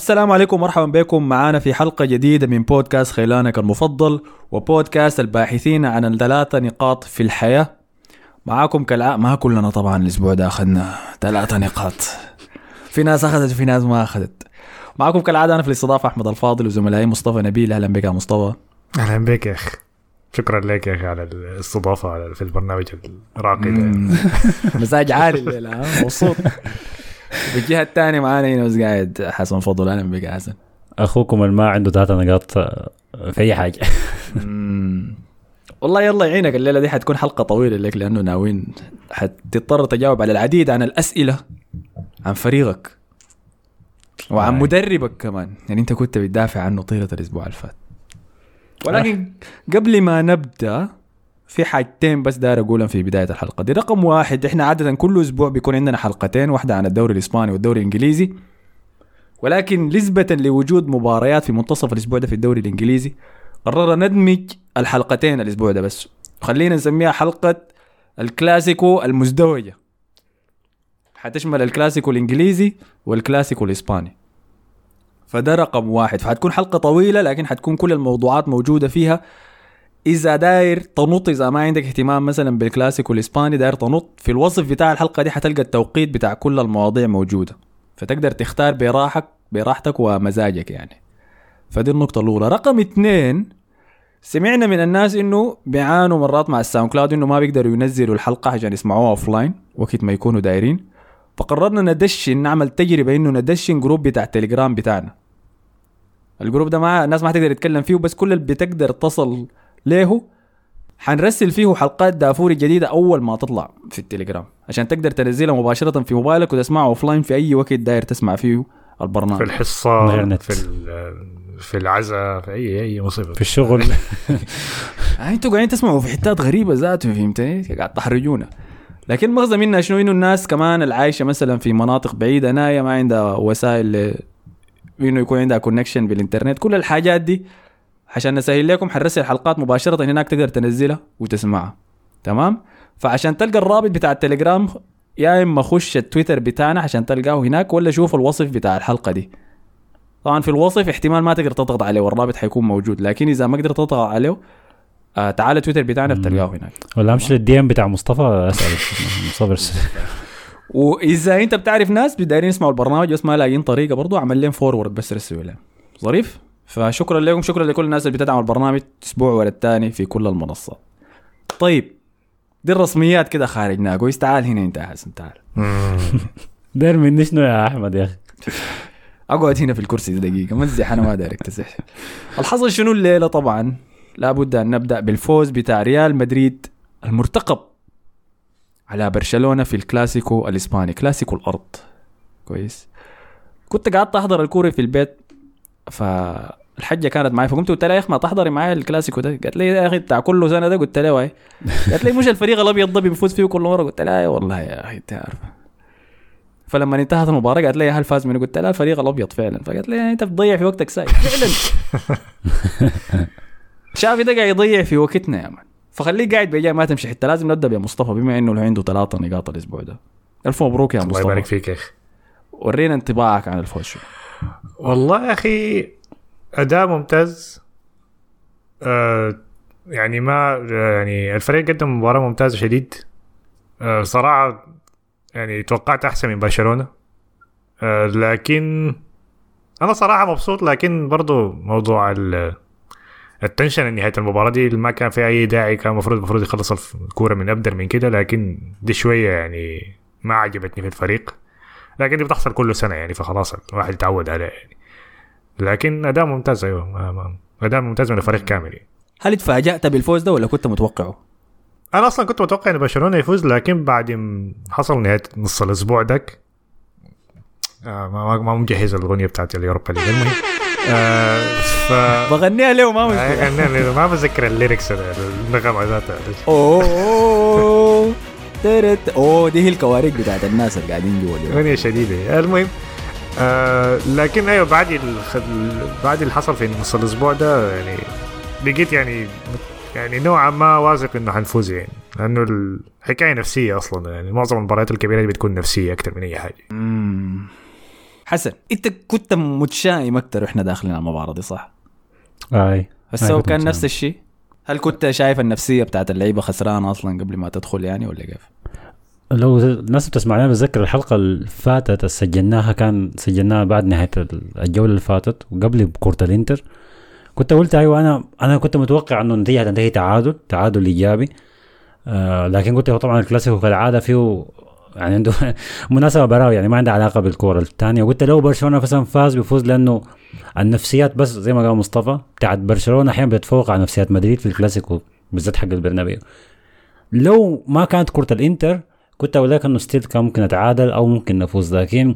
السلام عليكم ومرحبا بكم. معنا في حلقة جديدة من بودكاست خيلانك المفضل وبودكاست الباحثين عن الثلاثة نقاط في الحياة. معاكم كالعادة ما كلنا طبعا الأسبوع ده أخذنا ثلاثة نقاط. في ناس أخذت وفي ناس ما أخذت. معاكم كالعادة أنا في الاستضافة أحمد الفاضل وزملائي مصطفى نبيل. أهلا بك يا مصطفى. أهلا بك يا أخي. شكرا لك يا أخي على الاستضافة في البرنامج الراقي ده. مزاج عالي الليلة ها؟ مبسوط. بالجهة الثانية معانا هنا بس قاعد حسن فضل أهلا بك يا حسن أخوكم اللي ما عنده ثلاثة نقاط آه، في أي حاجة. والله يلا يعينك الليلة دي حتكون حلقة طويلة لك لأنه ناويين حتضطر تجاوب على العديد عن الأسئلة عن فريقك وعن آه. مدربك كمان يعني أنت كنت بتدافع عنه طيلة الأسبوع اللي فات ولكن قبل ما نبدأ في حاجتين بس داير أقولهم في بداية الحلقة دي. رقم واحد إحنا عادة كل أسبوع بيكون عندنا حلقتين واحدة عن الدوري الإسباني والدوري الإنجليزي. ولكن نسبة لوجود مباريات في منتصف الأسبوع ده في الدوري الإنجليزي قررنا ندمج الحلقتين الأسبوع ده بس. خلينا نسميها حلقة الكلاسيكو المزدوجة. حتشمل الكلاسيكو الإنجليزي والكلاسيكو الإسباني. فده رقم واحد. فحتكون حلقة طويلة لكن حتكون كل الموضوعات موجودة فيها. إذا داير تنط إذا ما عندك اهتمام مثلا بالكلاسيكو الإسباني داير تنط في الوصف بتاع الحلقة دي حتلقى التوقيت بتاع كل المواضيع موجودة. فتقدر تختار براحتك براحتك ومزاجك يعني. فدي النقطة الأولى. رقم اثنين سمعنا من الناس إنه بيعانوا مرات مع ال SoundCloud إنه ما بيقدروا ينزلوا الحلقة عشان يسمعوها offline وقت ما يكونوا دايرين. فقررنا ندشن نعمل تجربة إنه ندشن group بتاع التليجرام بتاعنا. ال group ده ما الناس ما حتقدر تتكلم فيه بس كل اللي بتقدر تصل له حنرسل فيه حلقات دافور الجديدة أول ما تطلع في التليجرام عشان تقدر تنزلها مباشرة في موبايلك وتسمعها offline في أي وقت داير تسمع فيه في البرنامج غير نت. في في العزاء في اي أي مصيبة. في الشغل. يعني أنتوا قاعدين تسمعوا في حتات غريبة ذاته فهمتني؟ قاعد تحرجونا. لكن مغزى منها شنو؟ إنه الناس كمان العايشة مثلا في مناطق بعيدة ناية ما عندها وسائل إنه يكون عندها كونكشن بالإنترنت. كل الحاجات دي عشان نسهل لكم حنرسل حلقات مباشرة هناك تقدر تنزلها وتسمعها. تمام؟ فعشان تلقى الرابط بتاع التليجرام يا إما خش التويتر بتاعنا عشان تلقاه هناك ولا شوف الوصف بتاع الحلقة دي. طبعا في الوصف احتمال ما تقدر تضغط عليه والرابط حيكون موجود. لكن إذا ما قدرت تضغط عليه آه تعال تويتر بتاعنا بتلقاه هناك. ولا أمشي لل DM بتاع مصطفى أسأل. مصطفى. وإذا أنت بتعرف ناس دايرين يسمعوا البرنامج بس ما لاقيين طريقة برضو اعمل لهم forward بس رسلوا لهم. ظريف؟ فشكرا لكم شكرا لكل الناس اللي بتدعم البرنامج أسبوع ورا الثاني في كل المنصات. طيب دي الرسميات كده خارجنا كويس تعال هنا أنت حسن تعال. مم. داير مني شنو يا أحمد يا أخي؟ أقعد هنا في الكرسي دقيقة مزح أنا ما داير اكتسح الحصل شنو الليلة طبعا؟ لابد أن نبدأ بالفوز بتاع ريال مدريد المرتقب على برشلونة في الكلاسيكو الإسباني كلاسيكو الأرض. كويس. كنت قعدت أحضر الكورة في البيت فالحجه كانت معي فقمت قلت لها يا أخي ما تحضري معي الكلاسيكو ده. قالت لي يا أخي بتاع كل سنة ده. قلت لها why قالت لي مش الفريق الأبيض ده بيفوز فيه كل مرة. قلت لها "أي والله يا أخي أنت عارفة. فلما انتهت المباراة قالت لي هل فاز منه قلت لها الفريق الأبيض فعلا. فقالت لي أنت بتضيع في وقتك ساي فعلا. شافي ده قاعد يضيع في وقتنا يا مان. فخليه قاعد بيجي ما تمشي. حتى لازم نبدأ بمصطفى بما إنه له عنده ثلاثة نقاط الأسبوع ده. ألف مبروك يا الله يبارك مصطفى. فيك يا أخي. ورينا انطباعك عن الفوز شو والله يا أخي أداء ممتاز. آه يعني ما يعني الفريق قدم مباراة ممتازة شديد. آه صراحة يعني توقعت أحسن من برشلونة. آه لكن أنا صراحة مبسوط لكن برضو موضوع ال- التنشن نهاية المباراة دي ما كان فيها أي داعي كان المفروض المفروض يخلص الكورة من أبدر من كده لكن دي شوية يعني ما عجبتني في الفريق. لكن دي بتحصل كل سنة يعني فخلاص الواحد يتعود عليها يعني. لكن أداء ممتاز أيوه أداء ممتاز من الفريق كامل. يعني. هل اتفاجأت بالفوز ده ولا كنت متوقعه؟ أنا أصلا كنت متوقع إن برشلونة يفوز لكن بعد ما حصل نهاية نص الأسبوع داك آه ما ما- مجهز الأغنية بتاعت ال Europa League. المهم آه ف بغنيها له ما مشكلة. ما بتذكر ال lyrics النغمه ذاتها أوه. أوه دي هي الكوارث بتاعت الناس اللي قاعدين جوا أغنية شديدة. المهم آه لكن أيوه بعد. بعد اللي حصل في نص الأسبوع ده يعني بقيت يعني يعني نوعا ما واثق إنه حنفوز يعني لأنه الحكاية نفسية أصلا يعني معظم المباريات الكبيرة دي بتكون نفسية أكثر من أي حاجة مم. حسن أنت كنت متشائم أكثر وإحنا داخلين المباراة دي صح؟ أي هسه هو كان. نفس الشيء هل كنت شايف النفسية بتاعت اللعيبة خسرانة أصلا قبل ما تدخل يعني ولا كيف؟ لو الناس بتسمعنا بتذكر الحلقة اللي فاتت سجلناها كان سجلناها بعد نهاية الجولة اللي فاتت وقبل بكرة الإنتر. كنت قلت أيوه أنا أنا كنت متوقع إنه النتيجه هتنتهي تعادل تعادل إيجابي. آه لكن قلت طبعا الكلاسيكو كالعادة فيه يعني عنده مناسبة براوي يعني ما عندها علاقة بالكورة الثانية. وقلت لو برشلونة مثلا فاز بيفوز لأنه النفسيات بس زي ما قال مصطفى بتاعت برشلونة أحيانا بتتفوق على نفسيات مدريد في الكلاسيكو بالذات حق البرنابيو. لو ما كانت كرة الإنتر كنت أقول لك إنه still كان ممكن نتعادل أو ممكن نفوز لكن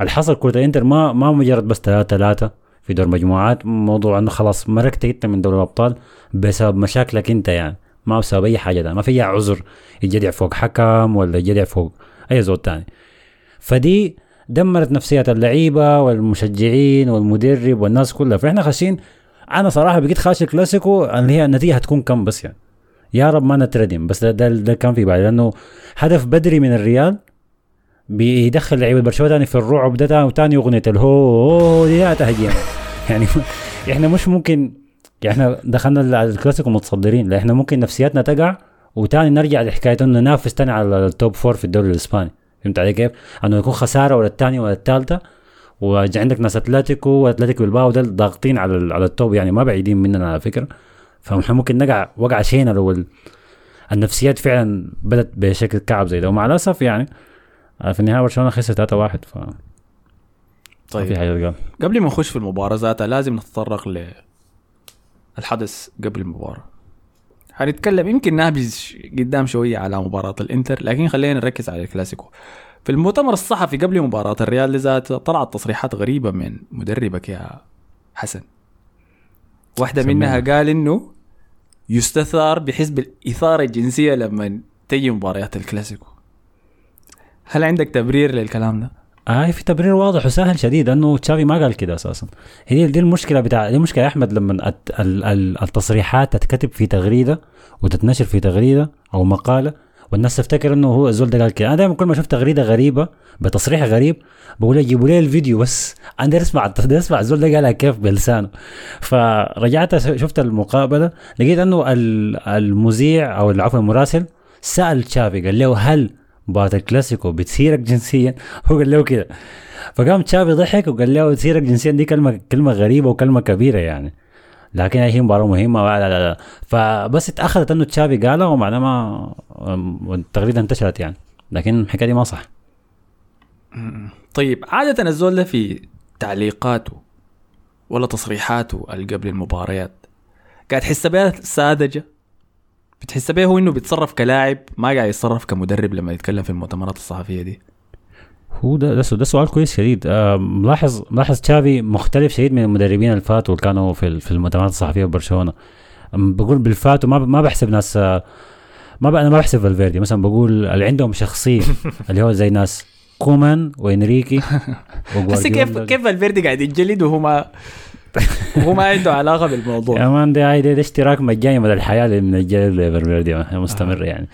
الحصل كرة الإنتر ما ما مجرد بس 3 3 في دور مجموعات. موضوع إنه خلاص مرقت أنت من دوري الأبطال بسبب مشاكلك أنت يعني ما بسبب أي حاجة ده ما في أي عذر يجدع فوق حكم ولا يجدع فوق أي زول تاني. فدي دمرت نفسية اللعيبة والمشجعين والمدرب والناس كلها. فإحنا خاشين أنا صراحة بقيت خاش الكلاسيكو اللي هي النتيجة هتكون كم بس يعني. يا رب ما نتردم بس ده, ده, كان في بالي لأنه هدف بدري من الريال بيدخل لعيبة برشلونة تاني في الرعب ده وتاني أغنية الهو هو دي لا تهجينا يعني إحنا مش ممكن إحنا دخلنا ال- الكلاسيكو متصدرين إحنا ممكن نفسياتنا تقع وتاني نرجع لحكاية إنه ننافس تاني على ال top four في الدوري الإسباني. فهمت علي كيف؟ إنه يكون خسارة ولا الثانية ولا الثالثه وعندك ناس أتلتيكو وأتلتيك بلباو ضاغطين على على ال top يعني ما بعيدين مننا على فكرة. فاحنا ممكن نقع وقع شينا لو ال- النفسيات فعلا بدت بشكل كعب زي ده. ومع الأسف يعني آه، في النهاية برشلونة خسر 3 1 ف طيب. في حاجة تقال قبل ما نخش في المباراة ذاتها لازم نتطرق للحدث قبل المباراة. حنتكلم يمكن نابز قدام شوية على مباراة الإنتر لكن خلينا نركز على الكلاسيكو. في المؤتمر الصحفي قبل مباراة الريال ذاتها طلعت تصريحات غريبة من مدربك يا حسن. واحدة. منها قال إنه يستثار بحسب الإثارة الجنسية لما تجي مباريات الكلاسيكو هل عندك تبرير للكلام ده؟ آه في تبرير واضح وسهل شديد انه تشافي ما قال كده أساسا هي دي المشكلة بتاع دي المشكلة يا أحمد لما الت- ال- ال- التصريحات تتكتب في تغريدة وتتنشر في تغريدة أو مقالة والناس تفتكر إنه هو الزول ده قال كده. أنا دائما كل ما أشوف تغريدة غريبة بتصريح غريب بقول جيبوا لي الفيديو بس. أنا أسمع أسمع الزول ده قالها كيف بلسانه. فرجعت شفت المقابلة لقيت إنه ال- المذيع أو عفوا المراسل سأل تشافي قال له هل مباراة الكلاسيكو بتثيرك جنسيا؟ هو قال له كده. فقام تشافي ضحك وقال له تثيرك جنسيا دي كلمة كلمة غريبة وكلمة كبيرة يعني. لكن هي مباراة مهمة لا لا لا. فبس اتأخذت إنه تشافي قالها ومعناه ما التغريدة انتشرت يعني. لكن الحكاية دي ما صح. طيب عادة الزول ده في تعليقاته ولا تصريحاته قبل المباريات قاعد تحس بها ساذجة؟ بتحس بها هو إنه بيتصرف كلاعب ما قاعد يتصرف كمدرب لما يتكلم في المؤتمرات الصحفية دي؟ هو ده ده, ده سؤال كويس شديد. آه ملاحظ ملاحظ تشافي مختلف شديد من المدربين اللي فاتوا اللي كانوا في في المؤتمرات الصحفية في برشلونة. أم بقول بالفاتوا ما ما بحسب ناس آه ما أنا ما بحسب فالفيردي. مثلا بقول اللي عندهم شخصية اللي هو زي ناس كومان وإنريكي بس كيف كيف فالفيردي قاعد يتجلد وهو ما وهو ما عنده علاقة بالموضوع؟ يا مان ده اشتراك مجاني من الحياة اللي من الجيل لفالفيردي. مستمر يعني.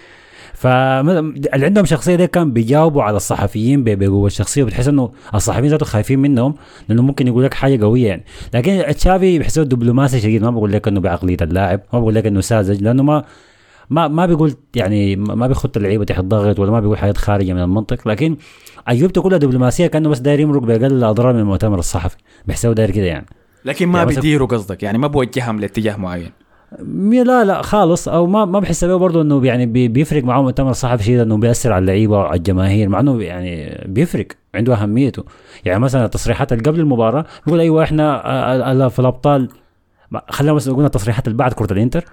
فاللي عندهم شخصية ده كان بيجاوبوا على الصحفيين بقوة الشخصيه بتحس إنه الصحفيين ذاته خايفين منهم لأنه ممكن يقول لك حاجة قوية يعني. لكن تشافي بحسه دبلوماسي شديد ما بقول لك إنه بعقلية اللاعب ما بقول لك إنه ساذج لأنه ما ما ما بيقول يعني ما بيخط اللعيبة تحت ضغط ولا ما بيقول حاجات خارجة من المنطق. لكن اجوبته كلها دبلوماسية كأنه بس داير يمرق بأقل الأضرار من المؤتمر الصحفي. بحسه داير كده يعني. لكن ما يعني بيديروا قصدك يعني ما بوجههم لاتجاه معين. لا لا خالص. أو ما ما بحس به برضه إنه يعني بي- بيفرق معاه مؤتمر صحفي شيء إنه بيأثر على اللعيبة وعلى الجماهير مع إنه يعني بيفرق عنده أهميته. يعني مثلا التصريحات اللي قبل المباراة بيقول أيوه إحنا آه، آه، في الأبطال. خلينا بس نقول التصريحات اللي بعد كرة الإنتر.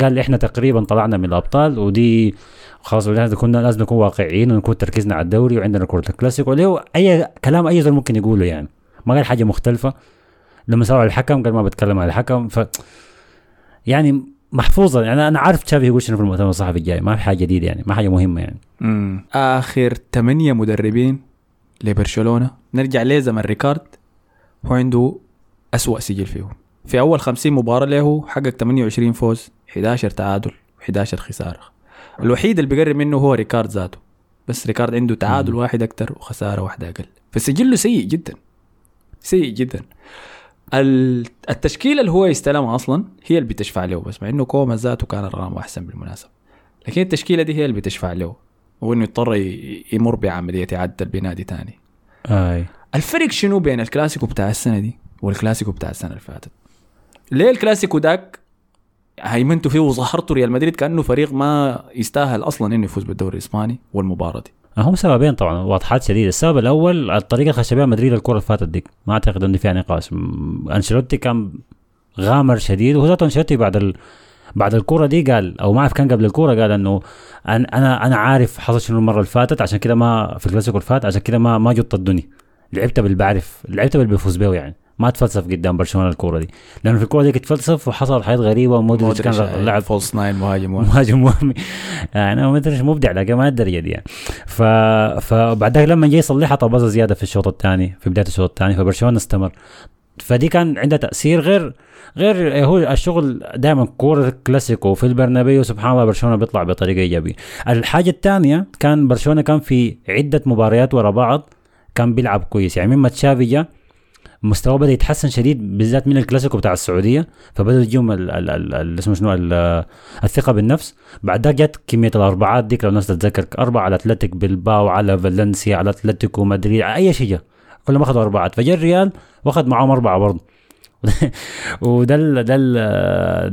قال إحنا تقريبا طلعنا من الأبطال ودي خلاص كنا لازم نكون واقعيين ونكون تركيزنا على الدوري وعندنا كرة الكلاسيكو. اللي هو أي كلام أي زول ممكن يقوله يعني. ما قال حاجة مختلفة. لما سألوا على الحكم قال ما بتكلم على الحكم. ف يعني محفوظة. يعني أنا عارف تشافي يقول شنو في المؤتمر الصحفي الجاي ما في حاجة جديدة يعني ما حاجة مهمة يعني. مم. آخر ثمانية مدربين لبرشلونة. نرجع لزمن ريكارد هو عنده أسوأ سجل فيهم. في أول 50 مباراة له حقق 28 فوز 11 تعادل و11 خسارة. الوحيد اللي بيقرب منه هو ريكارد ذاته. بس ريكارد عنده تعادل واحد أكتر وخسارة واحدة أقل. فسجله سيء جدا. سيء جدا. التشكيلة اللي هو يستلمها أصلا هي اللي بتشفع له بس مع إنه كومان ذاته كان ارقامه أحسن بالمناسبة. لكن التشكيلة دي هي اللي بتشفع له وإنه يضطر يمر بعملية اعاده بناء دي تاني. آي. الفرق شنو بين الكلاسيكو بتاع السنة دي والكلاسيكو بتاع السنة اللي فاتت؟ ليه الكلاسيكو داك هيمنتوا فيه وظهرتوا ريال مدريد كأنه فريق ما يستاهل أصلا إنه يفوز بالدوري الإسباني والمباراة دي؟ هم سببين طبعا واضحات شديد. السبب الأول الطريقة اللي مدريد الكرة اللي فاتت ديك. ما أعتقد إنه فيها نقاش م- أنشيلوتي كان غامر شديد وهو ذاته أنشيلوتي بعد ال... بعد الكرة دي قال أو ما أعرف كان قبل الكرة قال إنه أنا أنا أنا عارف حصل شنو المرة اللي فاتت عشان كده ما في الكلاسيكو اللي فات عشان كده ما ما جت الدنيا. لعبت باللي بعرف لعبت باللي بيه يعني. ما تفلسف قدام برشلونة الكورة دي. لأنه في الكورة دي تفلسف وحصل حاجات غريبة ومودريتش كان مودريتش لاعب false nine مهاجم. مهاجم وهمي يعني أدري مبدع لكن ما الدرجه دي يعني. ف فبعد لما جاي يصلحها طبزه زيادة في الشوط الثاني في بداية الشوط الثاني فبرشلونة استمر. فدي كان عندها تأثير غير غير هو الشغل دائما كورة كلاسيكو في البرنابيو سبحان الله برشلونة بيطلع بطريقة إيجابية. الحاجة الثانية كان برشلونة كان في عدة مباريات ورا بعض كان بيلعب كويس. يعني مما تشافي جاء مستواه بدأ يتحسن شديد بالذات من الكلاسيكو بتاع السعودية فبدا يجيهم اسمه شنو ال- الثقة بالنفس. بعد ذاك جت كمية الأربعات ديك لو الناس تتذكر أربعة على أتلتيك بلباو على فالنسيا على أتلتيكو مدريد على أي شيء جا. كلهم أخذوا أربعات. فجاء الريال وأخذ معاهم أربعة برضه. وده ال ده ال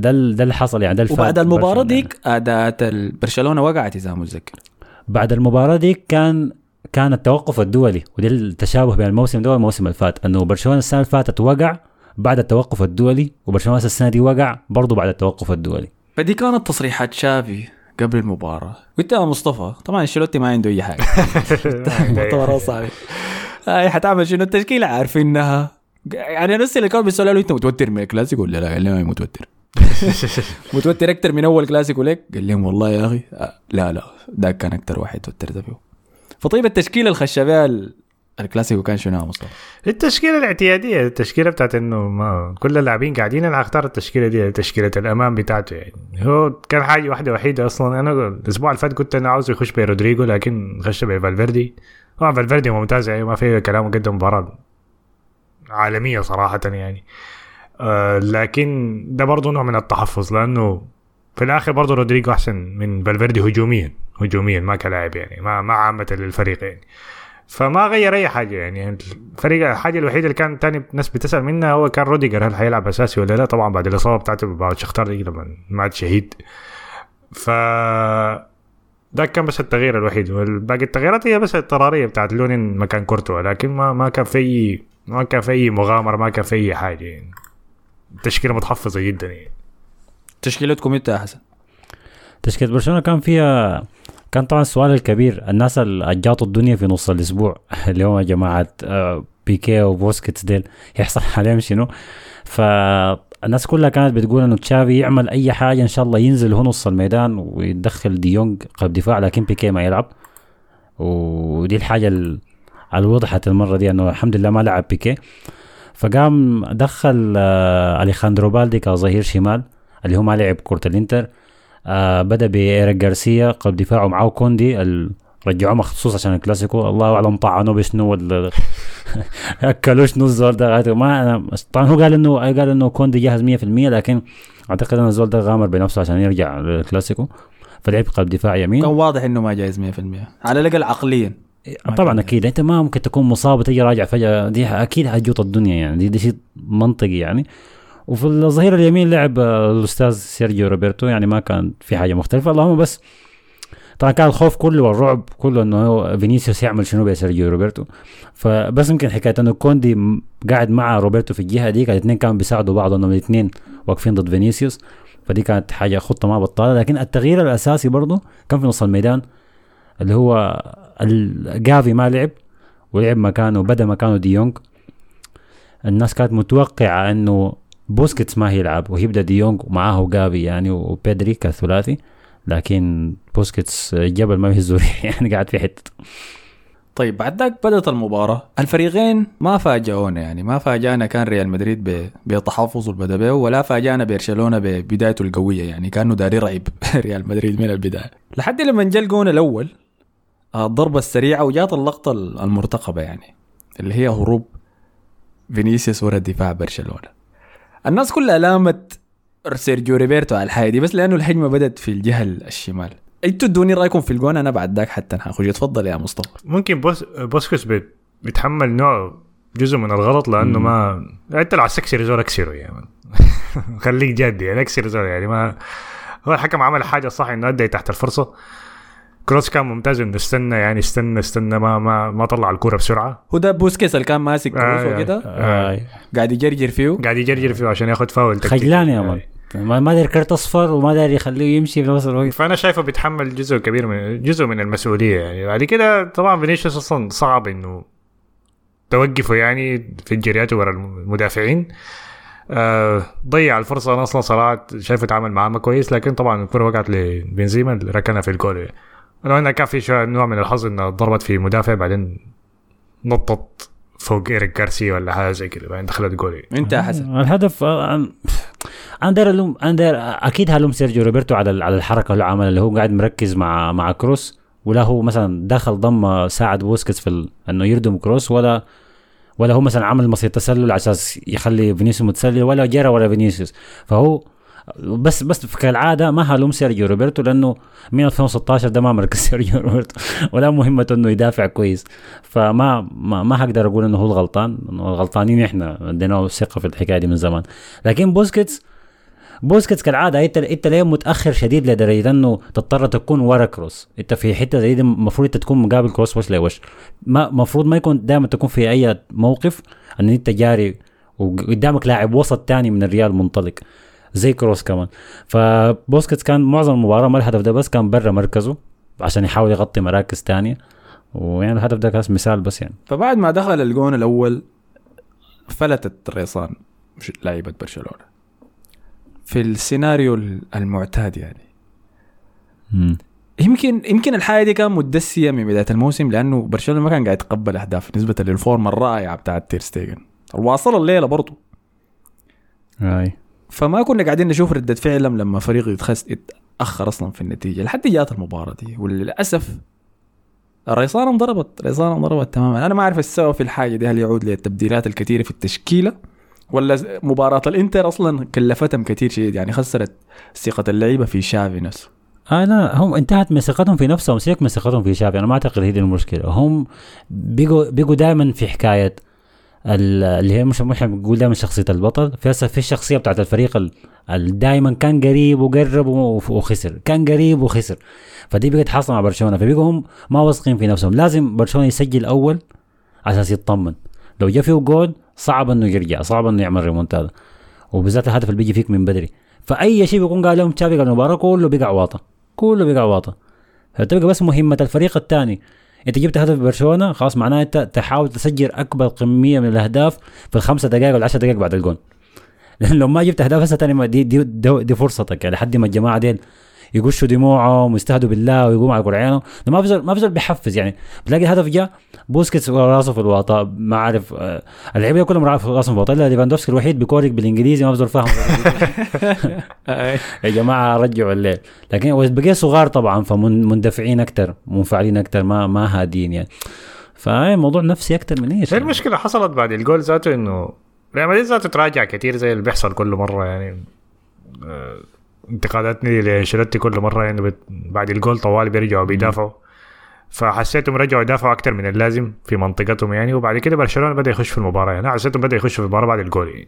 ده ال ده اللي حصل يعني ده الفرق وبعد المباراة يعني. ديك اداءات برشلونة وقعت إذا متذكر. بعد المباراة دي كان كان التوقف الدولي ودي التشابه بين الموسم ده والموسم اللي فات إنه برشلونة السنة اللي فاتت وقع بعد التوقف الدولي وبرشلونة السنة دي وقع برضه بعد التوقف الدولي. فدي كانت تصريحات شافي قبل المباراة. قلت يا مصطفى طبعا إنشيلوتي ما عنده أي حاجة. مؤتمر صعب هاي حتعمل شنو؟ التشكيلة عارفينها يعني الناس اللي كانوا بيسألوا له أنت متوتر من الكلاسيكو؟ ولا لا؟ قال أنا متوتر. متوتر أكثر من أول كلاسيكو ليك؟ قال لهم والله يا أخي آه، لا لا ده كان أكثر واحد توترت فيه. فطيب التشكيلة اللي خش بها ال- الكلاسيكو كان شنو مصطفى؟ التشكيلة الاعتيادية التشكيلة بتاعت إنه ما كل اللاعبين قاعدين أنا هختار التشكيلة دي تشكيلة الامان بتاعته يعني. هو كان حاجة واحدة وحيدة أصلا. أنا الأسبوع اللي فات كنت أنا عاوز يخش برودريجو لكن خش بفالفيردي طبعا فالفيردي ممتاز يعني ما في كلام قدم مباراة عالمية صراحة يعني. آه لكن ده برضه نوع من التحفظ لأنه في الآخر برضه رودريجو أحسن من فالفيردي هجوميا هجوميا ما كلاعب يعني ما ما عامة للفريق يعني. فما غير أي حاجة يعني الفريق الحاجة الوحيدة اللي كان تاني الناس بتسأل منها هو كان روديجر هل هيلعب أساسي ولا لا؟ طبعا بعد الإصابة بتاعته بعد شختار دي لما مات شهيد. ف ده كان بس التغيير الوحيد. والباقي التغييرات هي بس اضطراريه بتاعت لونين مكان كورتوا لكن ما ما كان في ما كان في مغامرة ما كان في حاجة يعني. تشكيلة متحفظة جدا يعني. تشكيلتكم انت يا حسن تشكيلة برشلونة كان فيها كان طبعا السؤال الكبير. الناس اللي الدنيا في نص الأسبوع. اللي هم جماعة آه، بيكي وبوسكيتس ديل يحصل عليهم شنو؟ فالناس كلها كانت بتقول إنه تشافي يعمل أي حاجة إن شاء الله ينزل هو نص الميدان ويدخل ديونج قلب دفاع لكن بيكي ما يلعب. ودي الحاجة ال- اللي وضحت المرة دي إنه الحمد لله ما لعب بيكي. فقام دخل آه أليخاندرو بالدي كظهير شمال. اللي هو ما لعب كرة الإنتر. آه بدأ بإيريك جارسيا قلب دفاعه معاه كوندي ال- رجعوه مخصوص عشان الكلاسيكو. الله أعلم طعنوه بشنو ولا اكلوا شنو الزول ده. ما أنا طبعا هو قال انه قال إنه كوندي جاهز 100% لكن أعتقد إن الزول ده غامر بنفسه عشان يرجع للكلاسيكو. فلعب قلب دفاع يمين. كان واضح إنه ما جاهز 100% على الأقل عقليا. ما طبعا أكيد. أنت ما ممكن تكون مصاب وتجي راجع فجأة. دي أكيد هتجوط الدنيا يعني. دي, دي شيء منطقي يعني. وفي الظهير اليمين لعب آه، الأستاذ سيرجيو روبرتو يعني ما كان في حاجة مختلفة. اللهم بس طبعا كان الخوف كله والرعب كله إنه فينيسيوس يعمل شنو بسيرجيو روبرتو. فبس يمكن حكاية إنه كوندي قاعد مع روبرتو في الجهة دي الاثنين كانوا بيساعدوا بعض إنهم الاثنين واقفين ضد فينيسيوس. فدي كانت حاجة خطة ما بطالة. لكن التغيير الأساسي برضه كان في نص الميدان اللي هو جافي ما لعب ولعب مكانه بدا مكانه ديونج. الناس كانت متوقعة إنه بوسكيتس ما هيلعب ويبدا ديونج ومعاه جافي يعني وبيدري كثلاثي لكن بوسكيتس جبل ما بيهزه ريح يعني قاعد في حتة. طيب بعد ذاك بدأت المباراة. الفريقين ما فاجئونا يعني ما فاجأنا كان ريال مدريد بتحفظه بدأ به ولا فاجأنا برشلونة ببدايته القوية يعني كأنه داري يرعب ريال مدريد من البداية. لحد لما جا الجون الأول آه، الضربة السريعة وجات اللقطة المرتقبة يعني اللي هي هروب فينيسيوس ورا دفاع برشلونة. الناس كلها لامت سيرجيو روبرتو على الحاجة دي بس لأنه الهجمه بدت في الجهة الشمال. أنتوا ادوني رأيكم في الجون أنا بعد ذاك حتى حخش اتفضل يا مصطفى. ممكن بوس بوسكيتس بيت- بيتحمل نوع جزء من الغلط لأنه ما أنت لو عايز تكسر زول اكسره يعني. خليك جاد يعني اكسر زول يعني ما هو الحكم عمل حاجة صح إنه أدى إتاحة الفرصة. كروس كان ممتاز. انه استنى يعني استنى استنى ما ما ما طلع الكوره بسرعة. هو ده بوسكيتس اللي كان ماسك آه، كروس آه. وكده آه. قاعد يجرجر فيه؟ قاعد يجرجر فيه عشان ياخذ فاول. خجلان يا مان. ما ما داير كرت أصفر وما داير يخليه يمشي في نفس الوقت. فأنا شايفه بيتحمل جزء كبير من جزء من المسؤولية يعني. بعد كده طبعا فينيسيوس أصلا صعب إنه توقفه يعني في الجريات ورا المدافعين. آه ضيع الفرصة أنا أصلا صراحة شايفه تعامل معاه ما كويس لكن طبعا الكرة وقعت لبنزيما اللي ركنها في الجول. لو انها كان في شوية نوع من الحظ انها ضربت في مدافع بعدين نطت فوق إيريك جارسيا ولا حاجة زي كده. بعدين دخلت جول. انت حسن. الهدف آه، أنا- أنا داير ألوم أنا داير أكيد هلوم سيرجيو روبرتو على على الحركة اللي عملها اللي هو قاعد مركز مع مع كروس ولا هو مثلا دخل ضم ساعد بوسكيتس في ال- إنه يردم كروس ولا ولا هو مثلا عمل مصيدة تسلل على أساس يخلي فينيسيوس متسلل ولا جرى ورا فينيسيوس. فهو بس بس كالعادة ما هلوم سيرجيو روبرتو لأنه من 2016 ده ما مركز سيرجيو روبرتو ولا مهمته إنه يدافع كويس. فما ما, ما هقدر أقول إنه هو الغلطان الغلطانين إحنا ادينا ثقة في الحكاية دي من زمان. لكن بوسكيتس بوسكيتس كالعادة إنت إنت ليه متأخر شديد لدرجة إنه تضطر تكون ورا كروس؟ إنت في حتة زي دي المفروض إنت تكون مقابل كروس وش لوش؟ ما المفروض ما يكون دائما تكون في أي موقف إن إنت جاري وقدامك لاعب وسط تاني من الريال منطلق. زي كروس كمان. فبوسكيتس كان معظم المباراة ما الهدف ده بس كان برا مركزه عشان يحاول يغطي مراكز تانية. ويعني الهدف ده كان مثال بس يعني. فبعد ما دخل الجون الأول فلتت ريسان لعيبة برشلونة. في السيناريو المعتاد يعني. مم. يمكن يمكن الحاجة دي كان مدسوسة من بداية الموسم لأنه برشلونة ما كان قاعد يتقبل أهداف نسبة لل form ه الرائعة بتاعت تير ستيجن واصل الليلة برضه أي. فما كنا قاعدين نشوف ردة فعلهم لما فريق يتخس يتأخر أصلا في النتيجة لحد جات المباراة دي وللأسف الريسان انضربت الريسان انضربت تماما. أنا ما أعرف السبب في الحاجة دي هل يعود للتبديلات الكثيرة في التشكيلة ولا مباراة الإنتر أصلا كلفتهم كثير شديد يعني خسرت ثقة اللعيبة في شافي نفسه. آه لا هم انتهت من ثقتهم في نفسهم سيبك من ثقتهم في شافي أنا ما أعتقد هي دي المشكلة. هم بيجوا بيجوا دائما في حكاية ال- اللي هي مش مش بنقول دائما شخصية البطل في هسه في الشخصية بتاعت الفريق دائما كان قريب وقرب وخسر كان قريب وخسر. فدي بقت حاصلة مع برشلونة فبيجوا هم ما واثقين في نفسهم. لازم برشلونة يسجل أول على أساس يطمن. لو جا فيه جول صعب إنه يرجع صعب إنه يعمل ريمونتادا. وبالذات الهدف اللي بيجي فيك من بدري. فأي شيء بيكون قاله ليهم تشافي المباراه كله بيقع واطة كله بيقع واطة. فتبقى بس مهمة الفريق الثاني. انت جبت هدف برشلونة خلاص معناه انت تحاول تسجل اكبر كمية من الاهداف في الخمسة دقائق ولا 10 دقائق بعد الجون. لأن لو ما جبت أهداف هسه تاني ما دي, دي, دي, دي فرصتك يعني لحد ما الجماعة ديل يقشوا دموعهم ويستهدوا بالله ويقوموا على قرعانهم ما بزول ما بزول بيحفز يعني. بتلاقي الهدف جاء بوسكيتس راسه في الوطا ما عارف آه، اللعيبة كلهم راسهم في الوطا. إلا ليفاندوفسكي الوحيد بيكورك بالإنجليزي ما بزول فاهم. يا جماعة رجعوا الليل. لكن بقي صغار طبعا فمندفعين أكثر منفعلين أكثر ما ما هادين يعني. موضوع نفسي أكثر من إيش المشكلة حصلت بعد الجول ذاته إنه ريال مدريد ذاته تراجع كثير زي اللي بيحصل كل مرة يعني. انتقاداتي لأنشيلوتي كل مرة يعني بعد الجول طوال بيرجعوا بيدافعوا فحسيتهم رجعوا يدافعوا أكثر من اللازم في منطقتهم يعني وبعد كده برشلونة بدأ يخش في المباراة يعني حسيتهم بدأ يخش في المباراة بعد الجول يعني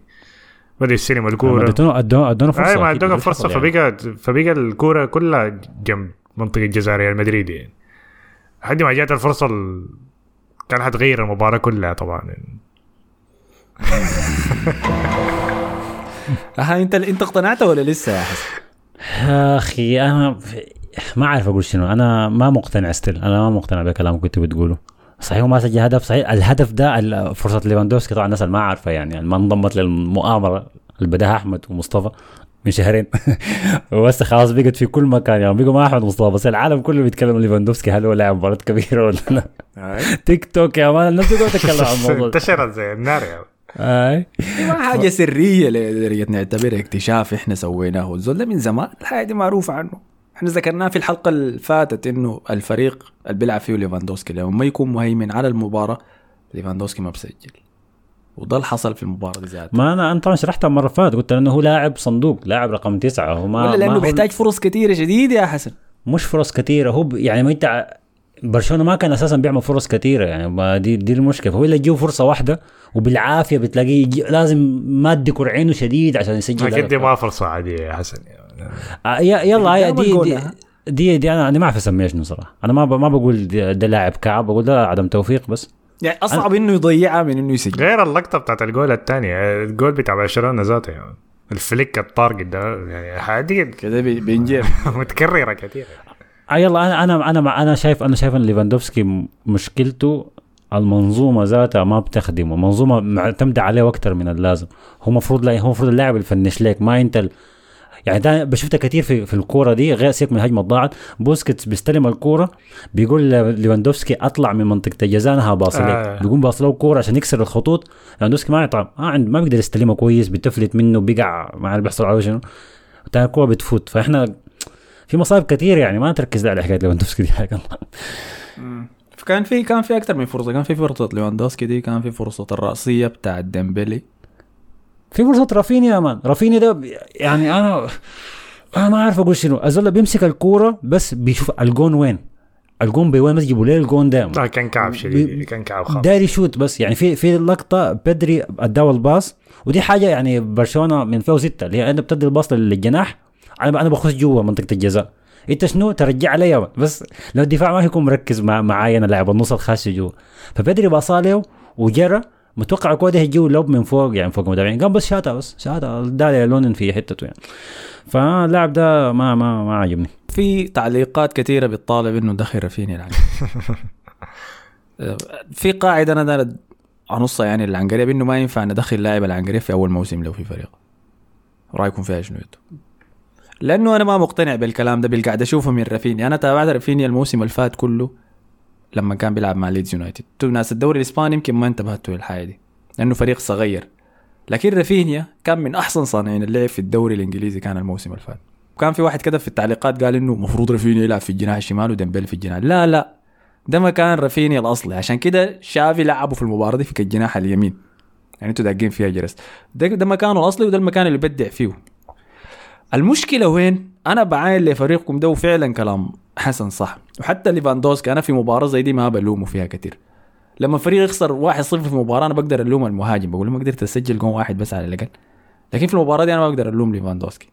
بدأ يستلم الكورة ادونا ادونا ادونا فرصة أي ما أكيد، ادونا فرصة يعني. فبقى فبقى الكورة كلها جنب منطقة جزاء ريال مدريد يعني لحد ما جات الفرصة ال... كان حتغير المباراة كلها طبعا يعني. ها أنت أنت اقتنعت ولا لسه يا حسن؟ يا أخي أنا ما عارف أقول شنو. أنا ما مقتنع still أنا ما مقتنع بكلام كنت بتقوله. صحيح هو ما سجل هدف. صحيح الهدف ده فرصة ليفاندوفسكي طبعا الناس اللي ما عارفة يعني, يعني ما انضمت للمؤامرة اللي بداها أحمد ومصطفى من شهرين. وبس خلاص بقت في كل مكان يعني. بقوا ما أحمد ومصطفى بس العالم كله بيتكلم ليفاندوفسكي. هل هو لاعب مباراة كبيرة ولا لا؟ تيك توك يا man الناس بتقعد تتكلم عن الموضوع. انتشرت زي النار يعني أي. ما حاجة سرية لدرجة نعتبرها اكتشاف إحنا سويناه. الزول ده من زمان الحاجة دي معروفة عنه. إحنا ذكرناه في الحلقة اللي فاتت إنه الفريق اللي بيلعب فيه ليفاندوفسكي لما ما يكون مهيمن على المباراة ليفاندوفسكي ما بسجل. وده اللي حصل في المباراة دي ذاتها ما أنا طبعا شرحتها المره فاتت قلت إنه هو لاعب صندوق لاعب رقم تسعة هو ما ولا ما لأنه هو- بيحتاج فرص كثيره شديدة يا حسن. مش فرص كثيره هو يعني ما انت برشلونة ما كان أساسا بيعمل فرص كثيرة يعني ما دي دي المشكلة فهو اللي تجيه فرصة واحدة وبالعافية بتلاقيه لازم مادي كرعينه شديد عشان يسجل أكيد دي. ما فرصة عادية يا حسن يعني. آه، يلا هي دي دي؟ دي دي أنا أنا ما أعرف اسميها شنو صراحة أنا ما ب- ما بقول ده لاعب كعب بقول ده عدم توفيق بس يعني أصعب إنه يضيعها من إنه يسجل غير اللقطة بتاعت الجول الثاني الجول بتاع برشلونة ذاته يعني الفليك الطارق ده يعني حاجة كده بي- بينجر متكررة كثير يلا أنا أنا أنا أنا شايف أنا شايف إن ليفاندوفسكي مشكلته المنظومة ذاتها ما بتخدمه. منظومة معتمدة عليه أكثر من اللازم. هو المفروض لا هو المفروض اللاعب ي finish لك ما أنت ال... يعني ده بشوفها كثير في في الكورة دي. غير سيبك من الهجمة الضاعت. بوسكيتس بيستلم الكورة بيقول ليفاندوفسكي أطلع من منطقة الجزاء أنا هباصي لك آه. بيقوم pass له الكوره عشان يكسر الخطوط. ليفاندوفسكي ما يطعم ما عند ما بيقدر يستلمها كويس بتفلت منه بيقع ما عارف بيحصل عليه شنو. الكورة بتفوت. فإحنا في مصايب كثير يعني ما تركز على حكايه ليفاندوفسكي دي حاجة كان في كان في أكثر من فرصة كان في فرصة ليفاندوسكي دي كان في فرصة الرأسية بتاع ديمبلي في فرصة رافينيا يا مان. رافينيا ده يعني أنا أنا ما عارف أقول شنو. الزول بيمسك الكورة بس بيشوف الجون وين. الجون وين بس يجيبوا ليه الجون ده لا كان كعب شديد كان كعب خالص داري shoot بس يعني. في في لقطة بدري اداه ال pass ودي حاجة يعني برشلونة من 2006 اللي هي انت بتدي ال pass للجناح أنا أنا بخش جوا منطقة الجزاء. إنت شنو؟ ترجع علي بس لو الدفاع ما يكون مركز مع معاي أنا لاعب النص الخاش جوا. فبدري باصاله وجرى متوقع الكوره دي هيجيو لوب من فوق يعني فوق المدافعين. قام بس شاتها بس شاتها دالي لونن في حتته يعني. فاللاعب ده ما ما ما عجبني في تعليقات كثيرة بتطالب إنه دخل رافينيا العنقري في قاعدة أنا أنصها يعني العنقريه بانه ما ينفع ندخل لاعب العنقريه في أول موسم له في فريق. رأيكم فيها شنو؟ لأنه أنا ما مقتنع بالكلام ده باللي قاعد اشوفه من رافينيا. أنا تابعت رافينيا الموسم اللي فات كله لما كان بيلعب مع ليدز يونايتد. أنتوا ناس الدوري الإسباني يمكن ما انتبهتوا للحاجة دي لأنه فريق صغير. لكن رافينيا كان من أحسن صانعين اللعب في الدوري الإنجليزي كان الموسم اللي فات. وكان في واحد كتب في التعليقات قال إنه المفروض رافينيا يلعب في الجناح الشمال وديمبلي في الجناح. لا لا. ده مكان رافينيا الأصلي. عشان كده تشافي لعبه في المباراة دي في الجناح اليمين. يعني أنتوا داقين فيها جرس. ده, ده مكانه الأصلي وده المكان اللي بدع فيه. المشكلة وين؟ أنا بعاين لفريقكم ده وفعلا كلام حسن صح. وحتى ليفاندوسكي أنا في مباراة زي دي ما بلومه فيها كتير. لما فريق يخسر 1-0 في مباراة أنا بقدر ألوم المهاجم. بقول ما قدرت تسجل جون واحد بس على الأقل. لكن في المباراة دي أنا ما بقدر ألوم ليفاندوسكي.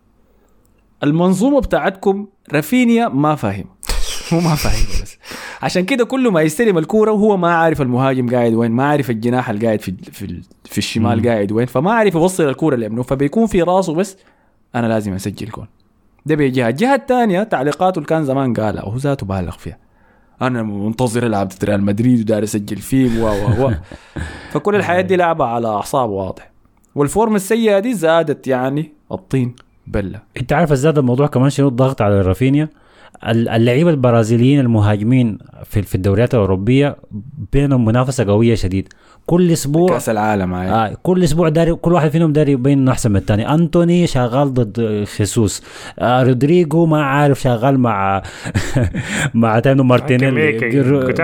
المنظومة بتاعتكم رافينيا ما فاهم. هو ما فاهم بس. عشان كده كل ما يستلم الكورة وهو ما عارف المهاجم قاعد وين ما عارف الجناح اللي قاعد في في, في الشمال قاعد وين فما عارف يوصل الكورة لمنو فبيكون في راسه بس أنا لازم أسجل جول. ده بجهة الجهة الثانية تعليقاته اللي كان زمان قالها وهو ذاته بالغ فيها. أنا منتظر العب ضد ريال مدريد وداير أسجل فيهم و و و. فكل الحياة دي لعبة على أعصاب واضح. وال form السيئة دي زادت يعني الطين بلة. انت عارف زاد الموضوع كمان شنو الضغط على رافينيا؟ ال- اللعيبة البرازيليين المهاجمين في في الدوريات الأوروبية بينهم منافسة قوية شديد. كل أسبوع كأس العالم هاي آه كل أسبوع داري كل واحد فيهم داري يبين انه أحسن من الثاني. أنتوني شغال ضد خيسوس. آه رودريجو ما عارف شغال مع مع تانو مارتينيلي.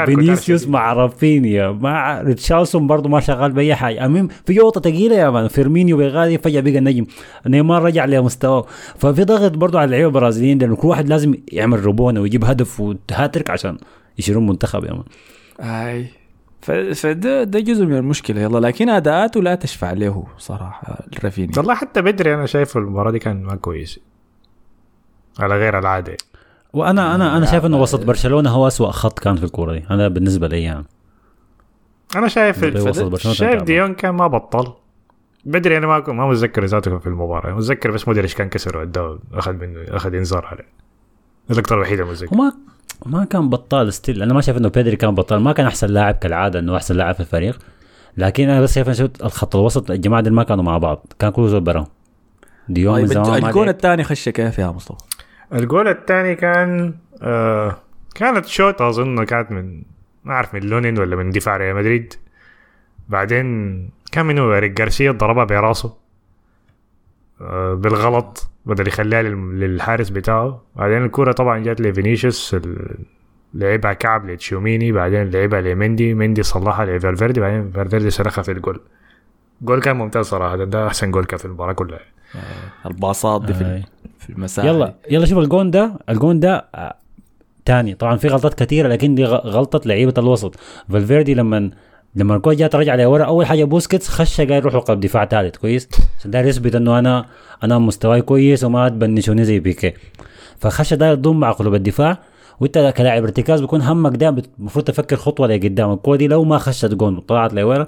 فينيسيوس مع رافينيا. مع ريتشارلسون برضه ما شغال بأي حاجة. المهم في جوطه ثقيله يا مان. فيرمينيو بيغادي فجأة بقى نجم. نيمار رجع لمستواه. ففي ضغط برضه على اللعيبة البرازيليين لأنه كل واحد لازم يعمل ربونه ويجيب هدف وهاتريك عشان يشيلون منتخب يا مان. اي ف- فده ده جزء من المشكلة. يلا لكن أداءاته لا تشفع له صراحة رافينيا. والله حتى بدري أنا شايف المباراة دي كان ما كويس. على غير العادة. وأنا أنا أنا شايف إنه وسط برشلونة هو أسوأ خط كان في الكورة دي. أنا بالنسبة لي يعني. أنا شايف بدري وسط برشلونة شايف. ديون كان ما بطل. بدري أنا ما ما متذكر ذاته في المباراة. متذكر بس مدري إيش كان كسر واداه أخذ منه أخذ إنذار عليه. اللقطه الوحيدة متذكر. وما ما كان بطال ستيل. أنا ما شايف إنه بيدري كان بطال. ما كان أحسن لاعب كالعادة إنه أحسن لاعب في الفريق. لكن أنا بس شايف الخط الوسط الجماعة دول ما كانوا مع بعض. كان كل زول براهم ديون من طيب زمان ما الجون لعب. الثاني خش كيف يا مصطفى؟ الجول الثاني كان آه كانت شوت أظن كانت من ما أعرف من لونين ولا من دفاع ريال مدريد. بعدين كان منو ريك جارسيا ضربها براسه. آه بالغلط. بدل يخليها لل- للحارس بتاعه. بعدين الكرة طبعا جات لفينيسيوس ال- لعبها كعب لتشوميني بعدين لعبها لمندي مندي صلحها لفالفيردي بعدين فالفيردي صرخها في ال goal. goal كان ممتاز صراحة ده أحسن جول كان في المباراة كلها. الباصات دي في. ال- في المساحه يلا يلا شوف الجون ده. الجون ده آه، تاني. طبعا في غلطات كثيرة لكن دي غ- غلطة لعيبة الوسط. فالفيردي لما لما الكوره جات رجع لورا أول حاجة بوسكيتس خش قال يروح قلب دفاع ثالث كويس؟ عشان داير يثبت إنه أنا أنا مستواي كويس وما تبنشوني زي بيكيه. فخش داير تضم مع قلوب الدفاع وإنت كلاعب ارتكاز بيكون همك بت- المفروض تفكر خطوة لقدام. الكورة دي لو ما خشت جون وطلعت لورا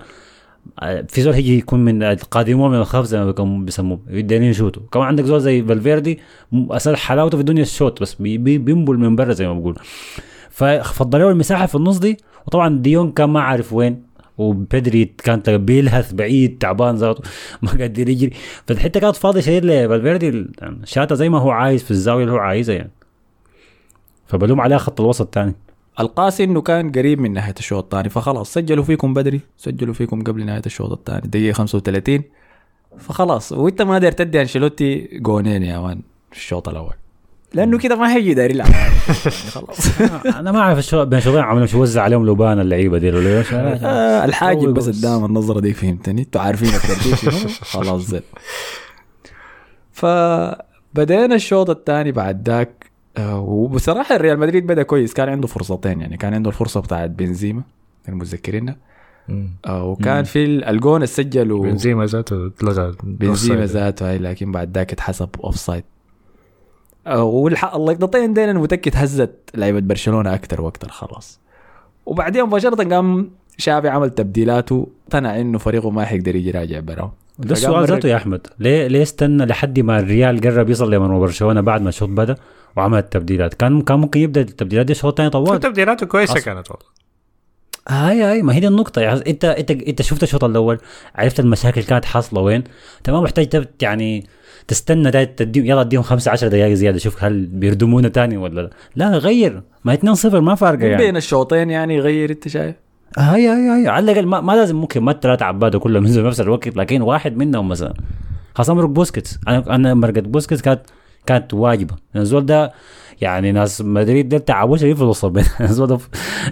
في زول هيجي يكون من القادمون من الخلف زي ما بيسموه يقدرين يشوتوا كمان عندك زول زي فالفيردي أصل حلاوته في الدنيا الشوت بس بي بي بينبل من برا زي ما بقول ففضلوا المساحة في النص دي وطبعا ديون كان ما عارف وين. وبدري كان بيلهث بعيد تعبان ذاته ما قادر يجري. فالحته كانت فاضية شديد لفالفيردي شاتا زي ما هو عايز في الزاوية اللي هو عايزها يعني. فبلوم عليها خط الوسط تاني القاسي إنه كان قريب من نهاية الشوط الثاني فخلاص سجلوا فيكم بدري سجلوا فيكم قبل نهاية الشوط الثاني دقيقة 35 فخلاص وإنت ما قدرت تدي أنشيلوتي جونين يا مان في الشوط الأول. لأنه كده ما هيجي داير يلعب خلاص. أنا ما أعرف الشو... بين شوطين عملوا شو وزع عليهم لبان اللعيبة دي ولا إيش آه الحاجب بس. قدام النظرة دي فهمتني؟ أنتوا عارفين خلاص زين. فبدينا الشوط الثاني بعد ذاك آه وبصراحة الريال مدريد بدأ كويس. كان عنده فرصتين يعني كان عنده الفرصة بتاعت بنزيما كانوا متذكرينها آه وكان في ال- الجون اللي سجله بنزيما ذاته اتلغى بنزيما. ذاته هاي لكن بعد ذاك اتحسب offside واللقطتين دي أنا متاكد هزت لعيبة برشلونة أكثر وأكثر خلاص. وبعدين مباشرة قام شافي عمل تبديلاته اقتنع إنه فريقه ما حيقدر يجي راجع براو ده السؤال ذاته يا أحمد. ليه ليه استنى لحد ما الريال قرب يصل لمرمى برشلونة بعد ما الشوط بدأ وعمل التبديلات؟ كان كان ممكن يبدأ التبديلات دي شوط ثاني طوال. تبديلاته كويسة أصلاً. كانت والله. هاي هاي ما هي دي النقطة. يعني إنت إنت إنت شفت الشوط الأول عرفت المشاكل كانت حاصلة وين. ما محتاج يعني تستنى ده تديهم يلا اديهم 5 10 دقائق زيادة شوف هل بيردمونا تاني ولا لا. لا غير. ما 2 0 ما فارقة يعني. بين الشوطين يعني يغير أنت شايف؟ هاي هاي هاي. على الأقل ما, ما لازم ممكن ما الثلاثة عبادة كلهم ينزلوا في نفس الوقت لكن واحد منهم مثلا. خاصة مرق بوسكيتس. أنا أنا مرقة بوسكيتس كانت كانت واجبة. الزول ده يعني ناس مدريد ده تعبوا شديد في الوسط بين الزول ده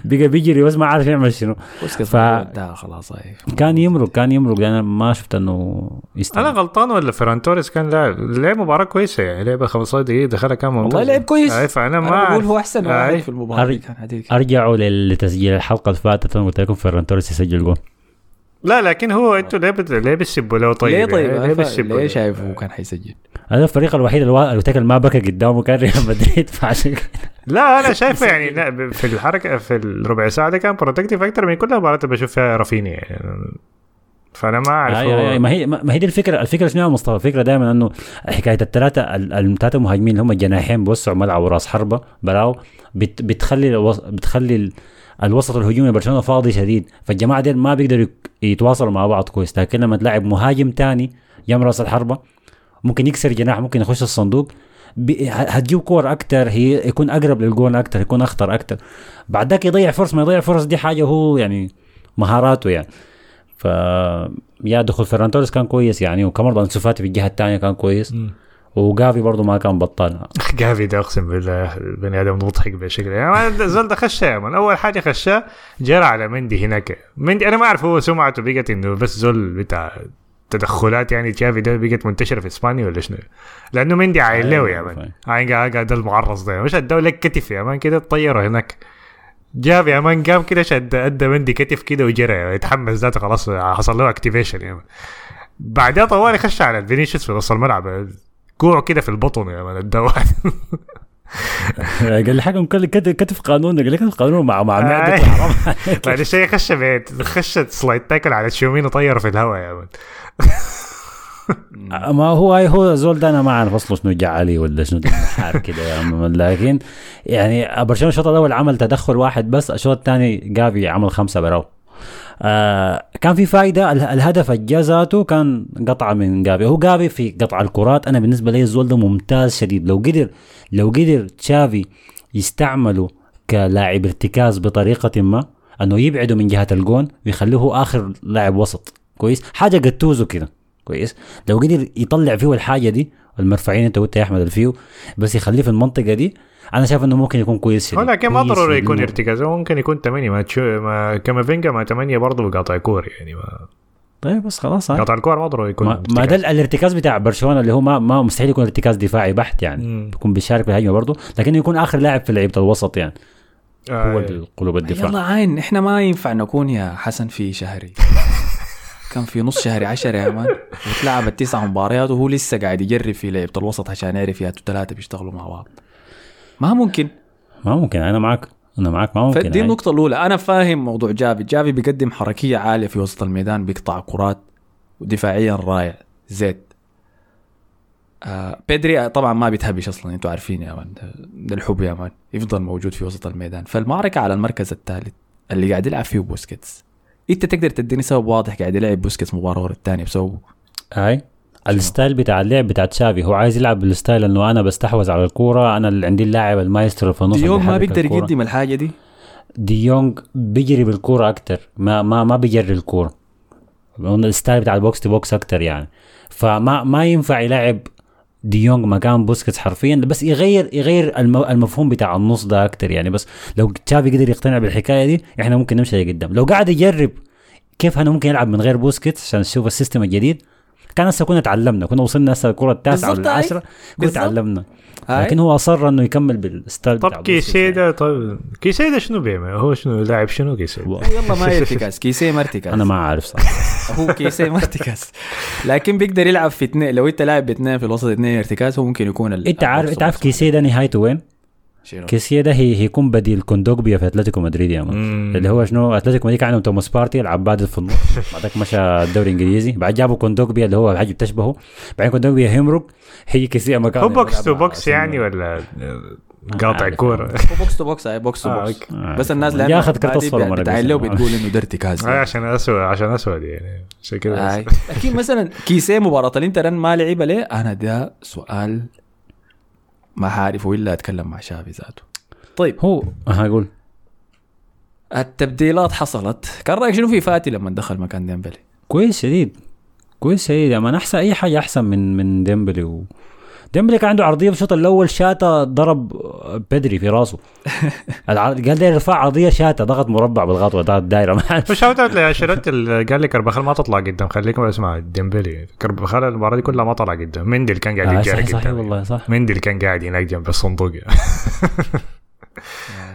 بقى بيجري بس ما عارف يعمل شنو. ف- ده خلاص كان يمرق كان يمرق. أنا ما شفت إنه يستاهل. أنا غلطان ولا فيران توريس كان لاعب؟ لعب مباراة كويسة يعني لعب 15 دقيقة دخلها كان ممتاز. والله لعب كويس. أي فأنا ما أنا بقول. هو أحسن. واحد في المباراة أري- كان هذيك. أرجعوا لتسجيل الحلقة اللي فاتت أنا قلت لكم فيران توريس يسجل جول. لا لكن هو أنتوا ليه بت... ليه بتسبوا له طيب ليه طيب يعني؟ ليه بتسبوا ليه له؟ شايفه كان حيسجل هذا الفريق الوحيد اللي اللي ما بكى قدامه كان ريال مدريد فعشان كده. لا أنا شايفه يعني لا في الحركة في الربع ساعة ده كان productive أكتر من كل المباريات اللي بشوف فيها رافيني يعني فأنا ما أعرف أي- هو- أي- أي، ما هي ما هي دي الفكرة الفكرة شنو يا مصطفى الفكرة دائما إنه حكاية الثلاثه ال- الثلاثه مهاجمين اللي هم الجناحين بيوسعوا ملعب وراس حربة براو بت بتخلي. بتخلي ال- الوسط الهجومي برشلونة فاضي شديد. فالجماعة دي ما بيقدروا يتواصلوا مع بعض كويس. لكن لما تلاعب مهاجم تاني جنب راس الحربة ممكن يكسر جناح ممكن يخش الصندوق. هتجيب كور أكتر هي يكون أقرب للجون أكتر يكون أخطر أكتر. بعد ذاك يضيع فرص ما يضيع فرص دي حاجة هو يعني مهاراته يعني. ف يا دخول فيران توريس كان كويس يعني وكمان انسو فاتي في الجهة الثانية كان كويس. مم. وجافي برضه ما كان بطال جافي ده أقسم بالله البني آدم مضحك بشكل يعني ده خشاه يا man. أول حاجة خشاه جرى على مندي هناك. مندي أنا ما أعرف هو سمعته بقت إنه بس زول بتاع تدخلات يعني جافي ده بقت منتشرة في إسبانيا ولا شنو؟ لأنه مندي عاين له يا man. عاين قاعد المعرص ده مش اداه لك كتف يا man كده طيره هناك. جافي يا man قام كده شد أدى مندي كتف كده وجرى. يتحمس ذاته خلاص حصل له activation يا man. بعدها طوالي خش على الفينيسيوس في نص الملعب. كوع كده في البطن يا مان الدواء قال لي حاجة مكلف كتف قانون قال لك كتف قانون مع مع معدة آي. حرام عليك. بعد شيء خش بيت خشت سلايد تاكل على تشومين وطيره في الهواء يا مان ما هو هو زول ده أنا ما أعرف اصله شنو جعلي ولا شنو حار كده يا عم. لكن يعني برشلونه الشوط الأول عمل تدخل واحد بس الشوط الثاني جافي عمل خمسة براو. آه كان في فايدة. ال- الهدف الجازاته كان قطعه من جافي. هو جافي في قطع الكرات. أنا بالنسبة لي الزول ده ممتاز شديد. لو قدر لو قدر تشافي يستعمله كلاعب ارتكاز بطريقة ما أنه يبعده من جهة الجون ويخليه آخر لاعب وسط. كويس؟ حاجة قتوزه كده. كويس؟ لو قدر يطلع فيه الحاجة دي المرفعين انت قلت يا أحمد الفيو بس يخليه في المنطقة دي أنا شايف إنه ممكن يكون كويس شديد ولكن ما كويس ضروري شديد. يكون ارتكاز. ممكن يكون ثمانية ما, تشو ما كامافينجا ما ثمانية برضه بقاطع كور يعني ما طيب بس خلاص. قطع الكوره ما ضروري يكون ما, ما ده الارتكاز بتاع برشلونة اللي هو ما, ما مستحيل يكون ارتكاز دفاعي بحت يعني. مم. بيكون بيشارك في الهجمه برضه لكنه يكون آخر لاعب في لعيبة الوسط يعني. هو آه، القلوب الدفاع. يلا عين إحنا ما ينفع نكون يا حسن في شهري. كان في نص شهر عشرة يا مان. وتلعبت تسع مباريات وهو لسه قاعد يجرب في لعيبة الوسط عشان يعرف يا ثلاثة بيشتغلوا مع بعض. ما ممكن. ما ممكن أنا معك أنا معك ما ممكن فدي يعني. النقطة الأولى. أنا فاهم موضوع جافي. جافي بيقدم حركية عالية في وسط الميدان بيقطع كرات ودفاعيا رائع. زيت آه بيدري طبعا ما بيتهبش أصلا أنتوا عارفين يا man. ده, الحب يا man. يفضل موجود في وسط الميدان. فالمعركة على المركز الثالث اللي قاعد يلعب فيه بوسكيتس. أنت تقدر تديني سبب واضح قاعد يلعب بوسكيتس مباراة ورا الثانية بسببه؟ هاي ال style بتاع اللعب بتاع تشافي. هو عايز يلعب بال style إنه أنا بستحوذ على الكورة أنا اللي عندي اللاعب المايسترو في النص ديونج ما بيقدر. يقدم الحاجة دي؟ دي يونغ بيجري بالكورة أكتر. ما ما ما بيجري الكورة. ال style بتاع ال box to box أكتر يعني. فما ما ينفع يلعب دي يونغ مكان بوسكيتس حرفيا بس يغير يغير الم- المفهوم بتاع النص ده أكتر يعني. بس لو تشافي قدر يقتنع بالحكاية دي إحنا ممكن نمشي لقدام لو قاعد يجرب كيف أنا ممكن يلعب من غير بوسكيتس عشان نشوف ال system الجديد كان هسه كنا تعلمنا كنا وصلنا هسه الكره التاسعه ولا هاي. العاشره كنا. تعلمنا. لكن هو أصر إنه يكمل بال style طب بوسكيتس كيسيدا طيب كيسيدا شنو بيعمل؟ هو شنو لاعب شنو كيسيدا؟ يعني. يلا ما ارتكاز كيسيه ما ارتكاز أنا ما عارف صراحة هو كيسيه ما ارتكاز لكن بيقدر يلعب في اثنين لو أنت لاعب باثنين في الوسط اثنين ارتكاز هو ممكن يكون أنت عارف انت عارف. كيسيدا نهايته وين؟ شنو؟ كيسيدا هي هيكون بديل كوندوجبيا في أتلتيكو مدريد يا man. اللي هو شنو أتلتيكو مدريد كان عندهم توماس بارتي يلعب بادل في النص بعدك مشى الدوري الإنجليزي بعد جابوا كوندوجبيا اللي هو حاجة بتشبهه بعدين كوندوجبيا هيمرق هي كيسيا مكانه هو بوكس تو بوكس يعني. ولا قاطع. كورة؟ هو box to box هاي box to آه، box آه. بس الناس يا أخذ كرت مرة بتعين له. بتقول إنه ده ارتكاز هاي عشان اسود عشان اسود يعني عشان أكيد مثلا كيسيه مباراة الإنتر ما لعب ليه أنا ده سؤال ما حعرفه إلا أتكلم مع شافي ذاته. طيب. هو ها أقول التبديلات حصلت. كان رأيك شنو في فاتي لما دخل مكان ديمبلي؟ كويس شديد. كويس شديد. مان أحسن أي حاجة أحسن من من ديمبلي و... ديمبلي كان عنده عرضية في الشوط الأول شاتا ضرب بدري في راسه. قال ده يرفع عرضية شاتا ضغط مربع بالغطوة ضغط دايرة. ما شوت اوت اللي قال لي كربخال ما تطلع قدام خليكم اسمع ديمبلي كربخال المباراة دي كلها ما طلع قدام. مندي اللي كان قاعد آه يتجاري صحيح صحيح قدام والله صح. مندي اللي كان قاعد هناك جنب الصندوق.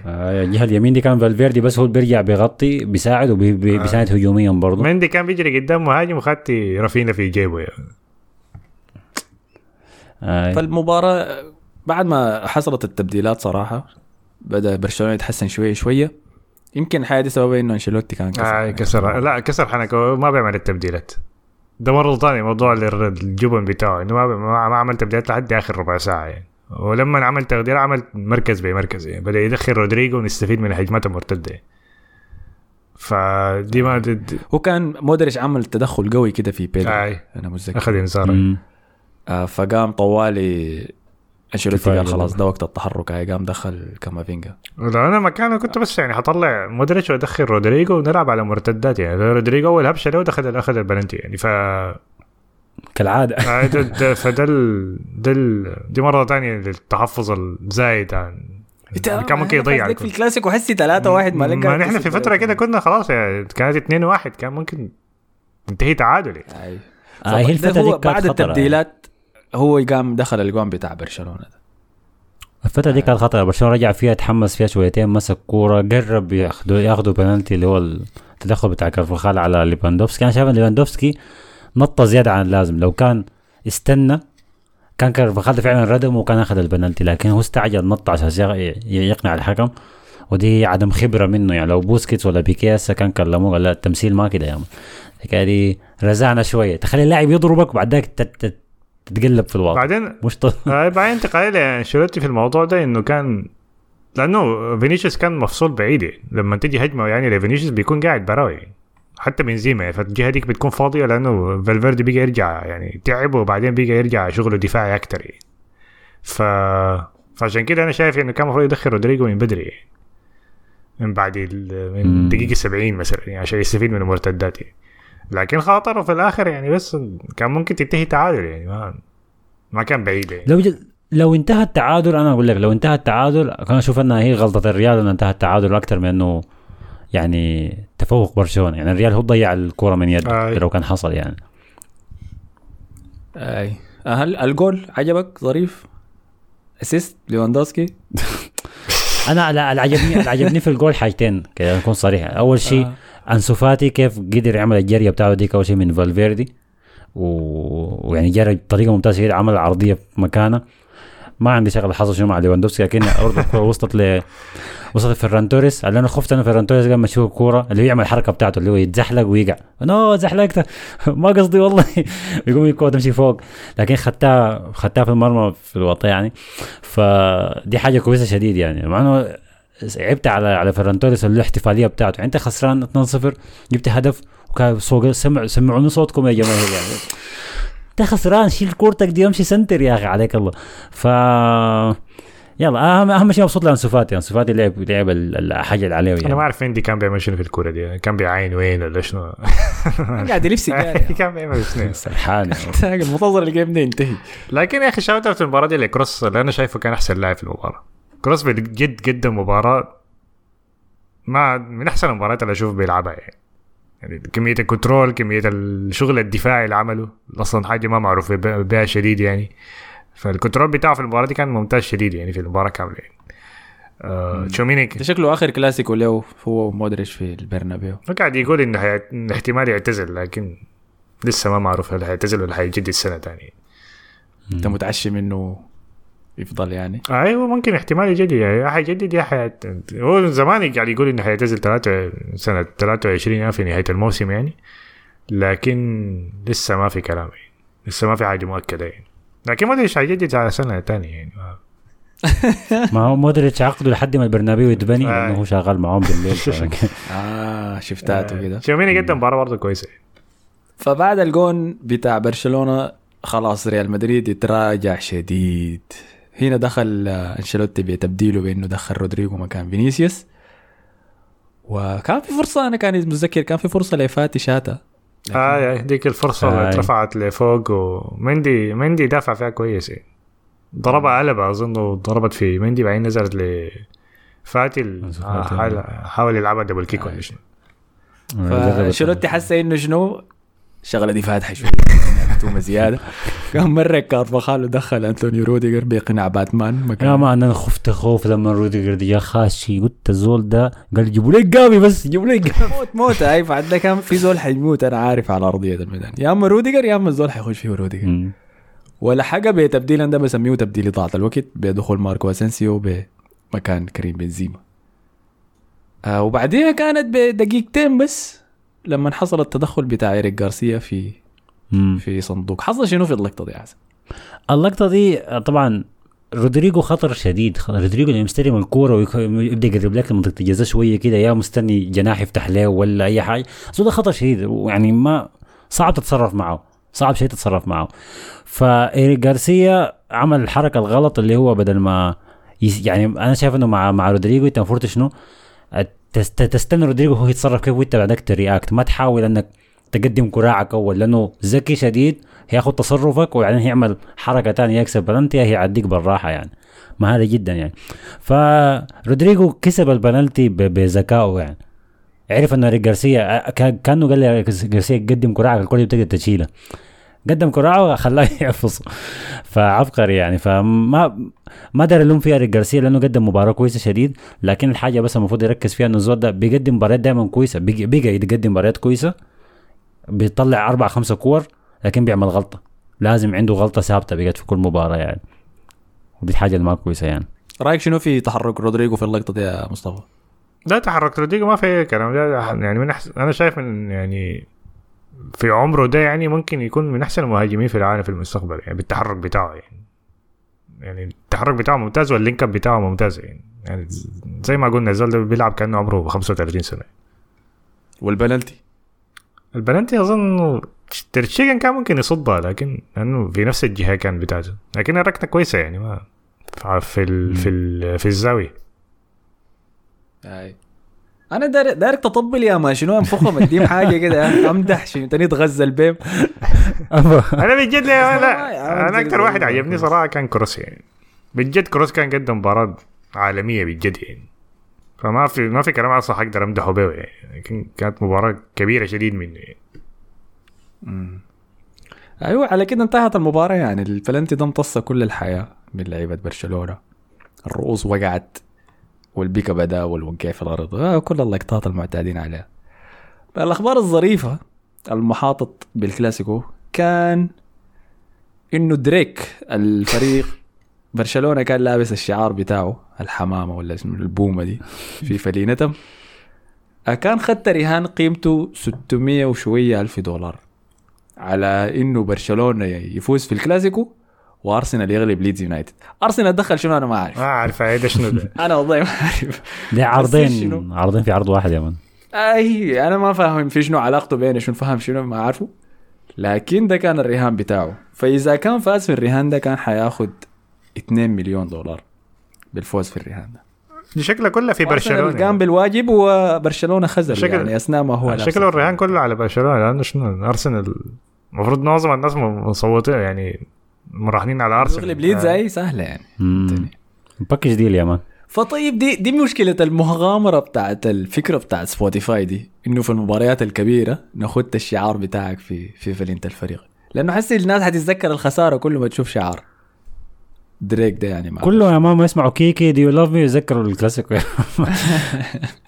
آه، الجهه اليمين دي كان فالفيردي بس هو اللي بيرجع بيغطي بيساعد وبيساعد هجوميا برضه. مندي كان بيجري قدام مهاجم وخدتي رافينا في جيبه يعني. آه. فالمباراة بعد ما حصلت التبديلات صراحة بدأ برشلونة يتحسن شوية شوية. يمكن حاجة دي سببها إنه أنشيلوتي كان كسر. آه كسر. لا كسر حنكه ما بيعمل التبديلات. ده مرة ثانية موضوع الجبن بتاعه. إنه ما ما ما عمل تبديلات لحد آخر ربع ساعة يعني. ولما عمل تغيير عمل مركز بمركز يعني. بدأ يدخل رودريجو ونستفيد من الهجمات المرتدة. يعني. فدي ما دي هو كان مودريتش عمل تدخل قوي كده في بيدري آه أنا متذكر. أخذ انذار. آه فقام طوالي انشيلوتي قال خلاص. ده وقت التحرك هاي قام دخل كامافينجا لو أنا مكانه كنت بس يعني حطلع مودريتش وأدخل رودريجو ونلعب على مرتدات يعني رودريجو أول هبشة له دخل أخذ البلنتي يعني ف كالعادة آه، فده ال... ده ال... دي مرة ثانية للتحفظ الزايد عن كان ممكن يضيع في الكل. الكلاسيكو حسي 3 1 ما ما نحن في فترة كده كنا خلاص يعني كانت 2 1 كان ممكن تنتهي تعادل يعني. آه هي الفترة دي كانت بعد. التبديلات هو قام دخل الجون بتاع برشلونة ده. الفترة دي كانت خطرة. برشلونة رجع فيها تحمس فيها شويتين مسك كورة قرب ياخدوا ياخدوا بنالتي اللي هو التدخل بتاع كارفخال على ليفاندوفسكي. أنا شايف إن ليفاندوفسكي نط زيادة عن اللازم. لو كان استنى كان كارفخال فعلا ردم وكان أخذ البنالتي لكن هو استعجل نط عشان يقنع الحكم. ودي عدم خبرة منه يعني. لو بوسكيتس ولا بيكي كان كلموه قال لا التمثيل ما كده يا الحكاية دي رزعنا شوية. تخلي اللاعب يضربك بعد ذاك تت- تت- تتقلب في الواقع بعدين مش. آه، بعدين انتقال انشيلوتي في الموضوع ده إنه كان لأنه فينيسيوس كان مفصول بعيد يعني. لما تجي هجمة يعني لفينيسيوس بيكون قاعد براه يعني حتى بنزيما يعني فالجهه ديك بتكون فاضية لأنه فالفيردي بيجي يرجع يعني تعب وبعدين بيجي يرجع شغله دفاعي أكتر يعني ف فعشان كده أنا شايف إنه كان المفروض يدخل رودريجو من بدري يعني. من بعد ال... من مم. دقيقة 70 مثلا يعني عشان يستفيد من المرتدات يعني. لكن خاطره في الآخر يعني بس كان ممكن تنتهي تعادل يعني ما ما كان بعيد يعني. لو ج... لو انتهى التعادل أنا أقول لك لو انتهى التعادل كان أشوف أنها هي غلطة الريال إنه انتهى التعادل أكثر من إنه يعني تفوق برشلونة. يعني الريال هو ضيع الكوره من يده آه. لو كان حصل يعني. أي. هل الجول عجبك؟ ظريف؟ assist ليفاندوفسكي أنا لا اللي عجبني اللي عجبني في الجول حاجتين كده اكون صريح أول شيء آه. انسو فاتي كيف قدر يعمل الجريه بتاعته ديك أول شيء من فالفيردي؟ و- ويعني جرى بطريقة ممتازة جدا عمل عرضية في مكانه. ما عندي شغله حصل شنو مع ليفاندوفسكي لكن برضه الكوره وصلت ل وصلت فيران توريس. اللي أنا خفت أنا فيران توريس قام يشوف الكورة اللي هو يعمل الحركة بتاعته اللي هو يتزحلق ويقع. نو زحلقت. ما قصدي والله. يقوم الكوره تمشي فوق. لكن خدتها خدتها في المرمى في الوطي يعني. فدي حاجة كويسة شديد يعني. مع أنه عبت على على فيران توريس الاحتفالية بتاعته. يعني انت خسران 2-0 جبت هدف وكان صوت سمع سمعوني صوتكم يا جماهير يعني انت خسران شيل كورتك دي امشي center يا أخي عليك الله. ف يلا اهم أهم شيء مبسوط لانسو فاتي انسو فاتي لعب لعب ال- الحاجة اللي عليه أنا ما يعني أعرف مندي كان بيعمل شنو في الكوره دي. كان بيعاين وين ولا شنو؟ قاعد يلف سيجارة كان بيعمل شنو؟ سرحان المنتظر ال game ده ينتهي لكن يا أخي shout out المباراة دي لكروس اللي أنا شايفه كان أحسن لاعب في المباراة. كروس بجد قدم مباراة ما من أحسن المباريات اللي أشوف بيلعبها يعني. يعني كمية ال control كمية الشغل الدفاعي اللي عمله أصلا حاجة ما معروف بها شديد يعني. فال control بتاعه في المباراة دي كان ممتاز شديد يعني في المباراة كاملة يعني. آه تشوميني ده شكله آخر كلاسيكو له هو ومودريتش في البرنابيو. قاعد يقول إنه حي... احتمال يعتزل لكن لسه ما معروف هل حيعتزل ولا حيجدد سنة ثانية أنت متعشم إنه يفضل يعني. أيوه ممكن احتمال يجدد يا حيجدد يا حيعت... هو زمان قاعد يقول إنه حيعتزل ثلاثة سنة 23 في نهاية الموسم يعني. لكن لسه ما في كلام يعني. لسه ما في حاجة مؤكدة يعني. لكن ما أدري إيش حيجدد على سنة ثانية يعني. ما هو مودريتش عقده لحد ما البرنابيو يتبني آه. لأنه هو شغال معاهم بالليل. آه شفتاته كده. تشواميني قدم مباراة برضه كويسة. فبعد الجون بتاع برشلونة خلاص ريال مدريد يتراجع شديد. هنا دخل آه، أنشيلوتي بتبديله بأنه دخل رودريجو مكان فينيسيوس. وكان في فرصة أنا كان متذكر كان في فرصة لفاتي شاتا. لكن- آه ديك الفرصة اللي آه. اترفعت لفوق ومندي مندي دافع فيها كويس يعني. ضربها قلبة أظن ضربت في مندي بعدين نزلت ل فاتي ال- أنسو آه، فاتي. حاول يلعبها دبل كيك ولا شنو. فأنشيلوتي حس إنه شنو؟ شغلة دي فاتحه شوية. مكتومه زيادة. كان مرة كارفاخال ودخل انتونيو روديجر بيقنع باتمان. يا مكان ما أنا خفت خوف لما روديجر دي يا خاشي قلت الزول ده. قال جيبوا لي جابي بس جيبوا لي موت موت. أي ده كان في زول حيموت. أنا عارف على أرضية الميدان. يا أما روديجر يا أما الزول حيخش فيه روديجر. ولا حاجة بتبديل ده بسميه تبديل إضاعة الوقت بدخول ماركو أسنسيو بمكان كريم بنزيما. آه وبعديها كانت بدقيقتين بس لما حصل التدخل بتاع إيريك جارسيا في مم. في صندوق. حصل شنو في اللقطة دي عزم اللقطة دي طبعا رودريجو خطر شديد. رودريجو لما يستلم الكورة ويبدا يقرب لك منطقه الجزاء شوية كده يا مستني جناح يفتح له ولا أي حاجة. بس ده خطر شديد ويعني ما صعب تتصرف معه. صعب شيء تتصرف معه. فإيريك جارسيا عمل الحركة الغلط اللي هو بدل ما يعني أنا شايف إنه مع مع رودريجو أنت المفروض شنو؟ تست- تستنى رودريجو هو يتصرف كيف وانت بعدك ت react ما تحاول إنك تقدم كراعك أول لأنه ذكي شديد هياخد تصرفك وبعدين هيعمل حركة تانية يكسب بلنتي هيعديك بالراحة يعني. مهاري جدا يعني. فرودريجو كسب البنالتي بذكائه يعني. عرف انه إيريك جارسيا كا- كأنه قال لي جارسيا قدم كراعك الكل بتقدر تشيله. قدم كراعه خلاه يحفظ فعبقري يعني. فما ما دار اللوم فيها إيريك جارسيا لأنه قدم مباراة كويسة شديد لكن الحاجة بس المفروض يركز فيها إنه الزول ده بيقدم مباريات دائما كويسة بيجي يقدم مباريات كويسة. بيطلع أربع خمسة كور لكن بيعمل غلطة. لازم عنده غلطة ثابتة بقت في كل مباراة يعني. ودي اللي ما كويسة يعني. رأيك شنو في تحرك رودريجو في اللقطة دي يا مصطفى؟ لا تحرك رودريجو ما في كلام. ده يعني من أحسن أنا شايف إن يعني في عمره ده يعني ممكن يكون من أحسن المهاجمين في العالم في المستقبل يعني بالتحرك بتاعه يعني. يعني التحرك بتاعه ممتاز وال link-up بتاعه ممتاز يعني. يعني زي ما قلنا الزول ده بيلعب كأنه عمره 35 سنة. والبنالتي؟ البلنتي أظن ترشيجن كان ممكن يصدها لكن لأنه في نفس الجهة كان بتاعته. لكن الركنه كويسة يعني ما في ال في ال في الزاوية. أي. أنا داير دايرك تطبل يا ما شنو أنفخهم؟ اديم حاجة كده أمدح شنو تاني تغزل بيم أنا بجد لا, أنا أكثر واحد عجبني. صراحة كان كروس يعني. بجد كروس كان قدم مباراة عالمية بجد يعني. فما في ما في كلام أصلا أقدر امدحه به يعني كانت مباراة كبيرة شديد منه يعني. أيوه على كده انتهت المباراة يعني. الفلنتي ده امتص كل الحياة من لعيبه برشلونة. الرؤوس وقعت والبيكا بدأ والوقع في الأرض. آه كل اللقطات المعتادين عليها. الأخبار الظريفة المحاطط بالكلاسيكو كان إنه دريك الفريق برشلونة كان لابس الشعار بتاعه. الحمامة ولا اسمه البومة دي في فلينتم كان خدت رهان قيمته 600 وشوية ألف دولار على إنه برشلونة يفوز في الكلاسيكو وأرسنال يغلب ليدز يونايتد. أرسنال دخل شنو؟ أنا ما أعرف. ما أعرف هذا شنو ده؟ أنا والله ما أعرف. دي شنو؟ عرضين عرضين في عرض واحد يا مان أي أنا ما فاهم في شنو علاقته بين شنو فاهم شنو ما عارفه لكن ده كان الرهان بتاعه. فإذا كان فاز في الرهان ده كان حياخد 2 مليون دولار. بالفوز في الرهان شكلها كلها في برشلونة قام بالواجب وبرشلونة خزر شكل- يعني أثناء ما هو لابس شكله الرهان كله على برشلونة لأنه شنو؟ أرسنال المفروض معظم الناس مصوتين يعني مراهنين على أرسنال. يغلب ليدز أي سهلة يعني. باكج ديل يا مان. فطيب دي دي مشكلة المغامرة بتاعت الفكرة بتاعت سبوتيفاي دي إنه في المباريات الكبيرة ناخد الشعار بتاعك في في فلينت الفريق. لأنه حسي الناس حتتذكر الخسارة كل ما تشوف شعار. دريك ده يعني ما كله يا مان ما يسمعوا كيكي دي يو لاف مي يذكروا الكلاسيكو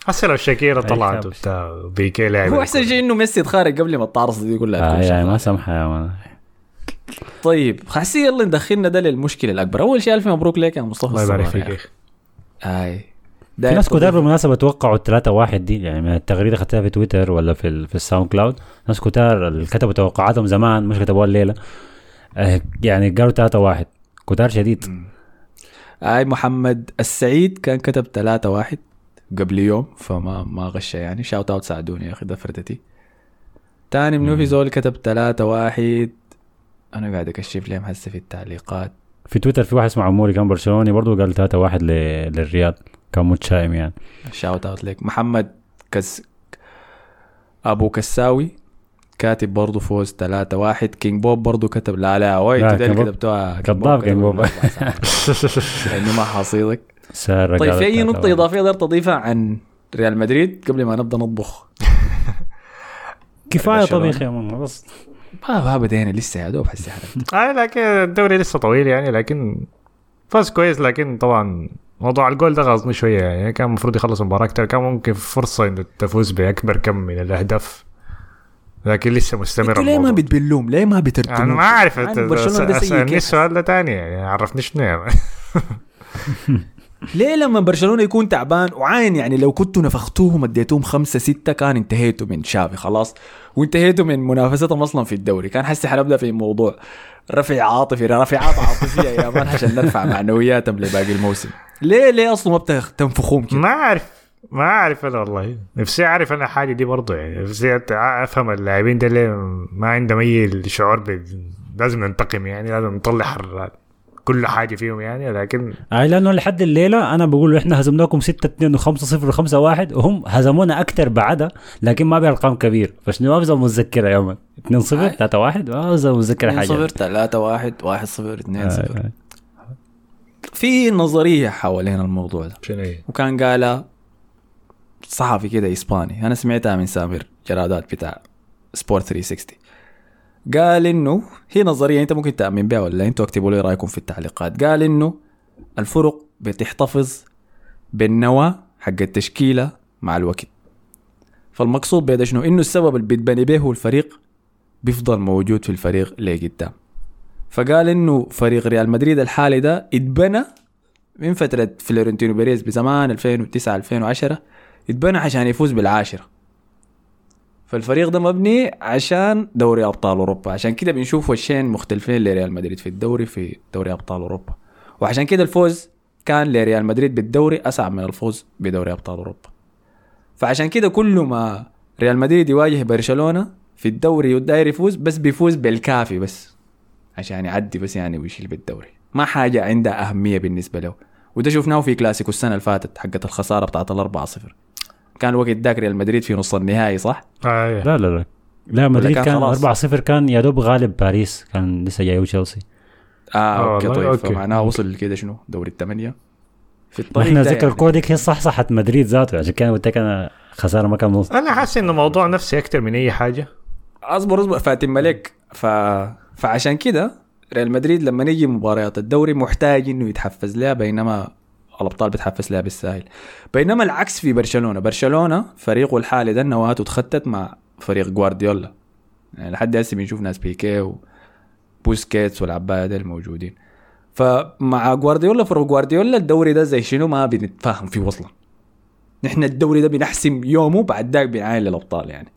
هسه لو شاكيرا طلعت. وبتاع بيكي لعب هو أحسن شيء إنه ميسي تخارج قبل ما الطارصه دي كلها آه يعني ما. سامحه يا مان طيب حسي يلا ندخلنا ده للمشكلة الأكبر. أول شيء ألف مبروك لك يا مصطفى الله يبارك فيك. يا أخي أخي. آي. في ناس كتار بالمناسبة توقعوا الثلاثة واحد دي يعني من التغريدة خدتها في تويتر ولا في ال- في الساوند كلاود. ناس كتار اللي كتبوا توقعاتهم زمان مش كتبوها الليلة. آه، يعني قالوا ثلاثة واحد. كتار شديد. أي محمد السعيد كان كتب 3 واحد قبل يوم فما ما غش يعني. شاوت اوت ساعدوني يا أخي ده فردتي تاني منو في زول كتب 3 واحد. أنا قاعد أكشف لهم هسه في التعليقات. في تويتر في واحد اسمه عموري كان برشلوني برضه قال ثلاثة واحد ل- للرياض كان متشائم يعني. شاوت اوت لك. محمد كس أبو كساوي كاتب برضه فوز 3 واحد كينج بوب برضه كتب لا لا وي اللي. كتبتوها كذاب كينج بوب. لأنه ما حاصيلك سارة طيب في أي ثلاثة نقطة واحد. إضافية تقدر تضيفها عن ريال مدريد قبل ما نبدأ نطبخ كفاية برشلونة. طبيخ يا مان بس ما ما بدينا لسه يا دوب حسي حالك آه لكن الدوري لسه طويل يعني لكن فاز كويس لكن طبعا موضوع الجول ده غاظني شوية يعني كان المفروض يخلص المباراة أكثر كان ممكن فرصة إنه تفوز بأكبر كم من الأهداف لكن لسه مستمر أنتوا ليه ما. بتبلوم ليه ما بترتموا أنا ما أعرف برشلونة ده سيء؟ السؤال ده تاني يعني عرفني شنو ليه لما برشلونة يكون تعبان؟ وعاين يعني لو كنتوا نفختوهم اديتوهم خمسة ستة كان انتهيتوا من شافي خلاص. وانتهيتوا من منافستهم أصلا في الدوري. كان حسي حنبدا في موضوع رفع عاطفي رفعات عاطفية يا مان عشان نرفع معنوياتهم لباقي الموسم. ليه ليه أصلا ما بتنفخوهم كده؟ ما أعرف. ما أعرف أنا والله. نفسي أعرف أنا حاجة دي برضه يعني. نفسي أفهم اللاعبين ده ليه ما عندهم أي شعور ب... لازم ننتقم يعني لازم نطلع حر- كل حاجة فيهم يعني لكن أي لأنه لحد الليلة أنا بقول إحنا هزمناكم 6 2 و5 0 و5 1 وهم هزمونا أكثر بعدها لكن ما بأرقام كبير فشنو ما بزم متذكرة يا مان 2 0 3 1 ما بزم متذكرة 2 حاجة. 0 3 1 1 0 2 0 آه، آه. في نظرية حوالين الموضوع ده. شنو هي؟ وكان قالها صحفي كده إسباني. أنا سمعتها من سامر جرادات بتاع سبورت 360 قال إنه هي نظرية أنت ممكن تأمن بها ولا أنتوا اكتبوا لي رأيكم في التعليقات. قال إنه الفرق بتحتفظ بالنواة حق التشكيلة مع الوقت فالمقصود بهذا شنو؟ إنه السبب اللي بيتبني به الفريق بيفضل موجود في الفريق لقدام فقال إنه فريق ريال مدريد الحالي ده اتبنى من فترة فلورنتينو بيريز بزمان 2009 2010 اتبنى عشان يفوز بالعاشرة. فالفريق ده مبني عشان دوري أبطال أوروبا. عشان كده بنشوف وشين مختلفين لريال مدريد في الدوري في دوري أبطال أوروبا. وعشان كده الفوز كان لريال مدريد بالدوري أصعب من الفوز بدوري أبطال أوروبا. فعشان كده كل ما ريال مدريد يواجه برشلونة في الدوري وداير يفوز بس بيفوز بالكافي بس. عشان يعدي بس يعني ويشيل بالدوري. ما حاجة عندها أهمية بالنسبة له. وده شفناه في كلاسيكو السنة اللي فاتت حقت الخسارة بتاعت الأربعة صفر. كان الوقت داك ريال مدريد في نص النهائي صح؟ آه إيه. لا لا لا لا مدريد كان كان خلاص؟ 4 0 كان يا دوب غالب باريس كان لسه جاي تشيلسي آه, آه okay والله، طيب أوكي. فمعناها وصل كده شنو؟ دوري الثمانية في ما الطريق إحنا ذكر يعني. الكورة ديك هي صحصحت مدريد ذاته عشان كده قلت لك أنا خسارة ما كان نص أنا حاسس إنه موضوع نفسي أكثر من أي حاجة أصبر أصبر فاتن ملك ف... فعشان كده ريال مدريد لما يجي مباريات الدوري محتاج إنه يتحفز لها بينما الأبطال بتحفز لها بالساهل بينما العكس في برشلونة. برشلونة فريقه الحالي ده نواته اتخطت مع فريق جوارديولا يعني لحد هسه بنشوف ناس بيكي وبوسكيتس والعبايه ديل موجودين. فمع جوارديولا فريق جوارديولا الدوري ده زي شنو ما بنتفاهم فيه أصلا نحن الدوري ده بنحسم يومه بعد ذاك بنعاين للأبطال يعني.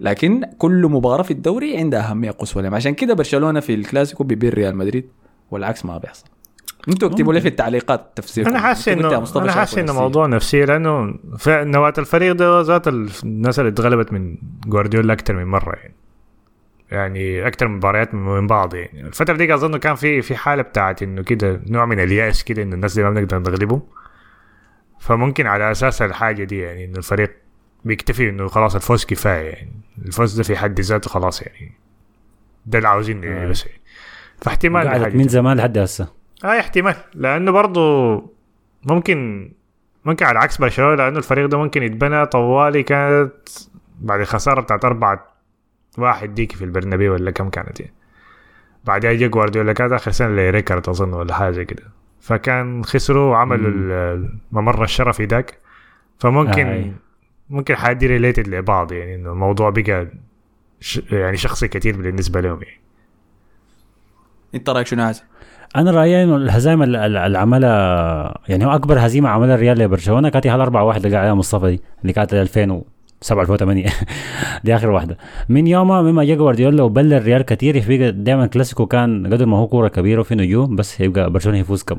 لكن كل مباراة في الدوري عندها أهمية قصوى. عشان كده برشلونة في الكلاسيكو بيبير ريال مدريد والعكس ما بيحصل. أنتوا اكتبوا لي في التعليقات تفسيركم. أنا حاسس انه أنا حاسس إنه. موضوع نفسي لأنه نواة الفريق ده ذات الناس اللي اتغلبت من جوارديولا أكثر من مرة يعني. يعني أكثر من مباريات من بعض يعني. الفترة دي أظن كان في في حالة بتاعت إنه كده نوع من اليأس كده انه الناس دي ما بنقدر نغلبهم فممكن على أساس الحاجة دي يعني انه الفريق بيكتفي إنه خلاص الفوز كفاية يعني. الفوز ده في حد ذاته خلاص يعني. ده اللي عاوزينه يعني آه. بس. يعني فاحتمال من. زمان لحد هسه. آه احتمال لأنه برضو ممكن ممكن على عكس برشلونة لأنه الفريق ده ممكن يتبنى طوالي كانت بعد الخسارة بتاعت أربعة واحد ديك في البرنابيو ولا كم كانت يعني بعدها جا جوارديولا كانت آخر سنة لريكارد أظن ولا حاجة كده فكان خسروا وعملوا مم. ال- الممر الشرفي داك فممكن آه، آه. ممكن حادي related لبعض يعني إنه الموضوع بقى ش... يعني شخصي كثير بالنسبة لهم يعني أنت رأيك شنو هذا؟ أنا رأيي إنه الهزائم ال- ال- اللي عملها يعني هو أكبر هزيمة عملها الريال لبرشلونة كانت هي 4 1 اللي قاعد عليها مصطفى دي اللي كانت 2007 2008 دي آخر واحدة. من يومها مما جا جوارديولا وبلى الريال كثير يبقى دائما كلاسيكو كان قدر ما هو كورة كبيرة وفي نجوم بس يبقى برشلونة يفوز كم.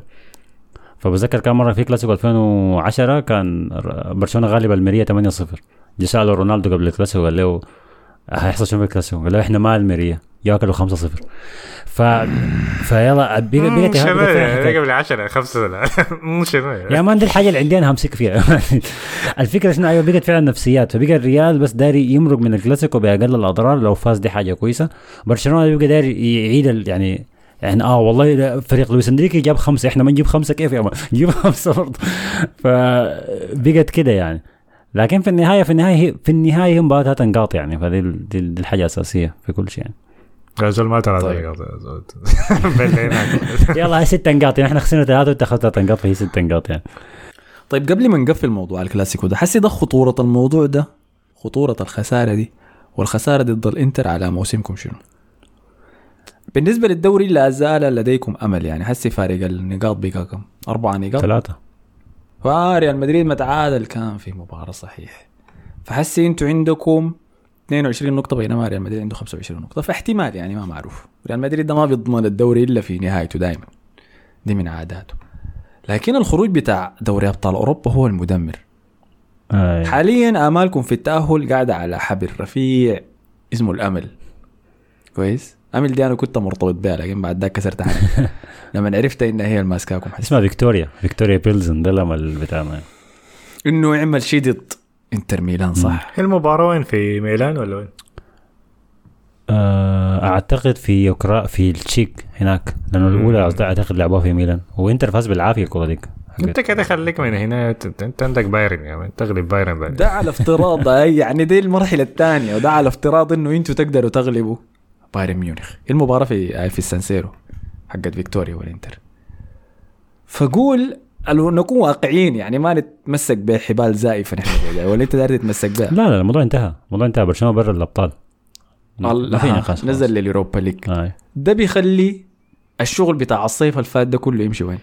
فبتذكر كان مرة في كلاسيكو 2010 كان برشلونة غالب الميريا 8-0 جه ساله رونالدو قبل الكلاسيكو قال له هيحصل شنو في الكلاسيكو؟ قال له إحنا ما الميريا. ياكلوا 5-0 ف فيلا فيها حكاية. قبل 10 5 سنة مو شنو يا مان دي الحاجة اللي عندي أنا همسك فيها. الفكرة شنو؟ أيوه بقت فعلا نفسيات. فبقى الريال بس داري يمرق من الكلاسيكو بأقل الأضرار لو فاز دي حاجة كويسة. برشلونة بقى داري يعيد يعني يعني آه والله فريق لويس إنريكي جاب خمسة. إحنا ما نجيب خمسة كيف يا مان نجيب خمسة برضه. فبقت كده يعني. لكن في النهاية في النهاية في النهاية هي مباراتها تنقاط يعني. فدي دي الحاجة الاساسيه في كل شيء يعني. يا زول ما ترى طيب. يلا هي ست نقاط يعني إحنا خسرنا ثلاثة وانت اخذت ثلاث نقاط فهي ست نقاط يعني. طيب قبل ما نقفل موضوع الكلاسيكو ده حسي ده خطورة الموضوع ده؟ خطورة الخسارة دي؟ والخسارة ضد الإنتر على موسمكم شنو؟ بالنسبة للدوري لا زال لديكم أمل يعني. حسي فارق النقاط بقى كم؟ أربعة نقاط؟ ثلاثة. فريال مدريد متعادل كان في مباراة صحيح. فحسي أنتوا عندكم 22 نقطة بينما ريال مدريد عنده 25 نقطة. فاحتمال يعني ما معروف. ريال مدريد ده ما بيضمن الدوري إلا في نهايته دائما دي من عاداته. لكن الخروج بتاع دوري أبطال أوروبا هو المدمر. آه. حاليا آمالكم في التأهل قاعدة على حبل رفيع اسمه الأمل. كويس؟ أمل دي أنا كنت مرتبط بها لكن بعد ذاك كسرت عنها. لما عرفت إنها هي الماسكاكم اسمها فيكتوريا. فيكتوريا بيلزن ده الأمل بتاعنا. إنه يعمل شيء ضد. انتر ميلان صح؟ المباراة وين؟ في ميلان ولا وين؟ آه، أعتقد في يوكرا في التشيك هناك لأنه الأولى أعتقد لعبوها في ميلان. وإنتر فاز بالعافية الكرة ديك. أنت كده خليك من هنا انت, عندك بايرن يا مان. تغلب بايرن بعد ده على افتراض أي يعني دي المرحلة الثانية. وده على افتراض إنه أنتوا تقدروا تغلبوا. بايرن ميونخ. المباراة في في السانسيرو حقت فيكتوريا والإنتر؟ فقول نكون واقعيين يعني ما نتمسك بحبال زائفة نحن ولا أنت داير تتمسك بها؟ لا لا الموضوع انتهى. الموضوع انتهى برشلونة برا الأبطال. ما في نقاش. نزل لليوروبا ليج. آه. ده بيخلي الشغل بتاع الصيف الفات ده كله يمشي وين؟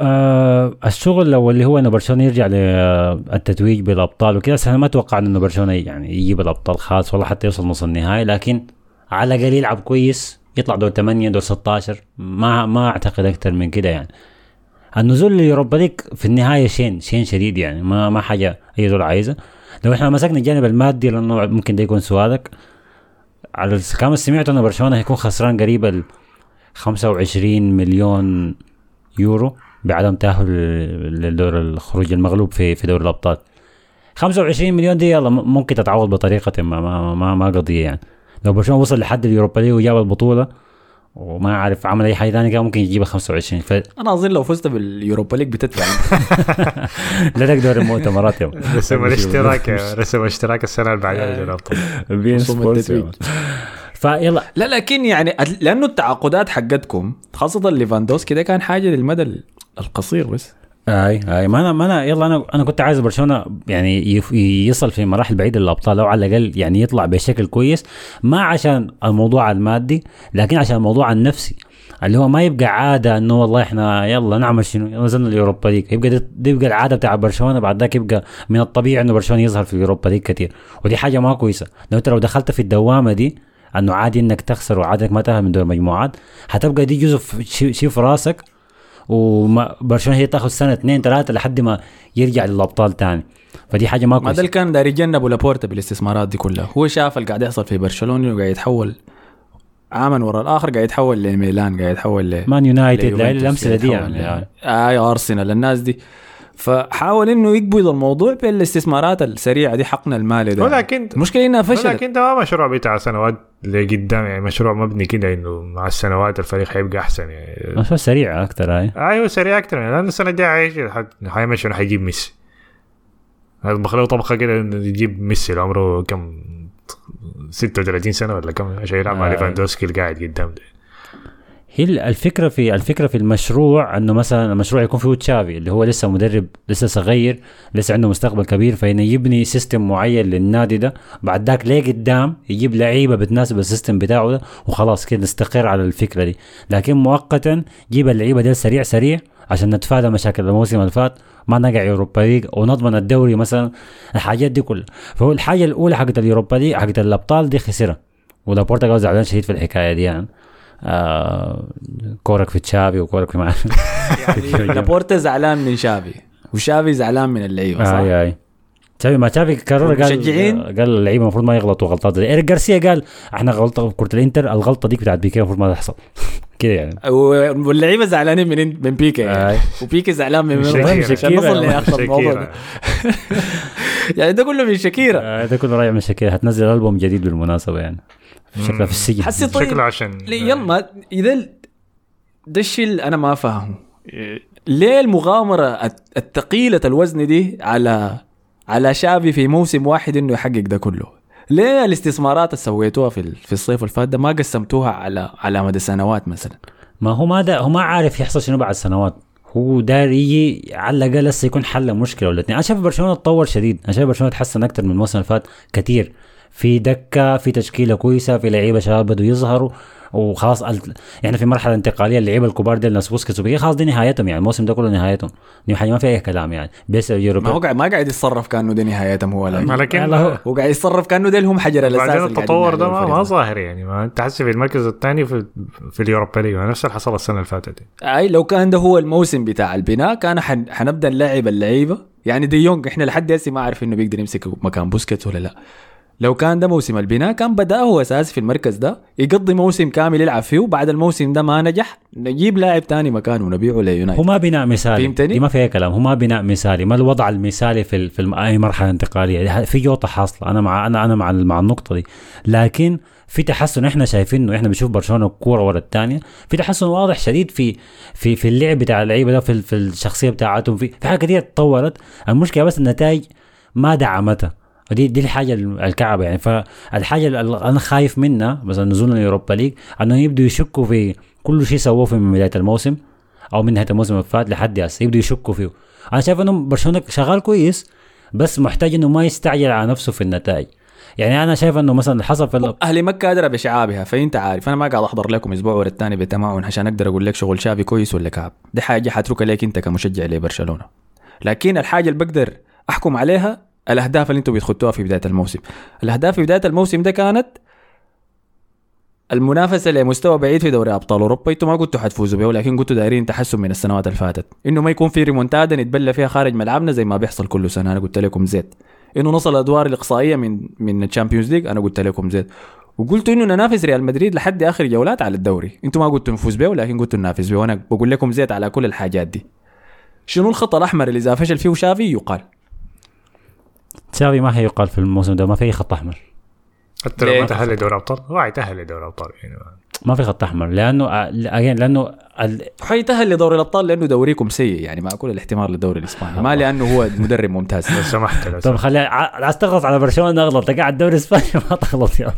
آه الشغل لو اللي هو إنه برشلونة يرجع للتتويج بالأبطال وكذا أنا ما أتوقع إنه برشلونة يعني يجيب الابطال خالص ولا حتى يوصل نص النهائي. لكن على الأقل يلعب كويس يطلع دور 8 دور 16 ما ما أعتقد أكثر من كده يعني. النزول لليوروبا ليج في النهاية شين شين شديد يعني ما ما حاجة أي زول عايزه لو إحنا مسكنا الجانب المادي لأنه ممكن ده يكون سؤالك. على كما سمعت انه برشلونة هيكون خسران قريب ال 25 مليون يورو بعدم تأهل للدور الخروج المغلوب في في دوري الأبطال. 25 مليون دي يلا ممكن تتعوض بطريقة ما ما ما, ما قضية يعني. لو برشلونة وصل لحد اليوروبا ليج وجاب البطولة وما عارف عمل أي حاجة ثانية كان ممكن يجيبها 25 ف أنا أظن لو فزت باليوروبا ليج بتدفع. لا تقدر المؤتمرات يوم. رسم الاشتراك رسم اشتراك السنة اللي بعدها دوري الابطال بين سبورتس. فيلا لا لكن يعني لأنه التعاقدات حقتكم خاصة ليفاندوسكي ده كان حاجة للمدى القصير بس. اي اي ما أنا ما أنا يلا أنا أنا كنت عايز برشلونة يعني يصل في مراحل بعيده للأبطال أو على الأقل يعني يطلع بشكل كويس ما عشان الموضوع المادي لكن عشان الموضوع النفسي. اللي هو ما يبقى عادة إنه والله إحنا يلا نعمل شنو؟ نزلنا اليوروبا ليج. يبقى دي, دي يبقى العادة بتاع برشلونة بعد ذاك يبقى من الطبيعي إنه برشلونة يظهر في اليوروبا ليج كثير ودي حاجة ما كويسة. لو أنت لو دخلت في الدوامة دي إنه عادي إنك تخسر وعادي انك ما تاهل من دور المجموعات حتبقى دي جزء شيء في راسك. وما برشلونة هي تاخذ سنة اثنين ثلاثة لحد ما يرجع للأبطال تاني. فدي حاجة ما ما ده كويسه اللي كان داير يتجنبوا لابورتا بالاستثمارات دي كلها. هو شاف اللي قاعد يحصل في برشلونة وقاعد يتحول عاما ورا الآخر قاعد يتحول لميلان قاعد يتحول ل مان يونايتد الامثله دي يعني, يعني. أي أرسنال الناس دي. فحاول إنه يقبض الموضوع بالاستثمارات السريعة دي حقنا المالي ده. ولكن المشكلة إنها فشلت. ولكن ده ما مشروع بتاع سنوات لقدام يعني مشروع مبني كده إنه مع السنوات الفريق حيبقى أحسن يعني. مشروع سريع أكثر هاي. أيوه سريع أكثر يعني لأنه السنة الجاية حيمشي انه حيجيب ميسي. يطبخ له طبخه كده إنه يجيب ميسي اللي عمره كم 36 سنة ولا كم؟ عشان يلعب مع آه. ليفاندوسكي القاعد قدام ده. هي الفكرة في الفكرة في المشروع إنه مثلا المشروع يكون فيه تشافي اللي هو لسه مدرب لسه صغير لسه عنده مستقبل كبير فإنه يبني system معين للنادي ده. بعد ذاك ليه قدام يجيب لعيبة بتناسب ال system بتاعه ده وخلاص كده نستقر على الفكرة دي. لكن مؤقتا جيب اللعيبة دي سريع سريع عشان نتفادى مشاكل الموسم اللي فات ما نقع يوروبا ليج ونضمن الدوري مثلا. الحاجات دي كلها. فهو الحاجة الأولى حقت اليوروبا ليج حقت الأبطال دي خسرها ولابورتا زعلان شديد في الحكاية دي يعني. آه كورك في تشافي وكورك في معاه يعني لابورتا زعلان من شافي وشافي زعلان من اللعيبة صح؟ آي آي تشافي ما تشافي قرر قال والمشجعين؟ قال اللعيبة المفروض ما يغلطوا غلطات زي إيريك جارسيا قال إحنا غلطة في كرة الإنتر الغلطة ديك بتاعت بيكي المفروض ما تحصل. كده يعني. واللعيبة زعلانين من من بيكي. يعني. آي. وبيكي زعلان من من شاكيرا. عشان نصل شاكيرا. لاخر الموضوع يعني ده كله من شاكيرا آه ده كله رايح من شكل هتنزل ألبوم جديد بالمناسبة يعني. شكلها في السجن. حسي طيب. شكله عشان يلا إذا ال- ده الشيء اللي أنا ما فاهمه. ليه المغامرة الت- الثقيلة الوزن دي على على شافي في موسم واحد إنه يحقق ده كله. ليه الاستثمارات اللي سويتوها في في الصيف اللي فات ده ما قسمتوها على على مدى سنوات مثلا؟ ما هو ما دا هو ما عارف يحصل شنو بعد سنوات. هو داير يجي على الأقل هسه يكون حل مشكلة ولا اثنين أنا شايف برشلونة تطور شديد. أنا شايف برشلونة تحسن أكثر من الموسم اللي فات كثير في دكة في تشكيلة كويسة في لعيبة شباب بدوا يظهروا. وخلاص إحنا في مرحلة انتقالية اللعيبه الكبار دي الناس بوسكيتس وبيجي خلاص دي نهايتهم يعني الموسم ده كله نهايتهم. دي حاجة ما في أي كلام يعني. بس ما هو قاعد ما قاعد يتصرف كأنه ده نهايتهم هو ما لا لكن هو- قاعد يتصرف كأنه ده هم حجر الأساس بعدين التطور ده ما, ما. ظاهر يعني. ما أنت حاسس في المركز الثاني في في اليوروبا ليج. نفس اللي حصل السنة اللي فاتت أي لو كان ده هو الموسم بتاع البناء كان حن... حنبدأ نلعب اللعيبة. يعني دي يونغ إحنا لحد هسه ما عارف إنه بيقدر يمسك مكان بوسكيتس ولا لا. لو كان ده موسم البناء كان بدأ هو أساسي في المركز ده. يقضي موسم كامل يلعب فيه وبعد الموسم ده ما نجح نجيب لاعب تاني مكانه ونبيعه هو ليونايتد ما بناء مثالي. فهمتني؟ دي ما فيها كلام. هو ما بناء مثالي. ما الوضع المثالي في في أي مرحلة انتقالية. في جوطة حاصلة. أنا مع أنا أنا مع مع النقطة دي. لكن في تحسن. إحنا شايفينه إحنا بنشوف برشلونة كورة ورا الثانية في تحسن واضح شديد في في في اللعب بتاع اللعيبة ده في, في الشخصية بتاعتهم. في في حاجات كثير تطورت. المشكلة بس النتائج ما دعمتها. ودي دي الحاجة الكعبة يعني. فالحاجة اللي أنا خايف منها مثلا نزولنا اليوروبا ليج انه يبدوا يشكوا في كل شيء سووه في بداية الموسم أو من نهاية الموسم اللي فات لحد هسه يبدوا يشكوا فيه. أنا شايف إنه برشلونة شغال كويس بس محتاج إنه ما يستعجل على نفسه في النتائج. يعني أنا شايف إنه مثلا حصل في ال- أهل مكه ادرى بشعابها فأنت عارف. أنا ما قاعد أحضر لكم أسبوع ورا الثاني بتمعن عشان أقدر أقول لك شغل شافي كويس ولا كعب. دي حاجة حتركها لك أنت كمشجع لبرشلونة. لكن الحاجة اللي بقدر أحكم عليها الأهداف اللي أنتم بتخطوها في بداية الموسم. الأهداف في بداية الموسم ده كانت المنافسة لمستوى بعيد في دوري أبطال أوروبا. أنتم ما كنتوا حتفوزوا به ولكن كنتوا دايرين تحسن من السنوات اللي فاتت. انه ما يكون في ريمونتادا نتبلى فيها خارج ملعبنا زي ما بيحصل كل سنة. أنا قلت لكم زيت. انه نصل الأدوار الإقصائية من من الشامبيونز ليج أنا قلت لكم زيت. وقلتوا إنه ننافس ريال مدريد لحد آخر جولات على الدوري. أنتم ما قلتوا نفوز به ولكن قلتوا ننافس به وأنا بقول لكم زيت على كل الحاجات دي. شنو الخط الأحمر اللي إذا فشل فيه شافي؟ يقال. تشافي ما هيقال في الموسم ده ما في أي خط أحمر. حتى لو؟ ما تأهل لدوري أبطال هو حيتاهل لدوري أبطال يعني ما في خط أحمر لأنه لأنه ال- حيتأهل لدوري الأبطال لأنه دوريكم سيء يعني مع كل الاحتمال للدوري الإسباني ما لأنه هو مدرب ممتاز. لو سمحت لو طب. خلي ع- عايز تغلط على برشلونة أغلط قاعد الدوري الإسباني ما تغلط يلا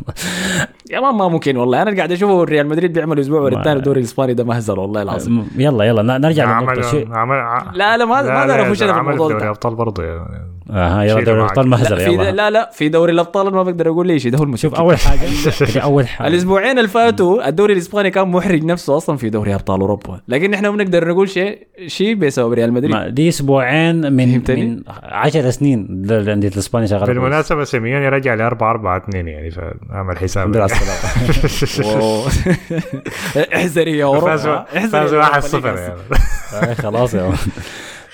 يا ما ما ممكن والله أنا قاعد أشوفه ريال مدريد بيعمل أسبوع ورا الثاني الدوري الإسباني ده مهزله والله العظيم. يلا يلا نرجع للنقطة شو؟ عمل عمل ع- لا لا ما ما أقدر اخش أنا في الموضوع دوري ده. أبطال برضه أها يلا شيله دوري. الأبطال لا مهزله في يلا لا لا في دوري الأبطال ما بقدر أقول لي شيء ده هو المشكلة شوف أول حاجة أول حاجة الأسبوعين اللي فاتوا الدوري الإسباني كان محرج نفسه أصلا في دوري أبطال أوروبا لكن إحنا بنقدر نقول شيء شيء بسبب ريال مدريد ما دي أسبوعين من؟ من 10 سنين الانديه الإسبانية شغالة. بالمناسبه سيميوني رجع ل 4 4 2 يعني فأعمل حساب. احذري يا أوروبا يا 1 أوروبا 0 ليج. يعني آه، خلاص يا.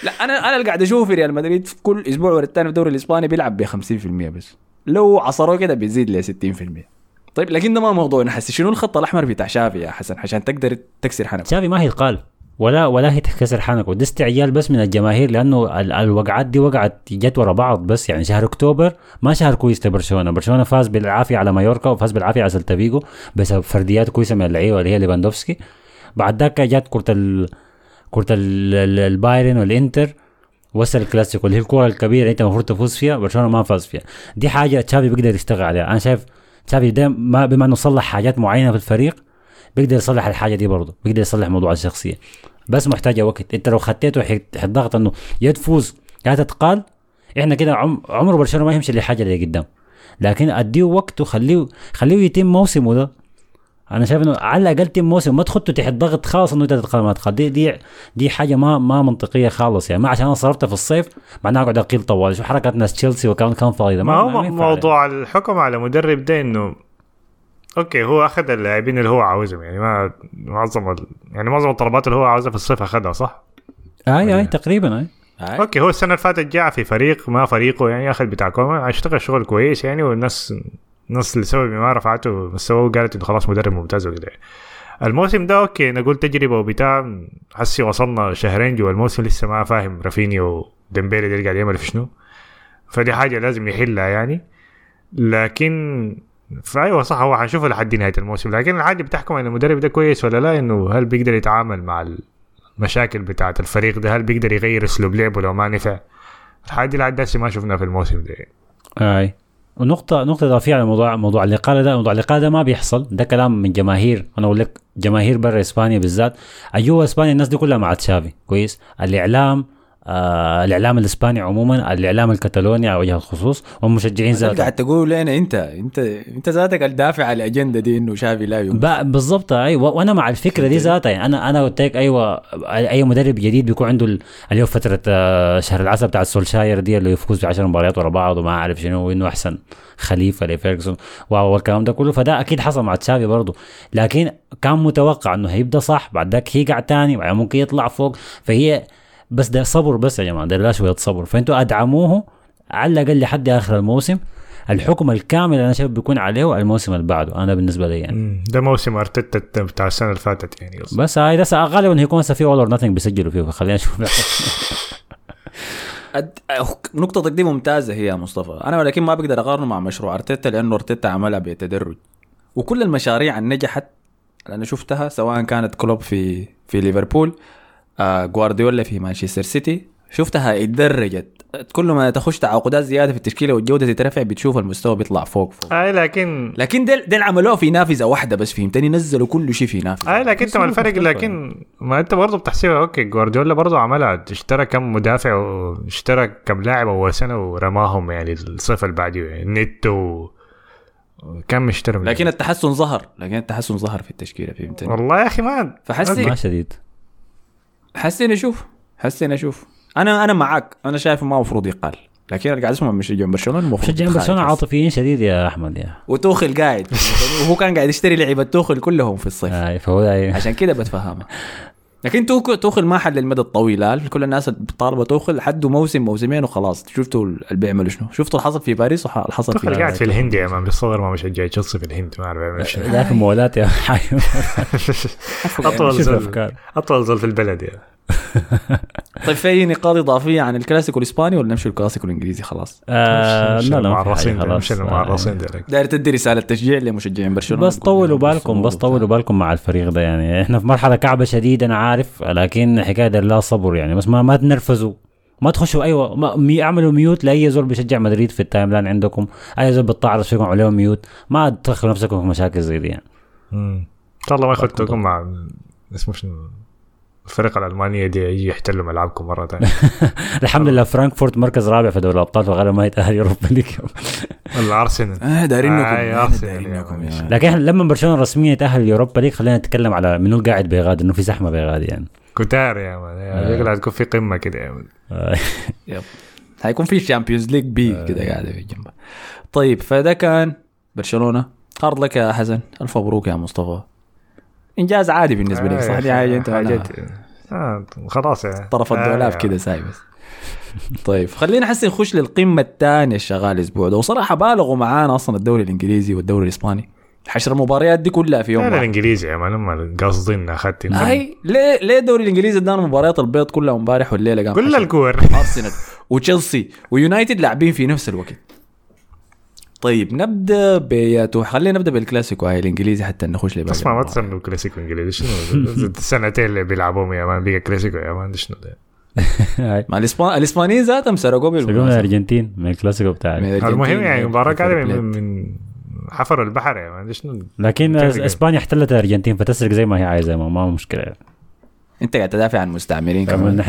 لا أنا أنا اللي قاعد اشوفه ريال مدريد في كل أسبوع ورا الثاني في الدوري الإسباني بيلعب ب 50% بس. لو عصروه كده بيزيد ل 60% طيب لكن ده ما موضوع. أنا حسي شنو الخط الأحمر بتاع شافي يا حسن؟ عشان تقدر تكسر حنك شافي ما هي تقال ولا ولا هي تكسر حنكه ده استعجال بس من الجماهير لأنه ال- الوقعات دي وقعت جت ورا بعض بس. يعني شهر أكتوبر ما شهر كويس لبرشلونة. برشلونة فاز بالعافية على مايوركا وفاز بالعافية على سلتا فيجو بسبب فرديات كويسة من اللعيبة اللي هي ليفاندوفسكي. بعد ذاك جت كرة. كرة ال... ال- البايرن والإنتر. وصل الكلاسيكو اللي هي الكرة الكبيرة أنت المفروض تفوز فيها برشلونة ما فاز فيها. دي حاجة تشافي بيقدر يشتغل عليها. أنا شايف تشافي ده ما بما إنه صلح حاجات معينة في الفريق بيقدر يصلح الحاجة دي برضه بيقدر يصلح موضوع الشخصية. بس محتاجة وقت. أنت لو خطيته حت- إنه يا تفوز يا تتقال إحنا كده عم عمره برشلونة ما يمشي لحاجة اللي قدام. لكن أديه وقت وخليه خليه يتم موسمه ده. أنا شايف إنه على الأقل تم موسم ما تخطه تحت ضغط خالص إنه انت تتقال ما تتقال دي دي دي حاجة ما ما منطقية خالص يعني. ما عشان أنا صرفتها في الصيف معناها أقعد أقيل طوال. شو حركات ناس تشيلسي وكان كان فاضي ما هو ينفع موضوع الحكم على مدرب ده إنه okay هو أخذ اللاعبين اللي هو عاوزهم يعني. ما معظم ال... يعني معظم الطلبات اللي هو عاوزها في الصيف أخذها صح؟ اي أي تقريبا أي. okay هو السنة اللي فاتت جاء في فريق ما فريقه يعني أخذ بتاع كومان أشتغل شغل كويس يعني والناس اللي سوى ما رفعته مستواه وقالت إنه خلاص مدرب ممتاز وكده. الموسم ده okay نقول تجربة وبتاع حسي وصلنا شهرين جوا الموسم لسه ما فاهم رافينيا وديمبيلي ده قاعد يعمل في شنو. فدي حاجة لازم يحلها يعني. لكن فايوه صح هو حنشوفه لحد نهاية الموسم. لكن الحاجة بتحكم إن المدرب ده كويس ولا لا إنه هل بيقدر يتعامل مع المشاكل بتاعة الفريق ده؟ هل بيقدر يغير أسلوب لعبه لو ما نفع؟ الحاجة دي لحد ما شفناها في الموسم ده. أي. ونقطة نقطة إضافية على موضوع موضوع الإقالة ده. موضوع الإقالة ده ما بيحصل. ده كلام من جماهير. أنا أقول لك جماهير برا إسبانيا بالذات. جوا إسبانيا الناس دي كلها مع تشافي. كويس؟ الإعلام آه الإعلام الإسباني عموما الإعلام الكتالوني على وجه الخصوص والمشجعين ذاتهم قاعد تقول لنا أنت أنت أنت ذاتك الدافع على الأجندة دي إنه شافي لا ب- بالضبط أي و- وأنا مع الفكرة دي ذاتها يعني أنا أنا قلت لك أيوه أي مدرب جديد بيكون عنده ال- اللي هو فترة آه، شهر العسل بتاع سولشاير دي اللي يفوز ب 10 مباريات ورا بعض وما عارف شنو وإنه أحسن خليفة لفيرجسون. والكلام ده كله. فده أكيد حصل مع تشافي برضه. لكن كان متوقع إنه هيبدأ صح بعد ذاك يقع تاني بعدين ممكن يطلع فوق. فهي بس ده صبر بس يا جماعة ده لا شوية صبر. فأنتوا أدعموه على الأقل لحد آخر الموسم. الحكم الكامل أنا شايف بيكون عليه الموسم اللي بعده أنا بالنسبة لي يعني. ده موسم أرتيتا بتاع السنة اللي فاتت يعني. بس هاي ده غالبا هيكون هسه في all or nothing بيسجلوا فيه فخلينا نشوف. أد... نقطتك دي ممتازة هي يا مصطفى. أنا ولكن ما بقدر أقارنه مع مشروع أرتيتا لأنه أرتيتا عملها بتدرج. وكل المشاريع اللي نجحت اللي أنا شفتها سواء كانت كلوب في في ليفربول آه جوارديولا في مانشستر سيتي شفتها اتدرجت. كل ما تخش تعاقدات زيادة في التشكيلة والجودة تترفع بتشوف المستوى بيطلع فوق فوق. اي لكن لكن ديل ديل عملوها في نافذة واحدة بس فهمتني؟ نزلوا كل شيء في نافذة. اي لكن انت ما الفرق لكن ما انت برضه بتحسبها أوكي جوارديولا برضه عملها اشترى كم مدافع واشترى كم لاعب أول سنة ورماهم يعني الصيف اللي بعده يعني نت و كم اشترى من- لكن التحسن ظهر لكن التحسن ظهر في التشكيلة فهمتني؟ والله يا أخي ما فحسي ما شديد. حسين أشوف حسين أشوف. أنا أنا معك أنا شايف ما المفروض يقال. لكن أنا قاعد اسمع مشجعين برشلونه المفروض مشجعين برشلونه. عاطفيين شديد يا أحمد يا. وتوخل قاعد وهو كان قاعد يشتري لعيبة توخل كلهم في الصيف. هاي فهو. عشان كده بتفهمها لكن توخل توخل ما حل المدى الطويل. لا كل الناس طالبة توخل حدوا موسم موسمين وخلاص. شفتوا اللي بيعملوا شنو؟ شفتوا اللي حصل في باريس واللي حصل في قاعد في الهند يا مان بيصغر ما مشجع تشيلسي في الهند ما أعرف في موالات يا حي. أطول زول أطول زول في البلد يا طيب في أي نقاط إضافية عن الكلاسيكو الإسباني ولا نمشي الكلاسيكو الإنجليزي؟ خلاص؟ آه لا لا مش خلاص. المعرصين آه، ده داير تدي رساله تشجيع لمشجعين برشلونة. بس طولوا بالكم بس طولوا بالكم مع الفريق ده يعني إحنا في مرحلة كعبة شديد أنا عارف لكن حكاية لا صبر يعني. بس ما ما تنرفزوا. ما تخشوا أيوه ما مي اعملوا mute لأي زول بيشجع مدريد في ال timeline عندكم. أي زول بتعرض فيكم عليهم mute. ما تدخلوا نفسكم في مشاكل زي دي يعني. مم. ان شاء الله ما يخدتوكم مع اسمه شنو؟ الفرق الألمانية دي يجي يحتلوا ملعبكم مرة ثانية الحمد لله فرانكفورت مركز رابع في دوري الأبطال فغالبا ما يتاهل يوروبا ليج. الأرسنال. آه آه، آه يا يا لكن إحنا لما برشلونة رسميا يتاهل اليوروبا ليج خلينا نتكلم على منو قاعد بيغاد إنه في زحمة بيغاد يعني. كتار يا مان آه. يقول تكون في قمة كده يا مان آه، يب. حيكون في الشامبيونز ليج بي كده قاعدة في جنبه طيب فده كان برشلونة. عرض لك يا حسن. ألف مبروك يا مصطفى. إنجاز عادي بالنسبة لك آه، صح؟ يا دي حاجة أنت حاجات آه خلاص يا طرف آه، الدولاب يا كده ساي بس. طيب خلينا هسه نخش للقمة الثانية الشغال الأسبوع ده. وصراحة بالغوا معانا أصلا الدوري الإنجليزي والدوري الإسباني. حشر المباريات دي كلها في يوم لا الإنجليزي يا man هم قاصدين أخذت. هاي ليه ليه الدوري الإنجليزي ادانا مباريات البيض كلها امبارح والليلة قام كل. الكور. أرسنال وتشيلسي ويونايتد لاعبين في نفس الوقت. طيب نبدأ بياتو خلينا نبدأ بالكلاسيكو هاي الإنجليزي حتى نخش لباقي اسمع ما. تسموا كلاسيكو إنجليزي شنو السنتين اللي بيلعبوهم يا man بقى كلاسيكو يا man شنو ده هاي. ما الاسبان الإسبانيين ذاتهم سرقوا سرقوا من. الأرجنتين من الكلاسيكو بتاع. المهم يعني مباراة قاعدة الفريق من, من حفر البحر يا man ده شنو لكن؟ إسبانيا احتلت الأرجنتين فتسرق زي ما هي عايزة ما, ما مشكلة يعني. انت قاعد تدافع عن مستعمرين من كمان.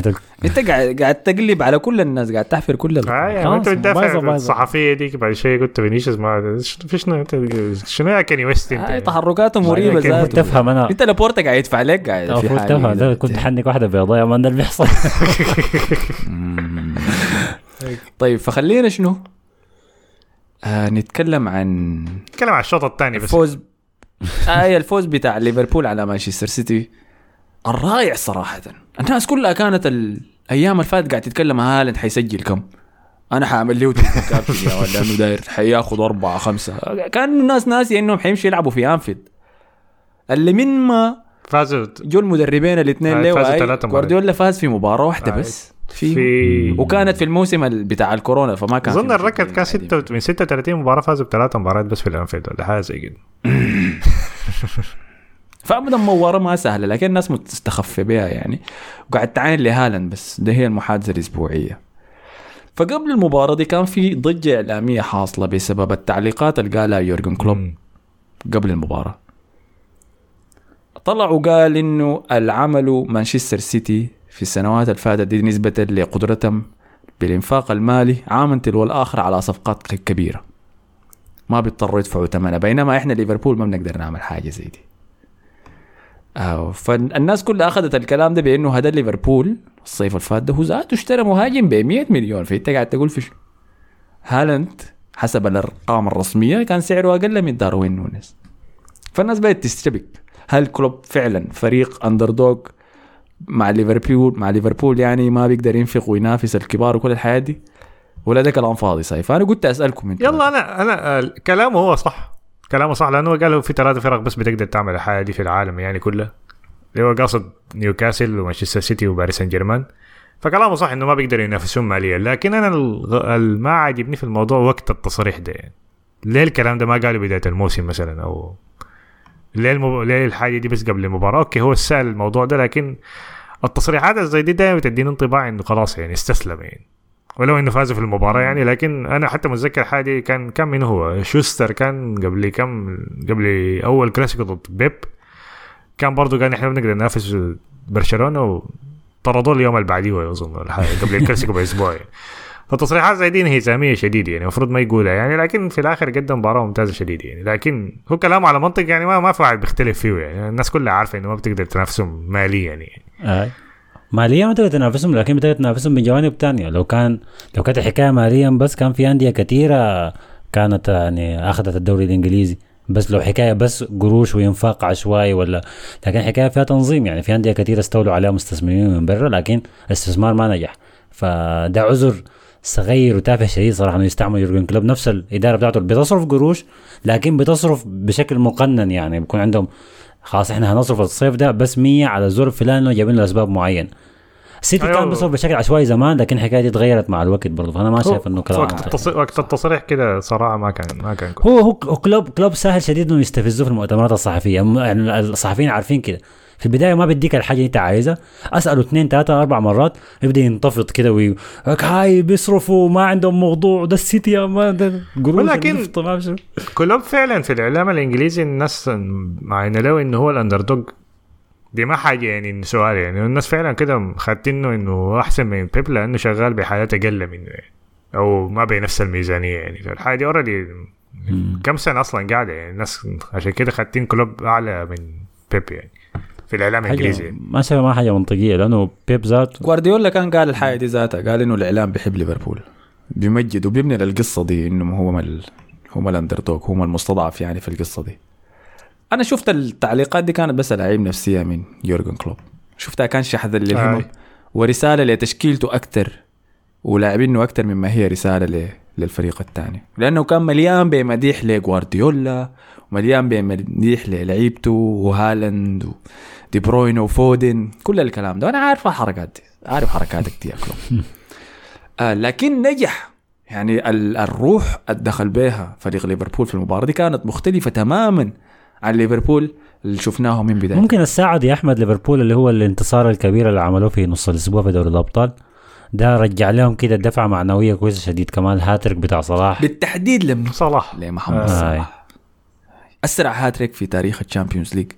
انت قاعد قاعد تقلب على كل الناس قاعد تحفر كل ال... آه man انت بتدافع. الصحفيه ديك بعد شوية قلت فينيسيوس ما شنو- في شنو يا كانيي ويست هاي انت تحركاته مريبة كيف ذاته. تفهم أنا. انت لابورتا قاعد يدفع لك قاعد في تفهم. ده كنت حنك واحدة بيضاء ما ده اللي بيحصل. طيب فخلينا شنو؟ آه نتكلم عن نتكلم على الشوط الثاني بس. الفوز آه الفوز بتاع ليفربول على مانشستر سيتي. الرائع صراحة. الناس كلها كانت الأيام اللي فاتت قاعد تتكلم هالاند حيسجل كم؟ أنا حاعمل له كابتن إنه داير حياخذ أربعة خمسة. كان الناس ناسي إنهم حيمشوا يلعبوا في أنفيلد. اللي من ما فازوا جو المدربين الاثنين ليه جوارديولا فاز في مباراة واحدة آه، بس. في, في وكانت في الموسم ال- بتاع الكورونا فما كان أظن الركض كان مشجعين ستة من 36 مباراة فازوا بثلاث مباريات بس في الأنفيلد ولا حاجة زي كده. فابدا مباراه ما سهلة لكن الناس مستخفة بها يعني. وقاعد تعاين لهالاند بس ده هي المحادثة الأسبوعية. فقبل المباراة دي كان في ضجة إعلامية حاصلة بسبب التعليقات اللي قالها يورجن كلوب. قبل المباراة. طلع وقال إنه العمل مانشستر سيتي في السنوات اللي فاتت دي نسبة لقدرتهم بالإنفاق المالي عاما تلو الآخر على صفقات كبيرة. ما بيضطروا يدفعوا ثمنها بينما إحنا ليفربول ما بنقدر نعمل حاجة زي دي. آه فالناس كلها أخذت الكلام ده بإنه هذا ليفربول الصيف اللي فات ده هو ذاته اشترى مهاجم ب 100 مليون. فأنت قاعد تقول في شنو؟ هالاند حسب الأرقام الرسمية كان سعره أقل من داروين نونيز. فالناس بدأت تستبك هل كلوب فعلا فريق underdog مع ليفربول؟ مع ليفربول يعني ما بيقدر ينفق وينافس الكبار وكل الحياة دي؟ ولا ده كلام فاضي صحيح فانا قلت أسألكم أنتوا يلا أنا أنا كلامه هو صح. كلامه صح لأنه قال في ثلاثة فرق بس بتقدر تعمل الحاجة دي في العالم يعني كله. اللي هو قاصد نيوكاسل ومانشستر سيتي وباريس سان جيرمان. فكلامه صح إنه ما بيقدروا ينافسون ماليا لكن أنا ما عاجبني في الموضوع وقت التصريح ده. يعني ليه الكلام ده ما قاله بداية الموسم مثلا؟ أو ليه المب... ليه الحاجة دي بس قبل المباراة؟ okay هو سأل الموضوع ده لكن التصريحات زي دي دايما بتديني انطباع إنه خلاص يعني استسلم يعني. ولو إنه فازوا في المباراة يعني لكن أنا حتى متذكر حاجة كان كان من هو؟ شوستر كان قبل كم قبل أول كلاسيكو ضد بيب. كان برضه قال إحنا بنقدر ننافس برشلونة وطردوه اليوم اللي بعديه أظن ولا حاجة قبل الكلاسيكو بأسبوع يعني. فتصريحات زي دي انهزاميه شديده يعني المفروض ما يقولها يعني لكن في الآخر قدم مباراة ممتازة شديده يعني. لكن هو كلامه على منطق يعني ما ما في واحد بيختلف فيه يعني. الناس كلها عارفة إنه ما بتقدر تنافسهم ماليا يعني. آه. ماليا ما تقدر تنافسهم لكن بتقدر تنافسهم بجوانب تانية لو كان لو كانت الحكاية ماليا بس كان في انديه كثيره كانت يعني اخذت الدوري الانجليزي بس لو حكايه بس قروش وينفاق عشوائي ولا لكن حكايه فيها تنظيم يعني في انديه كثيره استولوا عليها مستثمرين من برا لكن الاستثمار ما نجح فده عذر صغير وتافه شديد صراحة انه يستعمل يورجن كلوب نفس الاداره بتاعته بتصرف قروش لكن بتصرف بشكل مقنن يعني بيكون عندهم خلاص إحنا هنصرف الصيف ده بس 100 على الزول الفلاني جايبين له أسباب معين. سيتي أيوة. كان بيصرف بشكل عشوائي زمان لكن الحكاية دي اتغيرت مع الوقت برضه فأنا ما شايف إنه كلام وقت التص- وقت التصريح كده صراحة ما كان ما كان كويس. هو هو كلوب كلوب سهل شديد إنه يستفزوه في المؤتمرات الصحفية. يعني الصحفيين عارفين كده. في البداية ما بديك الحاجة اللي انت عايزها. أسأله اثنين ثلاثة أربع مرات يبدأ ينتفض كده وي هاي بيصرفوا ما عندهم موضوع ده السيتي يا ما ده ولكن-. كلوب فعلا في الإعلام الإنجليزي الناس مع إنه لو إنه هو الاندر دي ما حاجة يعني سؤال يعني. الناس فعلا كده خدتينه انه أحسن من بيب لأنه شغال بحاجات أقل منه يعني. أو ما بنفس الميزانية يعني. فالحاجة دي already كم سنة أصلا قاعدة يعني. الناس عشان كده خدتين كلوب أعلى من بيب يعني. في الإعلام الإنجليزي. يعني. ما شايف ما حاجة منطقية لأنه بيب ذات جوارديولا كان قال الحاجة دي ذاتها قال إنه الإعلام بيحب ليفربول. بيمجد وبيبني للقصة دي إنه هو ال... هم ال underdog هم المستضعف يعني في القصة دي. أنا شفت التعليقات دي كانت بس لعيب نفسية من يورجن كلوب. شفتها كان شحذ للهمم آي. ورسالة لتشكيلته أكثر ولاعبينه أكثر مما هي رسالة ل... للفريق الثاني. لأنه كان مليان بمديح لجوارديولا ومليان بمديح للعيبته وهالاند ودي بروين وفودن كل الكلام ده. وأنا عارف الحركات دي عارف حركاتك دي كلوب آه لكن نجح. يعني ال- الروح الدخل بها فريق ليفربول في المباراة دي كانت مختلفة تماما عن ليفربول اللي شفناه من بداية. ممكن الساعد يا أحمد ليفربول اللي هو الانتصار الكبير اللي عملوه في نص الأسبوع في دوري الأبطال ده رجع لهم كده دفعة معنوية كويسة شديد. كمان الهاتريك بتاع صلاح. بالتحديد لم صلاح. لمحمد آه. صلاح. أسرع هاتريك في تاريخ ال Champions League.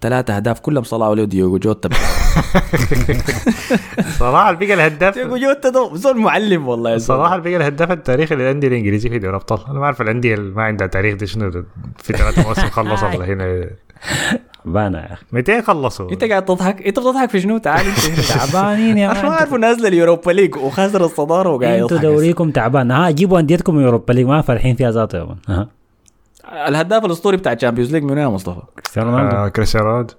ثلاثة أهداف كلهم صلاح ولو ديوجو جوتا. صلاح بقى الهداف ديوجو جوتا ده زول معلم والله يا. صراحة اللي بقى الهداف التاريخي للأندية الإنجليزية في دوري الأبطال. أنا ما أعرف الأندية اللي ما عندها تاريخ دي شنو ده. في ثلاث مواسم خلصوا هنا. بانا يا أخي. 200 خلصوا؟ أنت قاعد تضحك أنت بتضحك في شنو؟ تعال أنت تعبانين يا أنا ما عارفه نازله اليوروبا ليج وخسر الصدارة وقاعد أنتوا دوريكم تعبان. ها جيبوا أنديتكم من اوروبا ليج ما فرحين فيها ذاته يا مان الهداف الأسطوري بتاع الشامبيونز ليج من يا مصطفى؟ كريستيانو رونالدو. آه كريستيانو رونالدو.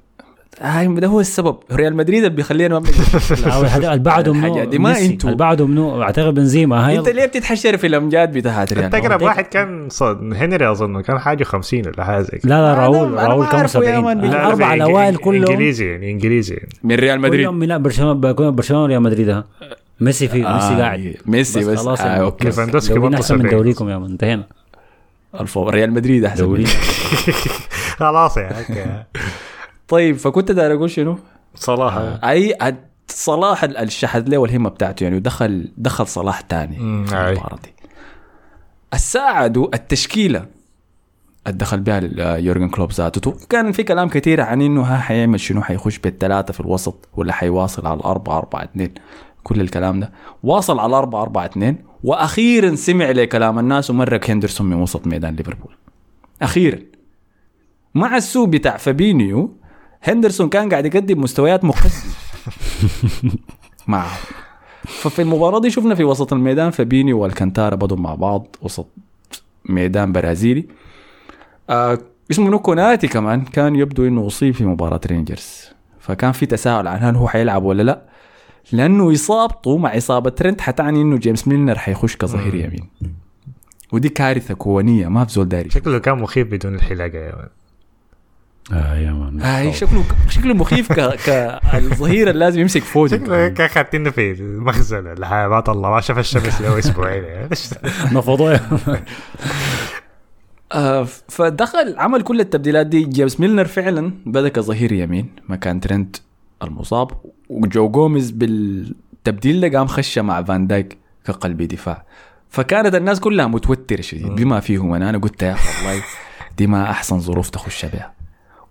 هاي ده هو السبب. ريال مدريد اللي بيخلينا ما اللي بعده منو؟ دي ما. أنتوا. اللي بعده منو؟ اعتقد بنزيما. هاي انت ليه بتتحشر في الامجاد بتاعت ريال انت اقرب. واحد كان صد... هنري أظن كان حاجة 50 ولا حاجة زي كده. لا لا راؤول راؤول يا 70 مان. لا، لا، الاربعه في إنج- الاوائل كلهم إنجليزي يعني إنجليزي. يعني من ريال مدريد. كلهم من لا برشلونه بكون برشلونة وريال مدريد ها. ميسي في ميسي آه، قاعد. ميسي بس, خلاص آه يعني. أوكي. ليفاندوسكي برضه أحسن من 70 دوريكم يا انتهينا. الفو ريال مدريد أحسن. خلاص يا أوكي طيب فكنت داير أقول شنو؟ صلاح. أي عد- صلاح ال- الشحذ له والهمة بتاعته يعني ودخل دخل صلاح أي. المباراة دي. الساعدوا التشكيلة الدخل بها ال- يورجن كلوب ذاته. كان في كلام كثير عن إنه ها حيعمل شنو؟ حيخش بالثلاثه في الوسط ولا حيواصل على الأربعة أربعة اثنين. كل الكلام ده. واصل على الأربعة أربعة اثنين. وأخيرا سمع لكلام الناس ومرق هندرسون من وسط ميدان ليفربول. أخيرا. مع السوء بتاع فابينيو هندرسون كان قاعد يقدم مستويات مقززه معه ففي المباراة دي شفنا في وسط الميدان فابينيو وألكانتارا بدوا مع بعض وسط ميدان برازيلي. آه اسمه نوكو ناتي كمان كان يبدو إنه أصيب في مباراة رينجرز. فكان في تساؤل عن هل هو حيلعب ولا لا. لأنه اصابته مع إصابة ترنت حتعني إنه جيمس ميلنر حيخش كظهير يمين. ودي كارثة كونية ما في زول داري. شكله كان مخيف بدون الحلاقة يا مان آه يا مان هاي شكله شكله مخيف ك كالظهير اللي لازم يمسك فوق شكله كان خدتنا في المخزن ما طلع ما شاف الشمس له أسبوعين. يعني. مان. آه فدخل عمل كل التبديلات دي جيمس ميلنر فعلا بدا كظهير يمين مكان ترنت المصاب. وجو جوميز بالتبديل ده قام خش مع فان دايك كقلبي دفاع. فكانت الناس كلها متوتره شديد بما فيهم أنا أنا قلت يا أخي والله دي ما أحسن ظروف تخش بها.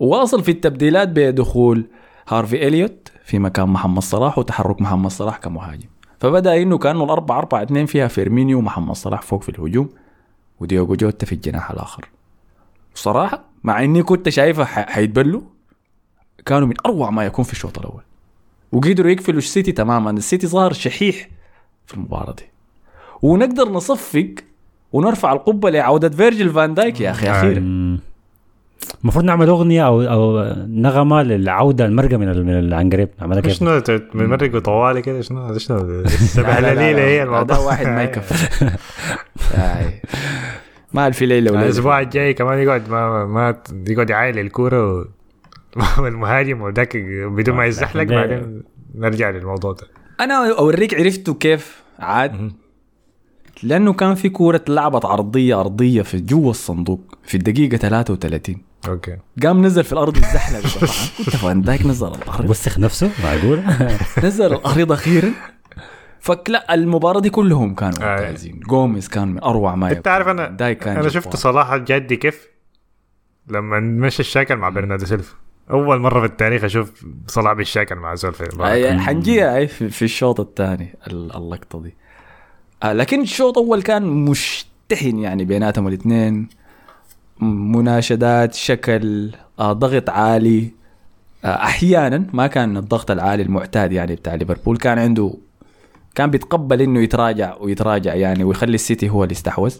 وواصل في التبديلات بدخول هارفي إليوت في مكان محمد صلاح وتحرك محمد صلاح كمهاجم. فبدأ إنه كأنه الأربعة أربعة اثنين فيها فيرمينيو ومحمد صلاح فوق في الهجوم وديوجو جوتا في الجناح الآخر. صراحة مع إني كنت شايفه حيتبلوا كانوا من أروع ما يكون في الشوط الأول. وقدروا يقفلوا السيتي تماما. السيتي ظهر شحيح في المباراة دي. ونقدر نصفق ونرفع القبة لعودة فيرجيل فان دايك يا أخي أخيرا. مم. المفروض نعمل أغنية أو أو نغمة للعودة المرقة من ال- من العنقريب نعملها كيف؟ شنو بنمرق طوالي كده شنو شنو السبهلليله هي ده الموضوع. واحد ما يكفي. ما في ليلة ولا الأسبوع الجاي كمان يقعد ما ما يقعد يعايل الكورة و... والمهاجم وذاك بدون ما يزحلق ده- بعدين نرجع للموضوع ده. أنا أوريك عرفته كيف؟ عاد. لأنه كان في كورة لعبت عرضية ارضيه في جوا الصندوق في الدقيقة 33 أوكي. قام نزل في الأرض الزحلق. طبعا قلت فان دايك نزل الأرض. وسخ نفسه معقول نزل الأرض أخيرا. فلا المباراة دي كلهم كانوا آه. ممتازين. جوميز كان من أروع ما أنت عارف أنا دايك كان أنا. شفت صلاح الجدي كيف؟ لما مشى الشاكل مع برناردو سيلفا. أول مرة في التاريخ أشوف صلاح بالشاكل مع. أي حنجيها أي في, الشوط الثاني اللقطة دي. آه لكن الشوط الأول كان مشتحن يعني بيناتهم الاثنين. مناشدات شكل آه ضغط عالي. آه أحيانا ما كان الضغط العالي المعتاد يعني بتاع ليفربول. كان عنده كان بيتقبل إنه يتراجع ويتراجع يعني ويخلي السيتي هو اللي يستحوذ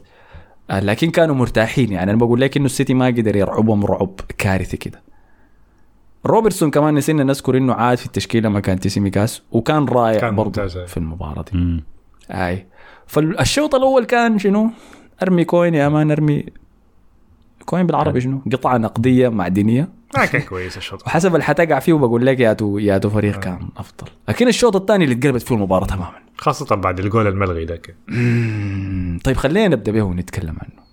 آه لكن كانوا مرتاحين يعني. أنا بقول لك إنه السيتي ما قدر يرعبهم رعب كارثي كده. روبرتسون كمان نسينا نذكر إنه عاد في التشكيلة مكان تيسيميكاس وكان رائع كان برضه. في المباراة دي. مم. أي. فالشوط الأول كان شنو؟ أرمي coin يا man أرمي coin بالعربي شنو؟ قطعة نقدية معدنية. ما كان كويس الشوط. وحسب اللي حتقع فيه وبقول لك يا تو يا تو فريق كان أفضل. لكن الشوط الثاني اللي اتقلبت فيه المباراة تماما. خاصة بعد الجول الملغي ذاك. طيب خلينا نبدأ به ونتكلم عنه.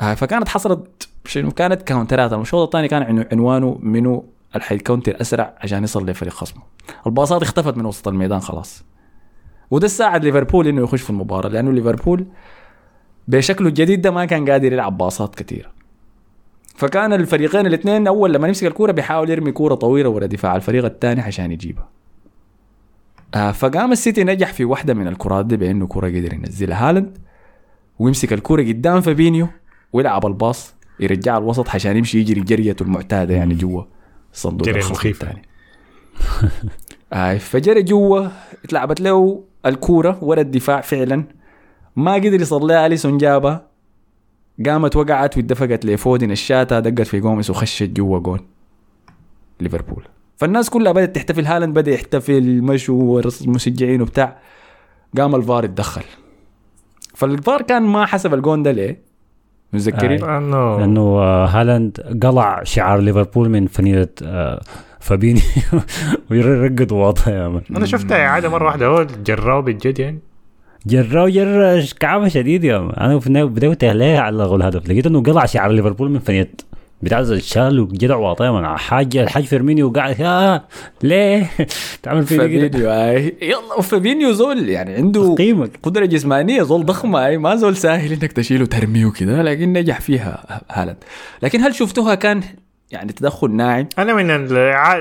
آه فكانت حصلت شنو؟ كانت counter ات الشوط الثاني كان عنو- عنوانه منو؟ اللي حي counter أسرع عشان يصل لفريق خصمه. ال pass ات اختفت من وسط الميدان خلاص. وده ساعد ليفربول إنه يخش في المباراة لأنه ليفربول بشكله الجديد ده ما كان قادر يلعب pass ات كثيره فكان الفريقين الاثنين أول لما يمسك الكورة بيحاول يرمي كورة طويلة ورا دفاع الفريق الثاني عشان يجيبها. آه فقام السيتي نجح في واحدة من الكرات دي بأنه كره قدر ينزلها. هالاند ويمسك الكرة قدام فابينيو ويلعب ال pass يرجعها الوسط عشان يمشي يجري جريته المعتادة يعني جوا. صندوق المخيف. الثاني آه فجري جوا اتلعبت له الكورة ورا الدفاع فعلا. ما قدر يصل لها أليسون جابها. قامت وقعت واتدفقت لفودن ال شاتا دقت في جوميس وخشت جوا جول ليفربول. فالناس كلها بدأت تحتفل. هالاند بدأ يحتفل مشوا المشجعين وبتاع. قام الفار اتدخل فالفار كان ما حسب الجون ده ليه؟ متذكرين؟ آه. انه لأنه آه، هالاند قلع شعار ليفربول من فنيله آه، فابينيو يرقد واضح يا man أنا شفتها اعاده مرة واحدة هو جراو بالجد يعني. جراو جرة كعبة شديد يا man أنا في النهاية بدأت ليه علقوا الهدف لقيت إنه قلع شعار ليفربول من فنيلة بتاع الشال وجدع واطي يا man حاج الحاج فيرمينيو قاعد آه ليه؟ تعمل في فابينيو أي. يلا وفابينيو زول يعني عنده قيمك قدرة جسمانية زول ضخمة أي. ما زول سهل إنك تشيله ترميه كده لكن نجح فيها هالاند. لكن هل شفتوها كان يعني تدخل ناعم؟ أنا من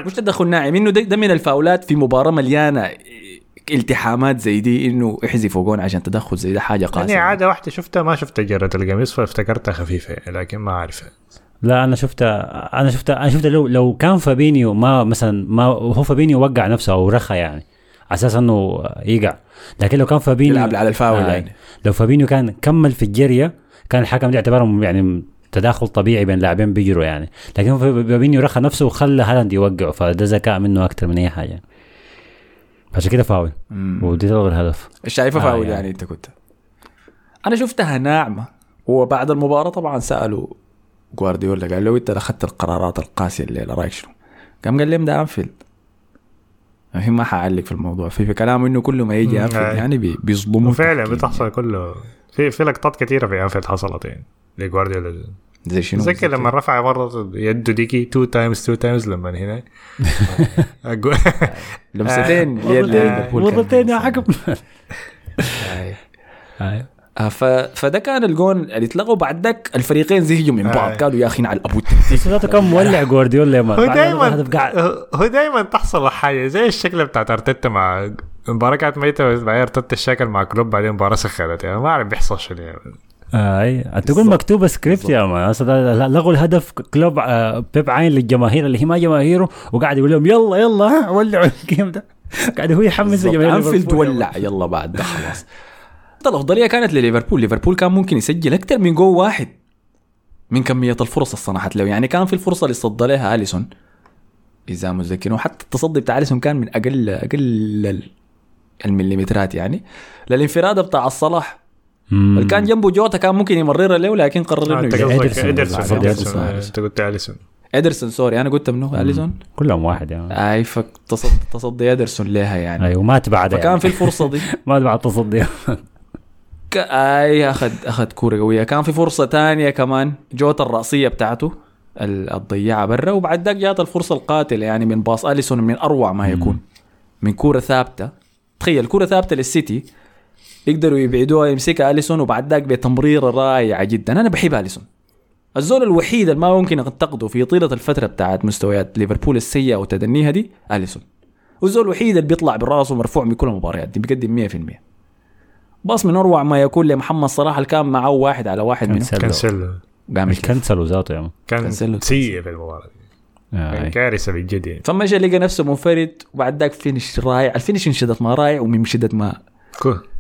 مش تدخل ناعم إنه ده, ده من الفاولات في مباراة مليانة التحامات زي دي إنه يحذفوا جون عشان تدخل زي ده حاجة أنا قاسية. اعاده واحدة شفتها ما شفت جرة القميص فافتكرتها خفيفة يعني لكن ما أعرفها. لا أنا شفتها أنا شفتها أنا شفتها لو لو كان فابينيو ما مثلا ما هو فابينيو وقع نفسه أو رخى يعني على أساس إنه يقع. لكن لو كان فابينيو يلعب على الفاول آه، يعني. لو فابينيو كان كمل في الجرية كان الحكم دي اعتبرهم يعني تداخل طبيعي بين لاعبين بيجروا يعني. لكن فابينيو رخى نفسه وخلى هالاند يوقعه فده ذكاء منه أكثر من أي حاجة. عشان كده فاول. ودي تلغي الهدف. شايفه آه، فاول يعني. يعني أنت كنت؟ أنا شفتها ناعمة. وبعد المباراة طبعا سألوا جوارديولا قال له إنت أخذت القرارات القاسية الليلة رأيك شنو؟ قام قال لهم ده أنفيلد الحين ما حعلق في الموضوع في, في كلامه إنه كل ما يجي أنفيلد. يعني بي- بيصدموا وفعلا التحكيم بتحصل كله في في لقطات كثيرة في أنفيلد حصلت يعني لجوارديولا. زي شنو؟ تذكر لما رفع مرة يده ديكي two times two times لما هنا لمستين اليد مرتين- ليفربول كان مرتين يا. حكم ف... فده كان الجون اللي اتلغوا بعد ذاك الفريقين زهجوا من بعض آه. قالوا يا أخي على أبو بيب ذاته كان مولع جوارديولا يا man. هو دائما هو دائما تحصل حاجة زي الشكل بتاعت أرتيتا مع مباراة كانت ميتة بعدين أرتيتا الشكل مع كلوب بعدين مباراة سخنت يعني ما أعرف بيحصل شنو يعني. آه، أي. تقول مكتوبه سكريبت يا man. لغوا الهدف كلوب آه، بيب عين للجماهير اللي هي ما جماهيره وقاعد يقول لهم يلا يلا ولعوا ال game ده. قاعد هو يحمس. الجماهير أنفيلد. ولع يلا بعد ده خلاص. الأفضلية كانت لليفربول. ليفربول كان ممكن يسجل أكثر من جول واحد من كمية الفرص اللي صنعت له. يعني كان في الفرصة اللي صد لها أليسون. إذا متذكرين وحتى التصدي بتاع أليسون كان من أقل أقل ال- المليمترات يعني. للانفراد بتاع الصلاح. مم. اللي كان جنبه جوتا كان ممكن يمررها له لكن قرر آه، انه. ادرسون إدرسون. إدرسون. أنت قلت أليسون. ادرسون sorry أنا قلت منه أليسون؟ كلهم واحد يعني. أي فتصدي تصدي ادرسون لها يعني. أيوه مات بعد فكان يعني. في الفرصة دي. مات بعد تصدي ك... آي أخذ أخذ كورة قوية. كان في فرصة تانية كمان. جوتا الرأسية بتاعته ال- الضيعه برا وبعد ذاك جات الفرصة القاتلة يعني من باص أليسون من أروع ما يكون. من كورة ثابتة. تخيل كورة ثابتة للسيتي. يقدروا يبعدوها يمسكها أليسون وبعد ذاك بتمريره رائعه جدا. أنا بحب أليسون. الزول الوحيد اللي ما ممكن انتقده في طيلة الفترة بتاعت مستويات ليفربول السيئة وتدنيها دي أليسون. والزول الوحيد اللي بيطلع براسه مرفوع من كل المباريات دي بيقدم 100% باص من أروع ما يكون لمحمد صلاح اللي كان معه واحد على واحد منه كنسلو. كنسل قام. كنسلوا ذاته يا. كان. سيء في المباراة دي. آه، أي. كارثة بجد يعني فمشى لقى نفسه منفرد وبعد ذاك finish رائع ال finish من شدة ما رائع ومن شدة ما.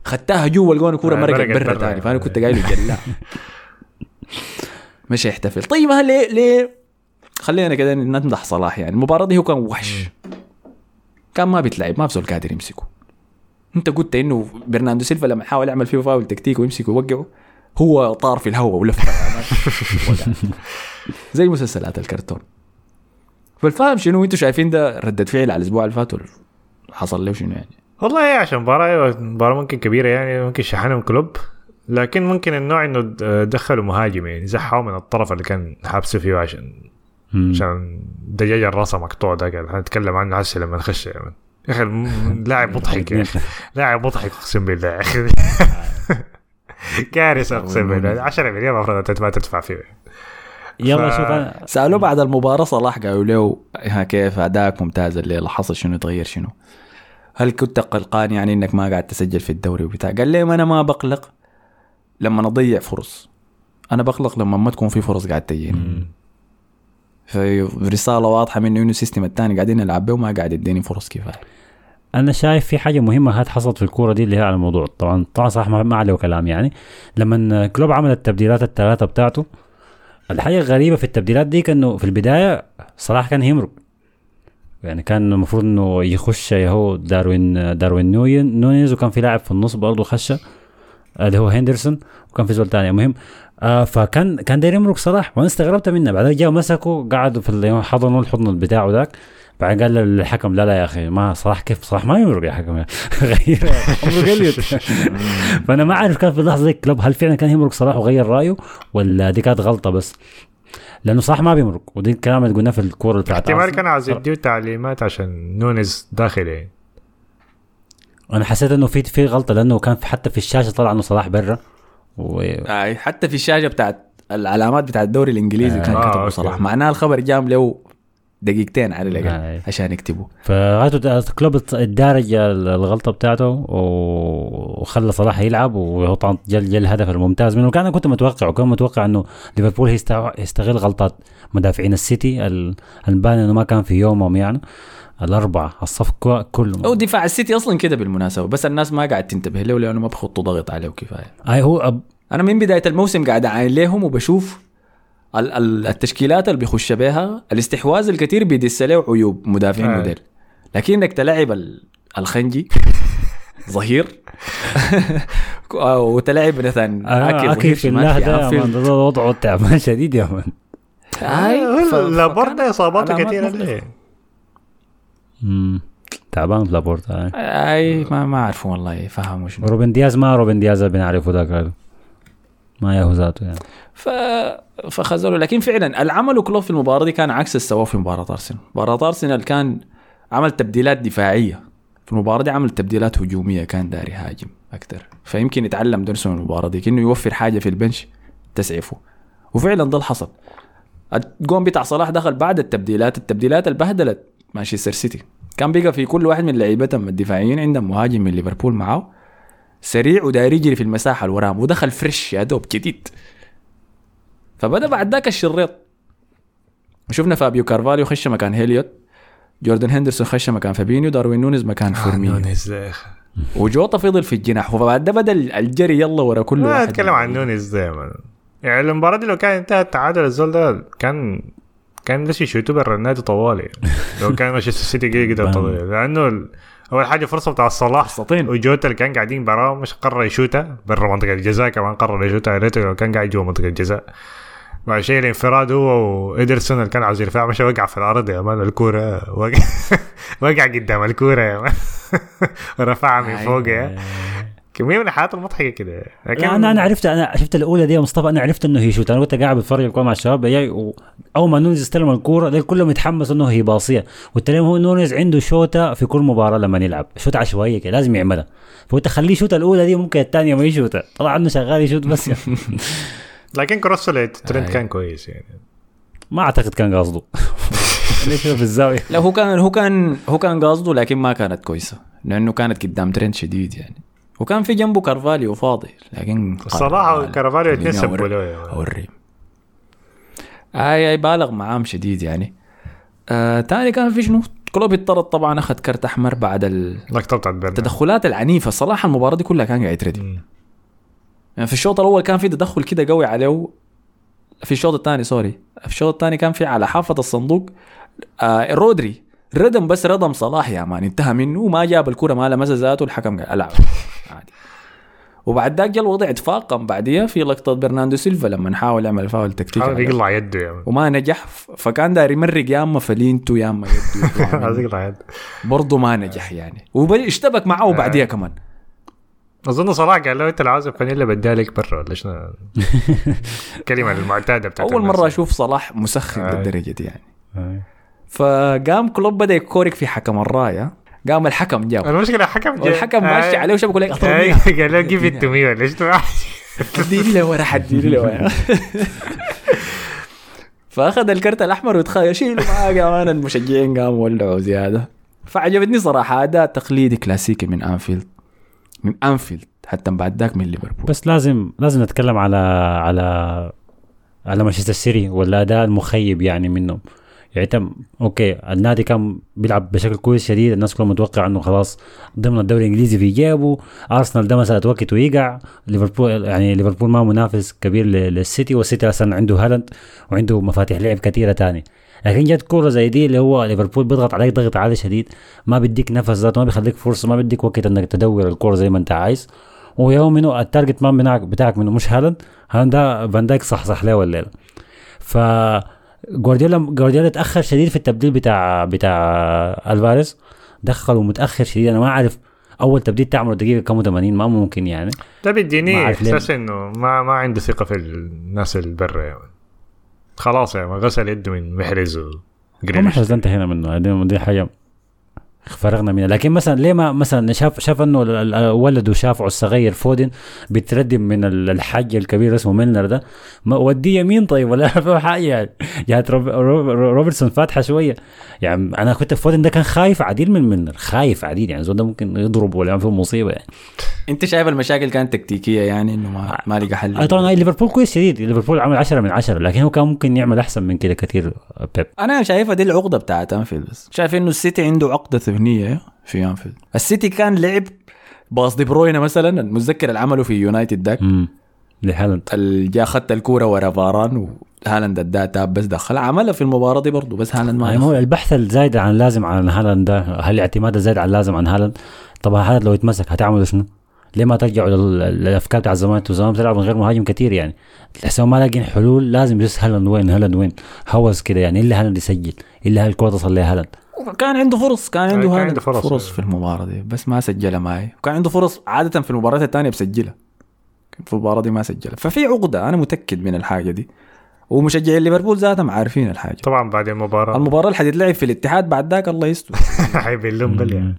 خدتها جوا الجون كورة آه، مرقت برا. ثاني فأنا كنت قايل له جلا مشى يحتفل طيب ليه ليه خلينا كده نمدح صلاح يعني المباراة دي هو كان وحش كان ما بيتلعب ما في زول قادر يمسكه انت قلت انه برناردو سيلفا لما حاول يعمل فيه فاول تكتيكي ويمسكه ويوقعه هو طار في الهواء ولف. زي مسلسلات الكرتون فالفاهم شنو أنتوا شايفين ده ردة فعل على الأسبوع اللي فات ولا حصل له شنو يعني والله هي عشان مباراة أيوة، مباراة ممكن كبيرة يعني ممكن شحنهم كلوب لكن ممكن النوع إنه دخلوا مهاجم يعني زحوا من الطرف اللي كان حابسه فيه عشان. عشان دجاجة الراسة مقطوع ده قال هنتكلم عنه هسه لما نخش مان. يا أخي لاعب مضحك يا أخي لاعب مضحك أقسم بالله. يا أخي كارثة أقسم بالله. 10 مليون المفروض ما تدفع فيه. يلا ف- شوف أنا سالوه بعد المباراة صلاح قالوا له ها كيف أداك ممتاز الليلة حصل؟ شنو تغير؟ شنو؟ هل كنت قلقان يعني إنك ما قاعد تسجل في الدوري وبتاع؟ قال لي أنا ما بقلق لما اضيع فرص. أنا بقلق لما ما تكون في فرص قاعد تجيني. فرساله واضحة منه انه السيستم الثاني قاعدين نلعب به وما قاعد يديني فرص كفاية. أنا شايف في حاجة مهمة هات حصلت في الكورة دي اللي هي على الموضوع. طبعا طبعا صح ما عليه كلام يعني. لما كلوب عمل التبديلات الثلاثه بتاعته الحاجة الغريبة في التبديلات دي انه في البداية صلاح كان يمرق يعني كان المفروض إنه يخش هو داروين داروين نون نونيز وكان في لاعب في النص برضه خشه اللي هو هندرسون وكان في زول تاني. المهم آه فكان كان داير يمرق صلاح. وأنا استغربت منه. بعدين جاء مسكه قعدوا في حضنوا الحضن بتاعه ذاك. بعدين قال للحكم لا لا يا أخي ما صلاح كيف صلاح؟ ما يمرق يا حكم. غير. اليوت فأنا ما أعرف كان في اللحظه دي كلوب هل فعلا كان يمرق صلاح وغير رأيه ولا دي كانت غلطة بس؟ لأنه صلاح ما بيمرق ودي الكلام اللي قلناه في الكورة بتاعت احتمال. كان عايز يديه تعليمات عشان نونز داخل يعني أنا حسيت إنه في في غلطة لأنه كان في حتى في الشاشة طلع إنه صلاح برا و... آه حتى في الشاشة بتاعت العلامات بتاعت الدوري الإنجليزي آه. كان آه، كتبوا okay. صلاح. معناها الخبر جاهم له دقيقتين على الأقل آه. عشان يكتبوا. فغايته كلوب الدارج الغلطة بتاعته وخلى صلاح يلعب وهو طبعا جل جل الهدف الممتاز منه. كان أنا كنت متوقع وكان متوقع إنه ليفربول هيستع- يستغل غلطات مدافعين السيتي ال- البان انه ما كان في يومهم يعني. الأربعة الصفقه كله أو دفاع السيتي أصلا كده بالمناسبة بس الناس ما قاعد تنتبه له لأنه ما بخطوا ضغط عليه كفايه أي هو أب... أنا من بداية الموسم قاعد أعاين لهم وبشوف التشكيلات اللي بيخش بها الاستحواذ الكثير بيدس له عيوب مدافعين آه. موديل لكن إنك تلعب ال- الخنجي ظهير وتلعب مثلا آه اكي في الله ده وضعه تعبان شديد يا مان هاي ف- لا فكان برضه اصاباته كثيره مختلفة. ليه مم. تعبان لابورتا آه. أي ما ما اعرف والله فهموا شنو روبن دياز ما روبن دياز بنعرفه ذاك ما ياهو ذاته يعني. ف فخذلوا. لكن فعلا العمل كلوب في المباراة دي كان عكس السوا في مباراة أرسنال. مباراة أرسنال كان عمل تبديلات دفاعية. في المباراة دي عمل تبديلات هجومية كان داري هاجم أكثر فيمكن يتعلم درسه من المباراة دي كأنه يوفر حاجة في البنش تسعفه. وفعلا ده اللي حصل الجون بتاع صلاح دخل بعد التبديلات. التبديلات اللي بهدلت مانشستر سيتي. كان بقى في كل واحد من لعيبتهم الدفاعيين عندهم مهاجم من ليفربول معاه. سريع وداير يجري في المساحة اللي وراه ودخل fresh يا دوب جديد. فبدأ بعد ذاك الشريط. شفنا فابيو كارفاليو خش مكان إليوت جوردن هندرسون خش مكان فابينيو داروين نونيز مكان فيرمينيو. نونز يا أخي. وجوتا فضل في الجناح وبعد ده بدا الجري يلا ورا كل ما واحد. أتكلم عن نونز دائما يعني المباراة دي لو كان انتهى التعادل الزول ده كان كان بس يشوتوا برا النادي طوالي لو كان مانشستر سيتي يقدر يطلع. لأنه أول حاجة فرصة بتاع صلاح سطين وجوتا اللي كان قاعدين براهم مش قرر يشوتها برا منطقة الجزاء كمان قرر يشوتها يا ريته كان قاعد جوا منطقة الجزاء. بعد شيء الانفراد هو وإيدرسون اللي كان عاوز يرفع مشى وقع في الأرض يا مان. الكورة وقع. وقع قدام الكورة يا مان. ورفعها من فوق يا. كمية من الحالات المضحكة كده. لكن لا أنا أنا عرفت أنا شفت الأولى دي يا مصطفى أنا عرفت إنه هي شوت. أنا كنت قاعد بتفرج الكورة مع الشباب جاي أول ما نونيز استلم الكورة ديل كلهم يتحمسوا إنه هي باصية. قلت لهم هو نونيز عنده شوطة في كل مباراة لما يلعب. شوط عشوائية كده لازم يعملها. فقلت خليه يشوت الأولى دي ممكن الثانية ما يشوتها طلع إنه شغال يشوت بس يعني. لكن cross و لترنت أي. كان كويس يعني. ما أعتقد كان قصده. ليش في الزاوية؟ لا هو كان هو كان هو كان قاصده لكن ما كانت كويسة. لأنه كانت قدام ترنت شديد يعني. وكان في جنبه كارفاليو فاضي لكن الصراحة قال- كارفاليو أوري- له. اوري اي اي بالغ معاهم شديد يعني. آه تاني كان في شنو؟ كلوب اتطرد طبعا أخذ كرت أحمر بعد التدخلات العنيفة. الصراحه المباراة دي كلها كان قاعد مم. يعني في الشوط الأول كان في تدخل كده قوي عليه في الشوط الثاني sorry. في الشوط الثاني كان في على حافة الصندوق. آه رودري. ردم بس ردم صلاح يا man انتهى منه وما جاب الكرة ما لمسها ذاته الحكم قال العب عادي. وبعد ذاك جا الوضع تفاقم بعديها في لقطة برناندو سيلفا لما حاول يعمل فاول تكتيكي حاول. يقلع يده man وما نجح فكان داير يمرق يا أما فنيلته يا أما يده. يقلع يده. برضه ما نجح يعني. واشتبك معه بعديها كمان. أظن صلاح قال له أنت لو عاوز فانيلا بدالك برا ولا شنو؟ الكلمة المعتادة بتاعت أول. مرة أشوف صلاح مسخن آه. للدرجه دي يعني. فقام كلوب بدأ يكورك في حكم الراية. قام الحكم جاب. المشكلة الحكم جاي- والحكم ماشي آه. عليه وشبك يقول لك آه، قال له give to me ولا اديني له ورا حديني له ورا فأخذ الكرت الأحمر وتخيل شيلوا معاه كمان المشجعين. قاموا ولعوا زيادة. فعجبتني صراحة أداء تقليدي كلاسيكي من أنفيلد. من أنفيلد حتى بعد ذاك من ليفربول. بس لازم لازم نتكلم على على على مانشستر سيتي والاداء المخيب يعني منهم. يعني انت okay النادي كان بيلعب بشكل كويس شديد الناس كلها متوقع إنه خلاص ضمن الدوري الإنجليزي في جيبه أرسنال ده مسألة وقت ويقع. ليفربول يعني ليفربول ما منافس كبير لل- للسيتي والسيتي أصلا عنده هالاند وعنده مفاتيح لعب كثيرة تاني لكن جت كورة زي دي اللي هو ليفربول بيضغط عليك ضغط عالي شديد ما بيديك نفس ذاته ما بيخليك فرصة ما بيديك وقت إنك تدور الكورة زي ما أنت عايز. ويوم منه ال target man بتاعك منه مش هالاند. هالاند ده فان دايك صح صح له الليلة ف جوارديولا جوارديولا اتأخر شديد في التبديل بتاع بتاع ألفاريز. دخله متاخر شديد. أنا ما اعرف أول تبديل تعمله دقيقه كم 80 ما ممكن يعني. ده ما بيديني. إحساس إنه ما ما عنده ثقة في الناس اللي برا man خلاص man غسل يده من محرز وجريليش محرز انتهينا منه. دي حاجة فرغنا منها. لكن مثلا ليه ما مثلا شاف شاف إنه ال- ولده شافعه الصغير فودن بيتردم من ال- الحج الكبير اسمه ميلنر ده؟ ما وديه يمين طيب ولا فيه حاجة يعني؟ يعني روب- روب- روبرتسون فاتحة شوية. يعني أنا كنت فودن ده كان خايف عديل من ميلنر خايف عديل يعني زول ده ممكن يضرب ولا فيه مصيبة يعني. انت شايف المشاكل كانت تكتيكية يعني إنه ما, ما لقى حل؟ طبعا ليفربول كويس شديد. ليفربول عمل 10 من 10 لكن هو كان ممكن يعمل أحسن من كده كثير بيب. أنا شايفها دي العقدة بتاعت أنفيلد بس. شايف إنه السيتي عنده عقدة ذهنية في أنفيلد. السيتي كان لعب باص دي بروينا مثلا المتذكر اللي عمله في يونايتد داك لهالاند. جا اخذت الكورة ورا فاران وهالاند اداها tap بس دخل. عملها في المباراة دي برضه بس هالاند ما يعني هو. البحث الزايد عن اللازم عن هالاند ده هل الاعتماد الزايد عن اللازم عن هالاند. طبعا هالاند لو يتمسك هتعملوا شنو؟ ليه ما ترجعوا لل- للأفكار بتاع زمان؟ أنتوا زمان بتلعبوا من غير مهاجم كثير يعني. تحسوا ما لاقين حلول لازم بس هالاند وين؟ هالاند وين؟ هوس كده يعني إلا هالاند يسجل إلا هالكوره تصل لهالاند. كان عنده فرص كان عنده كان عنده فرص. فرص في المباراة دي بس ما سجلها معي. وكان عنده فرص عادة في المباريات الثانية بسجلها. في المباراة دي ما سجلها. ففي عقدة أنا متأكد من الحاجة دي. ومشجعي ليفربول ذاتهم عارفين الحاجة. طبعا بعد المباراة المباراة اللي حتتلعب في الاتحاد بعد ذاك الله يستر. حيبلهم بل يعني.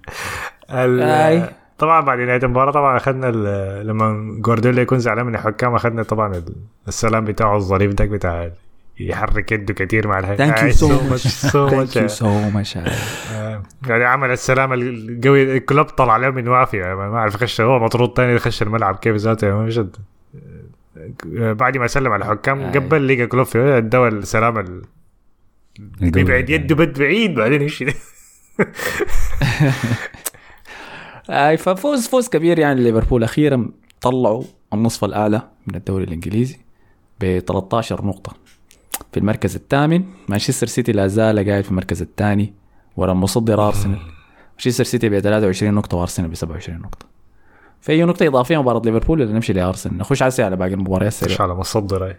طبعا بعد نهاية المباراة طبعا أخذنا لما جوارديولا يكون زعلان من الحكام أخذنا طبعا ال- السلام بتاعه الظريف ده بتاع يحرك يده كثير مع الحكام thank you so much thank you so much يعني عمل السلام القوي الكلوب طلع عليه من وافي يعني ما أعرف خش هو مطرود تاني يخش الملعب كيف ذاته يعني مش قد- بعد ما سلم على الحكام آي. قبل لقى كلوب في اداه السلام ال- بيبعد يده بد بعيد بعدين يمشي. اي ففوز فوز كبير يعني ليفربول أخيرا طلعوا النصف الأعلى من الدوري الإنجليزي ب 13 نقطة. في المركز الثامن مانشستر سيتي لا زال قاعد في المركز الثاني ورا المصدر أرسنال. مانشستر سيتي ب 23 نقطة وأرسنال ب 27 نقطة. في أي نقطة إضافية مباراة ليفربول ولا نمشي لأرسنال. نخش عسي على باقي المباريات السريعه على مصدر هاي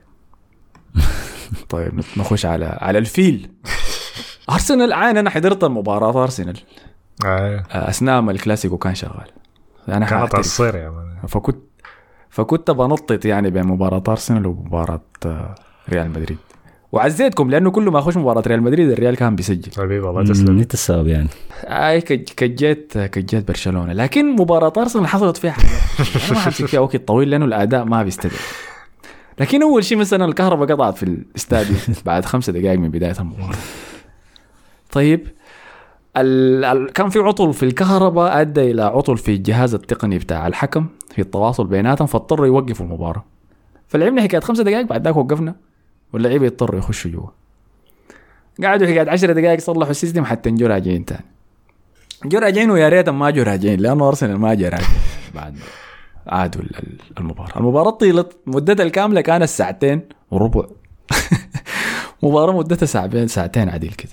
طيب نخش على على الفيل. أرسنال عين أنا حضرت المباراة. أرسنال. آه. أثناء ما الكلاسيكو كان شغال. أنا كانت. تصير يا man. فكنت فكنت بنطط يعني بين مباراة أرسنال ومباراة آه، ريال مدريد. وعزيتكم لأنه كل ما أخش مباراة ريال مدريد الريال كان بيسجل. حبيبي والله مم، تسلم أنت السبب يعني. أي كج- كجيت كجيت برشلونة. لكن مباراة أرسنال حصلت فيها حاجات أنا ما حمسك فيها وقت طويل لأنه الأداء ما بيستدعي. لكن أول شيء مثلا الكهرباء قطعت في الاستاديو بعد خمسة دقائق من بداية المباراة. طيب. كان في عطل في الكهرباء أدى إلى عطل في الجهاز التقني بتاع الحكم في التواصل بيناتهم فاضطروا يوقفوا المباراة. فلعبنا حكاية خمسة دقائق بعد ذاك وقفنا. واللعيبه يضطروا يخشوا جوا. قعدوا حكاية 10 دقائق صلحوا ال system حتى نجوا راجعين تاني. جو راجعين ويا ريتهم ما جو راجعين لأنه أرسنال ما جا راجع بعد عادوا ال- ال- المباراة. المباراة طيلت مدتها الكاملة كانت ساعتين وربع. مباراة مدتها ساعتين ساعتين عديل كده.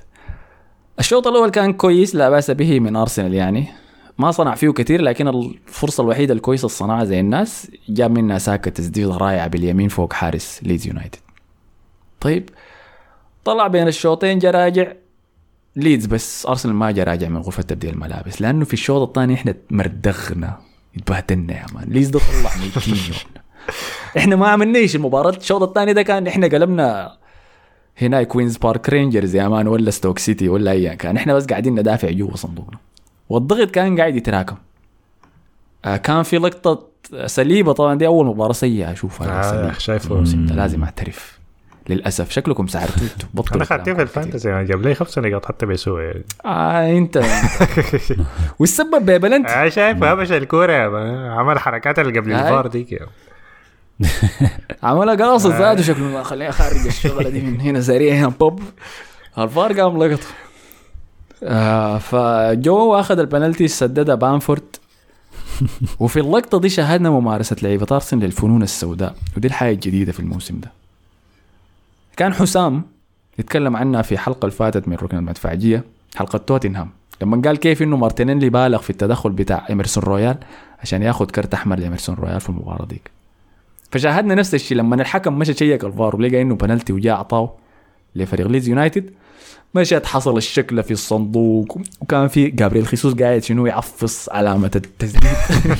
الشوط الأول كان كويس لا بأس به من أرسنال يعني. ما صنع فيه كثير لكن الفرصة الوحيدة الكويسة اللي صنعها زي الناس جاب منها ساكا تسديدة رائعة باليمين فوق حارس ليدز يونايتد. طيب طلع بين الشوطين جا راجع ليدز بس أرسنال ما جا راجع من غرفة تبديل الملابس لأنه في الشوط الثاني إحنا مردغنا. اتبهدلنا يا man. ليدز ده طلع إحنا ما عملناش المباراة. الشوط الثاني ده كان إحنا قلبنا هنا كوينز بارك رينجرز يا man ولا ستوك سيتي ولا ايا كان إحنا بس قاعدين ندافع جوا صندوقنا والضغط كان قاعد يتراكم آه كان في لقطة سليبة طبعا دي أول مباراة سيئة أشوفها آه،. شايفه. لازم أعترف للأسف شكلكم سعرتوا بطلوا أنا خدتيه في. ال Fantasy يعني جاب لي خمس نقاط حتى بيسوي يعني آه أنت والسبب ببلنتي أنا شايف هبش الكورة man. عمل حركات اللي قبل هاي. الفار ديك يا عملها قاصد ذاته شكله ما خليها خارج الشغلة دي من هنا سريع هنا بوب الفار قام لقطه آه فجو أخذ البنالتي سددها بامفورد. وفي اللقطة دي شاهدنا ممارسة لعيبة ارسنال للفنون السوداء. ودي الحاجة الجديدة في الموسم ده. كان حسام يتكلم عنها في حلقة اللي فاتت من ركن المدفعجية حلقة توتنهام. لما قال كيف إنه مارتينيلي بالغ في التدخل بتاع ايمرسون رويال عشان ياخذ كرت أحمر لايمرسون رويال في المباراة ديك. فشاهدنا نفس الشيء لما الحكم مشى شيك الفار ولقى إنه بنالتي وجاء اعطاه لفريق ليدز يونايتد. مشت حصل الشكل في الصندوق وكان في جابريل خيسوس قاعد شنو يعفص علامة التسديد.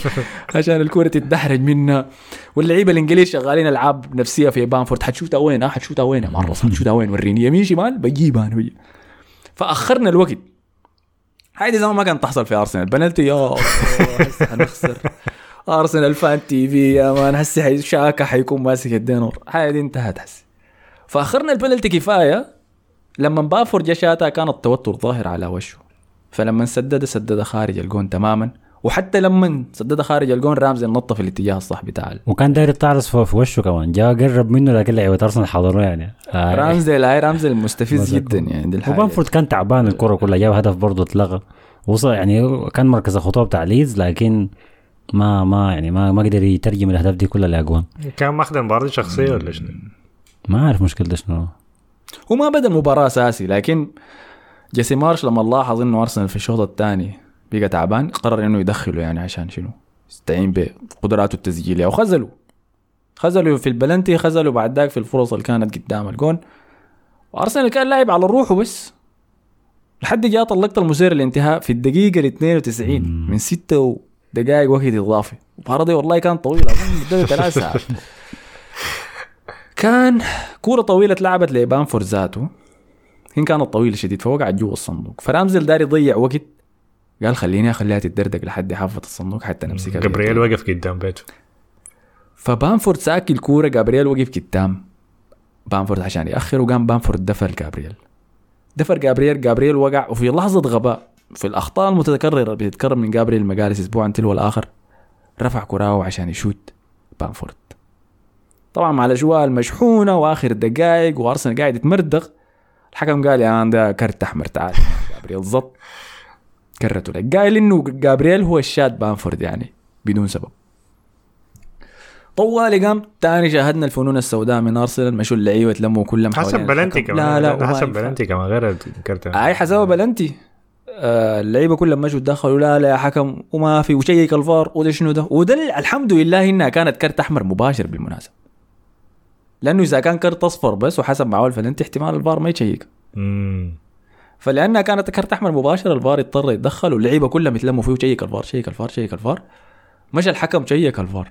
عشان الكرة تتدحرج منها. واللعيبة الإنجليز شغالين ألعاب نفسية في بامفورد. حتشوتها وين؟ آه حتشوتها وين؟ مرة حتشوتها وين؟ وريني. يمين شمال؟ بجيبها أنا. فأخرنا الوقت. هذه زمان ما كانت تحصل في أرسنال. بنالتي يا حنخسر Arsenal Fan TV يا man هسه شاكا حيكون ماسك الدينور هذه انتهت هسه فأخرنا البنالتي كفاية لما بامفورد جا شاتها كان التوتر ظاهر على وشه. فلما سدد سدد خارج الجون تماما. وحتى لما سدد خارج الجون رامزي نط في الاتجاه الصح بتاع وكان داير يتعرض في وشه كمان. جاء قرب منه لكن لعيبة أرسنال حضروه يعني. آه. رامزي هاي رامزي المستفز. جدا يعني دي الحاجة. وبامفورد كان تعبان الكرة كلها جاب هدف برضه اتلغى. وصل يعني كان مركز الخطوة بتاع ليدز لكن ما ما يعني ما ما قدر يترجم الأهداف دي كلها لاجوان كان ماخذ المباراه دي شخصية ولا شنو؟ ما عارف مشكلته شنو. هو ما بدا المباراه أساسي لكن جيسي مارش لما لاحظ إنه أرسنال في الشوط الثاني بقى تعبان قرر إنه يدخله يعني عشان شنو؟ يستعين بقدراته التسجيلية. وخذلوا. خذلوا في البلنتي خذلوا بعد ذاك في الفرص اللي كانت قدام الجون. وأرسنال كان لاعب على روحه بس. لحد جات اللقطه المثيره للانتهاء في الدقيقة ال 92 من ستة دقائق وقت إضافي. المباراه دي والله كانت طويله أظن مدتها ثلاث ساعات. كان كورة طويلة اتلعبت لبانفورد ذاته هي كانت طويلة شديد فوقعت جوا الصندوق. فرامزل دار يضيع وقت. قال خليني أخليها تتدردق لحد حافة الصندوق حتى نمسكها جبريل وقف قدام بيته. فبامفورد ساك الكوره جابرييل وقف قدام. بامفورد عشان يأخر وقام بامفورد دفر جابرييل. دفر جابرييل جابرييل وقع وفي لحظة غباء. في الأخطاء المتكررة اللي بتتكرر من جابرييل ماجالايس اسبوعا تلو الآخر رفع كراعه عشان يشوت بامفورد. طبعا مع الأجواء المشحونة وآخر دقائق وأرسنال قاعد يتمردغ الحكم قال يا man ده كرت احمر تعال جابرييل زط. كرته لك. قايل إنه جابرييل هو الشاد بامفورد يعني بدون سبب. طوالي قام تاني شاهدنا الفنون السوداء من أرسنال مشوا اللعيبة تلموا كلهم حسب بلنتي. كمان. لا لا حسب بلنتي كمان غير الكرت أي حسبها بلنتي. آه اللعيبة كلهم مشوا تدخلوا لا لا يا حكم وما في وشيك الفار وده شنو ده؟ وده ال- الحمد لله إنها كانت كرت أحمر مباشر بالمناسبة. لأنه إذا كان كرت أصفر بس وحسب معاه بلنتي احتمال الفار ما يشيك فلأنها كانت كرت أحمر مباشر الفار اضطر يتدخل واللعيبة كلها اتلموا فيه شيك الفار شيك الفار شيك الفار. مشى الحكم شيك الفار.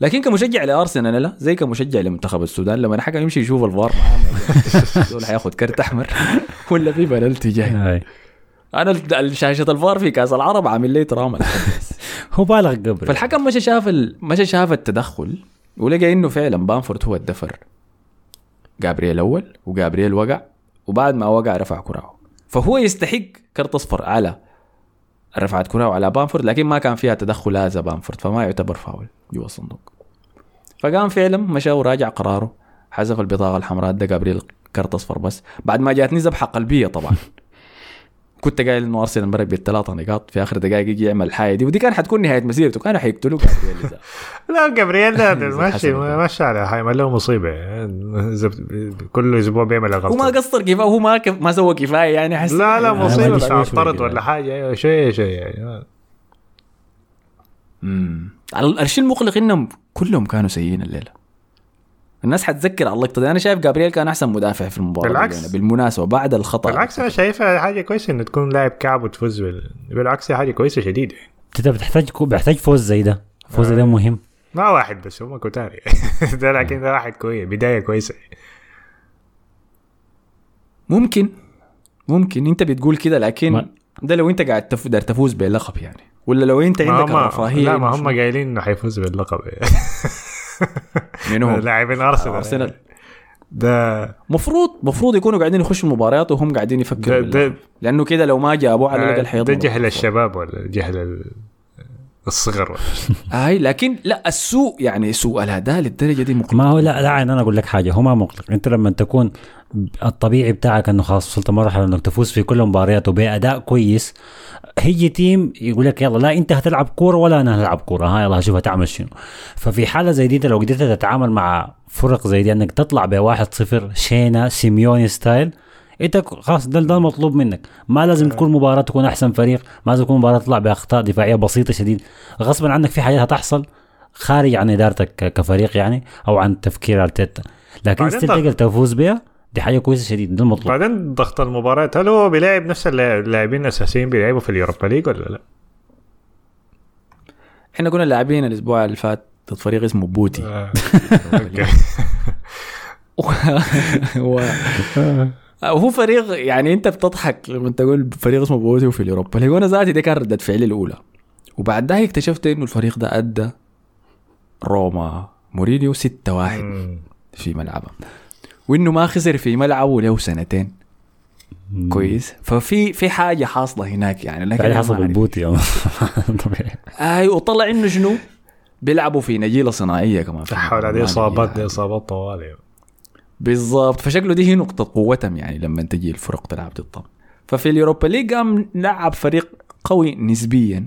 لكن كمشجع لأرسنال لا زي كمشجع لمنتخب السودان لما الحكم يمشي يشوف الفار معاه دول حياخد كرت أحمر. ولا في بلنتي جاي. أنا شاشة الفار في كأس العرب عامل لي trauma هو بالغ قبل فالحكم مشى شاف ال... مشى شاف التدخل ولقى إنه فعلا بامفورد هو الدفر. جابرييل اول وجابرييل وقع وبعد ما وقع رفع كراعه فهو يستحق كرت أصفر على رفعت كراعه على بامفورد لكن ما كان فيها تدخل هذا بامفورد فما يعتبر فاول جوا الصندوق. فقام فعلا مشى وراجع قراره حذف البطاقة الحمراء ده جابرييل كرت أصفر بس. بعد ما جاتني ذبحة قلبية طبعا. كنت قايل إنه ارسنال مرق بالثلاثه نقاط في آخر دقائق يجي يعمل الحاجة دي ودي كان حتكون نهاية مسيرته كانوا حيقتلوا جابرييل لا جابرييل ماشي. ماشي على حيعمل له مصيبة إذا كل أسبوع بيعمل هو ما غلطة قصر كفاية هو ما. ما سوى كفاية يعني حس لا لا مصيبة كده. ولا حاجة أيوه شيء شيء يعني مم. على الشيء المقلق إنهم كلهم كانوا سيئين الليلة الناس حتذكر على اللقطه دي أنا شايف جابرييل كان أحسن مدافع في المباراة بالعكس. بالعكس بالمناسبة بعد الخطأ. بالعكس أنا شايفها حاجة كويسة إنه تكون لاعب كعب وتفوز بال... بالعكس هي حاجة كويسة شديدة. أنت بتحتاج بيحتاج فوز زي ده. فوز زي ده مهم. ما واحد بس هم كتار. ده لكن ده واحد كويس بداية كويسة. ممكن. ممكن. أنت بتقول كده لكن ما- ده لو أنت قاعد تف... تفوز باللقب يعني. ولا لو أنت ما عندك هم الرفاهيه لا ما إنه هم قايلين إنه حيفوز باللقب. من هم لاعبين أرسنال أرسنال. ده مفروض مفروض يكونوا قاعدين يخشوا المباريات وهم قاعدين ده يفكروا ده, باللقب. لأنه كده لو ما جابوه على الأقل ده حيضمنوا جهل الشباب ولا جهل ال- الصغر هاي لكن لا السوء يعني سوء الأداء للدرجة دي مقلق. ما هو لا لا أنا أقول لك حاجة. هو ما مقلق. أنت لما تكون الطبيعي بتاعك انه خلاص وصلت مرحلة انك تفوز في كل المباريات وبأداء كويس. هيجي team يقول لك يلا لا انت هتلعب كورة ولا أنا هلعب كورة. ها يلا هشوف هتعمل شنو. ففي حالة زي دي لو قدرت تتعامل مع فرق زي دي انك تطلع بواحد صفر شينا سيميوني style انت خلاص ده ده المطلوب منك. ما لازم تكون مباراة تكون أحسن فريق ما لازم تكون مباراة تطلع بأخطاء دفاعية بسيطة شديد. غصبا عنك في حاجات هتحصل خارج عن إدارتك كفريق يعني أو عن تفكير أرتيتا. لكن تقدر تفوز بها دي حاجة كويسة شديد ده المطلوب بعدين ضغط المباريات هل هو بيلاعب نفس اللاعب- اللاعبين الأساسيين بيلعبوا في اليوروبا ليج ولا لا؟ إحنا كنا لاعبين الأسبوع اللي فات ضد فريق اسمه بوتي آه. و... وهو فريق يعني أنت بتضحك لما تقول فريق اسمه بوتي وفي اليوروبا ليج وأنا ذاتي دي كان ردة فعلي الأولى وبعد ذلك اكتشفت إنه الفريق ده أدى روما مورينيو 6 واحد مم. في ملعبه وإنه ما خسر في ملعبه له سنتين. كويس. ففي في حاجة حاصلة هناك يعني لكن يعني حصل ما أعرف. بالبوتي طبيعي. اي وطلع إنه شنو؟ بيلعبوا في نجيلة صناعية كمان. تحول عليه اصابات. دي إصابات طوالي بالضبط. فشكله دي هي نقطة قوتهم يعني لما تجي الفرق تلعب ضدهم. ففي اليوروبا ليج قام لعب فريق قوي نسبيا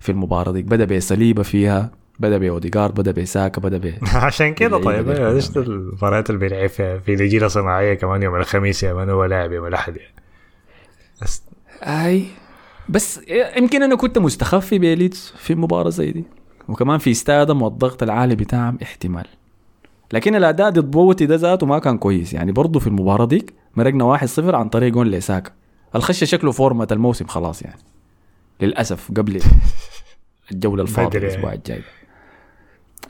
في المباراة دي. بدأ بسليبة فيها. بدأ بأوديجارد بدأ بساكا بدأ ب عشان كده طيب ليش المباريات اللي بيلعب فيها في نجيلة صناعية كمان يوم الخميس يا man هو لاعب يوم الاحد يعني. بس أي بس يمكن أنا كنت مستخف بليدز في مباراة زي دي. وكمان في استادهم والضغط العالي بتاعهم احتمال. لكن الأداء ضد بودو ده ذاته ما كان كويس يعني. برضه في المباراة ديك مرقنا 1-0 عن طريق جون لساكا الخشة شكله فورمة الموسم خلاص يعني. للأسف قبل الجولة الفاضلة بدري الأسبوع الجاي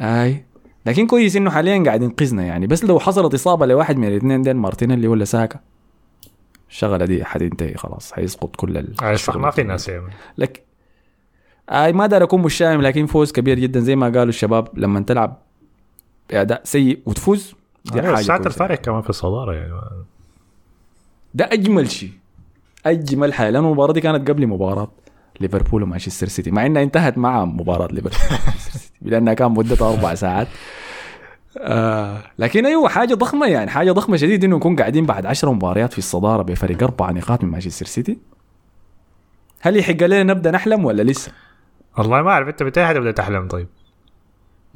آي. لكن كويس إنه حاليا قاعد ينقذنا يعني. بس لو حصلت إصابة لواحد من الاثنين دين مارتينيلي ولا ساكا الشغلة دي حتنتهي خلاص حيسقط كل ال... ما في ناس. لك آي ما دار اكون مشايم لكن فوز كبير جدا. زي ما قالوا الشباب لما تلعب باداء سيء وتفوز دي حاجة ساعة. الفارق كمان في الصدارة يعني. ده أجمل شيء. أجمل حاجة لأنه المباراة دي كانت قبل مباراة. ليفربول ومانشستر سيتي مع إنها انتهت مع مباراة ليفربول ومانشستر سيتي لأنها كان مدتها أربع ساعات آه لكن أيوه حاجة ضخمة يعني حاجة ضخمة شديد إنه نكون قاعدين بعد عشر مباريات في الصدارة بفرق أربع نقاط من مانشستر سيتي هل يحق لنا نبدأ نحلم ولا لسه؟ والله ما أعرف أنت متى حتبدا تحلم طيب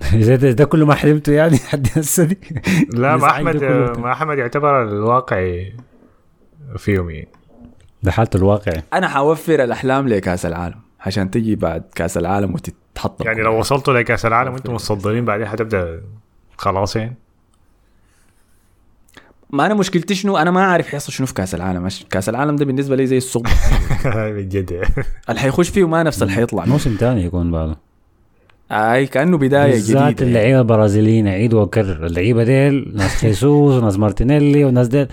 إذا ده, كله ما حلمته يعني لحد هسه دي لا ما احمد. ما أحمد يعتبر الواقعي فيهم يعني ده حالته الواقع. أنا حوفر الأحلام لكأس العالم عشان تجي بعد كأس العالم وتتحط يعني لو وصلتوا لكأس العالم وأنتم متصدرين بعدين حتبدأ خلاص يعني؟ ما أنا مشكلتي شنو؟ أنا ما عارف حيحصل شنو في كأس العالم. كأس العالم ده بالنسبة لي زي الصب من جد. اللي حيخش فيه ما نفس اللي حيطلع موسم تاني يكون بعده. أي كأنه بداية بالذات جديدة. اللعيبة البرازيليين عيد وكرر. اللعيبة ديل ناس خيسوس وناس مارتينيلي وناس ديل.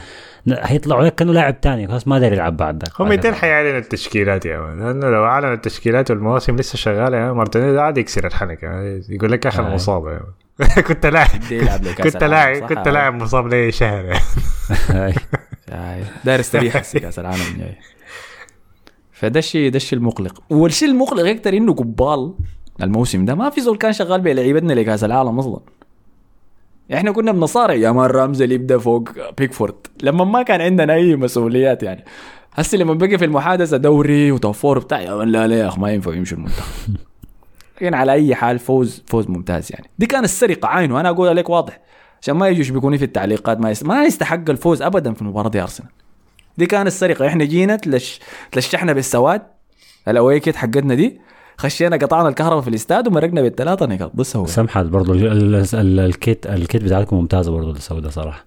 هيطلعوا لك كأنه لاعب تاني. خلاص ما داير يلعب بعد ذاك هم يدين حيعلن التشكيلات يا man لأنه لو أعلن التشكيلات والمواسم لسه شغالة يا man مارتينيز عاد يكسر الحنك يا man. يقول لك آخر آه. مصاب يا man. كنت لاعب. كنت لاعب؟ كنت لاعب مصاب لي شهر. داير استريح كاس العالم الجاي فده الشيء ده الشيء المقلق. والشيء المقلق أكثر إنه قبال. الموسم ده ما في زول كان شغال بلعيبتنا لكاس العالم أصلا. إحنا كنا بنصارع يا مان رامزي اللي يبدأ فوق بيكفورد. لما ما كان عندنا أي مسؤوليات يعني. هسه لما بقي في المحادثة دوري وتوفر بتاع يا لا لا يا اخ ما ينفع يمشي المنتخب. لكن على أي حال فوز فوز ممتاز يعني. دي كانت السرقة عينه أنا أقول عليك واضح. عشان ما يجوا يشبكوني في التعليقات ما. ما يستحق الفوز ابدا في المباراه دي أرسنال. دي كانت السرقة. إحنا جينا تلش... توشحنا بالسواد. ال away kit حقتنا دي. خشينا قطعنا الكهرباء في الاستاد ومرقنا بالثلاثة نقاط بس هو. سمحت برضه ال- ال- ال- ال kit ال kit بتاعتكم ممتازة برضه السوداء صراحة.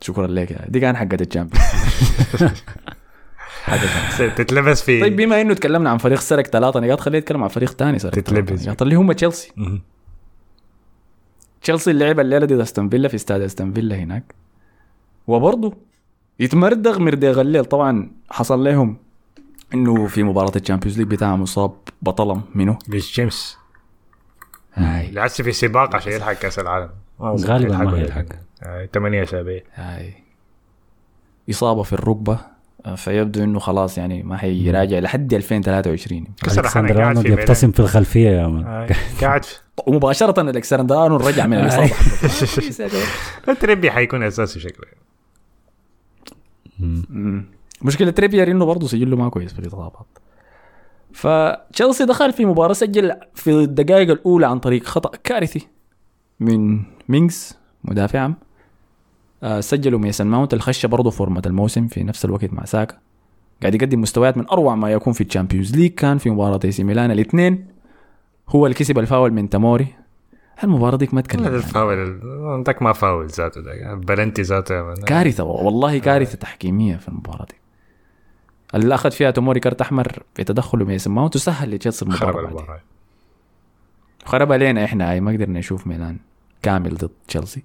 شكرا لك. دي كان حقت ال champion تتلبس في طيب بما إنه تكلمنا عن فريق سرق ثلاثة نقاط خلينا نتكلم عن فريق ثاني سرق تتلبس. اللي هم تشيلسي. تشيلسي اللي لعب الليلة ضد استون فيلا في استاد استون فيلا هناك. وبرضه يتمردغ مردغ الليل طبعا حصل لهم إنه في مباراة ال Champions League بتاعه مصاب بطلهم منه ريس جيمس. هاي. لسه في سباق عشان يلحق كأس العالم. غالبا ما هيلحق ثمانية اسابيع هاي. إصابة في الركبة آه، فيبدو إنه خلاص يعني ما حيراجع لحد 2023 كسر الحنك ألكسندر آرنولد في يبتسم في الخلفية يا man آه، قاعد ومباشرة ألكسندر آرنولد رجع من الإصابة. تريبير حيكون أساسي شكله. مشكلة تريبير انه برضه سجله ما كويس في الإصابات. فتشيلسي دخل في مباراة سجل في الدقائق الأولى عن طريق خطأ كارثي من مينجز مدافع عام آه سجلوا ميسن ماونت الخشة برضه فورمة الموسم في نفس الوقت مع ساكا. قاعد يقدم مستويات من أروع ما يكون في ال Champions League كان في مباراة إي سي ميلان الاثنين هو اللي كسب الفاول من تاموري. المباراة ديك ما لا تكلم الفاول عندك ما فاول ذاته ده بلنتي ذاته. كارثة والله كارثة تحكيمية في المباراة دي. اللي أخذ فيها توموري كارت أحمر في تدخل ميسن ماونت وسهل لتشيلسي خرب المباراه. المباراة. خرب علينا إحنا هاي ما قدرنا نشوف ميلان كامل ضد تشيلسي.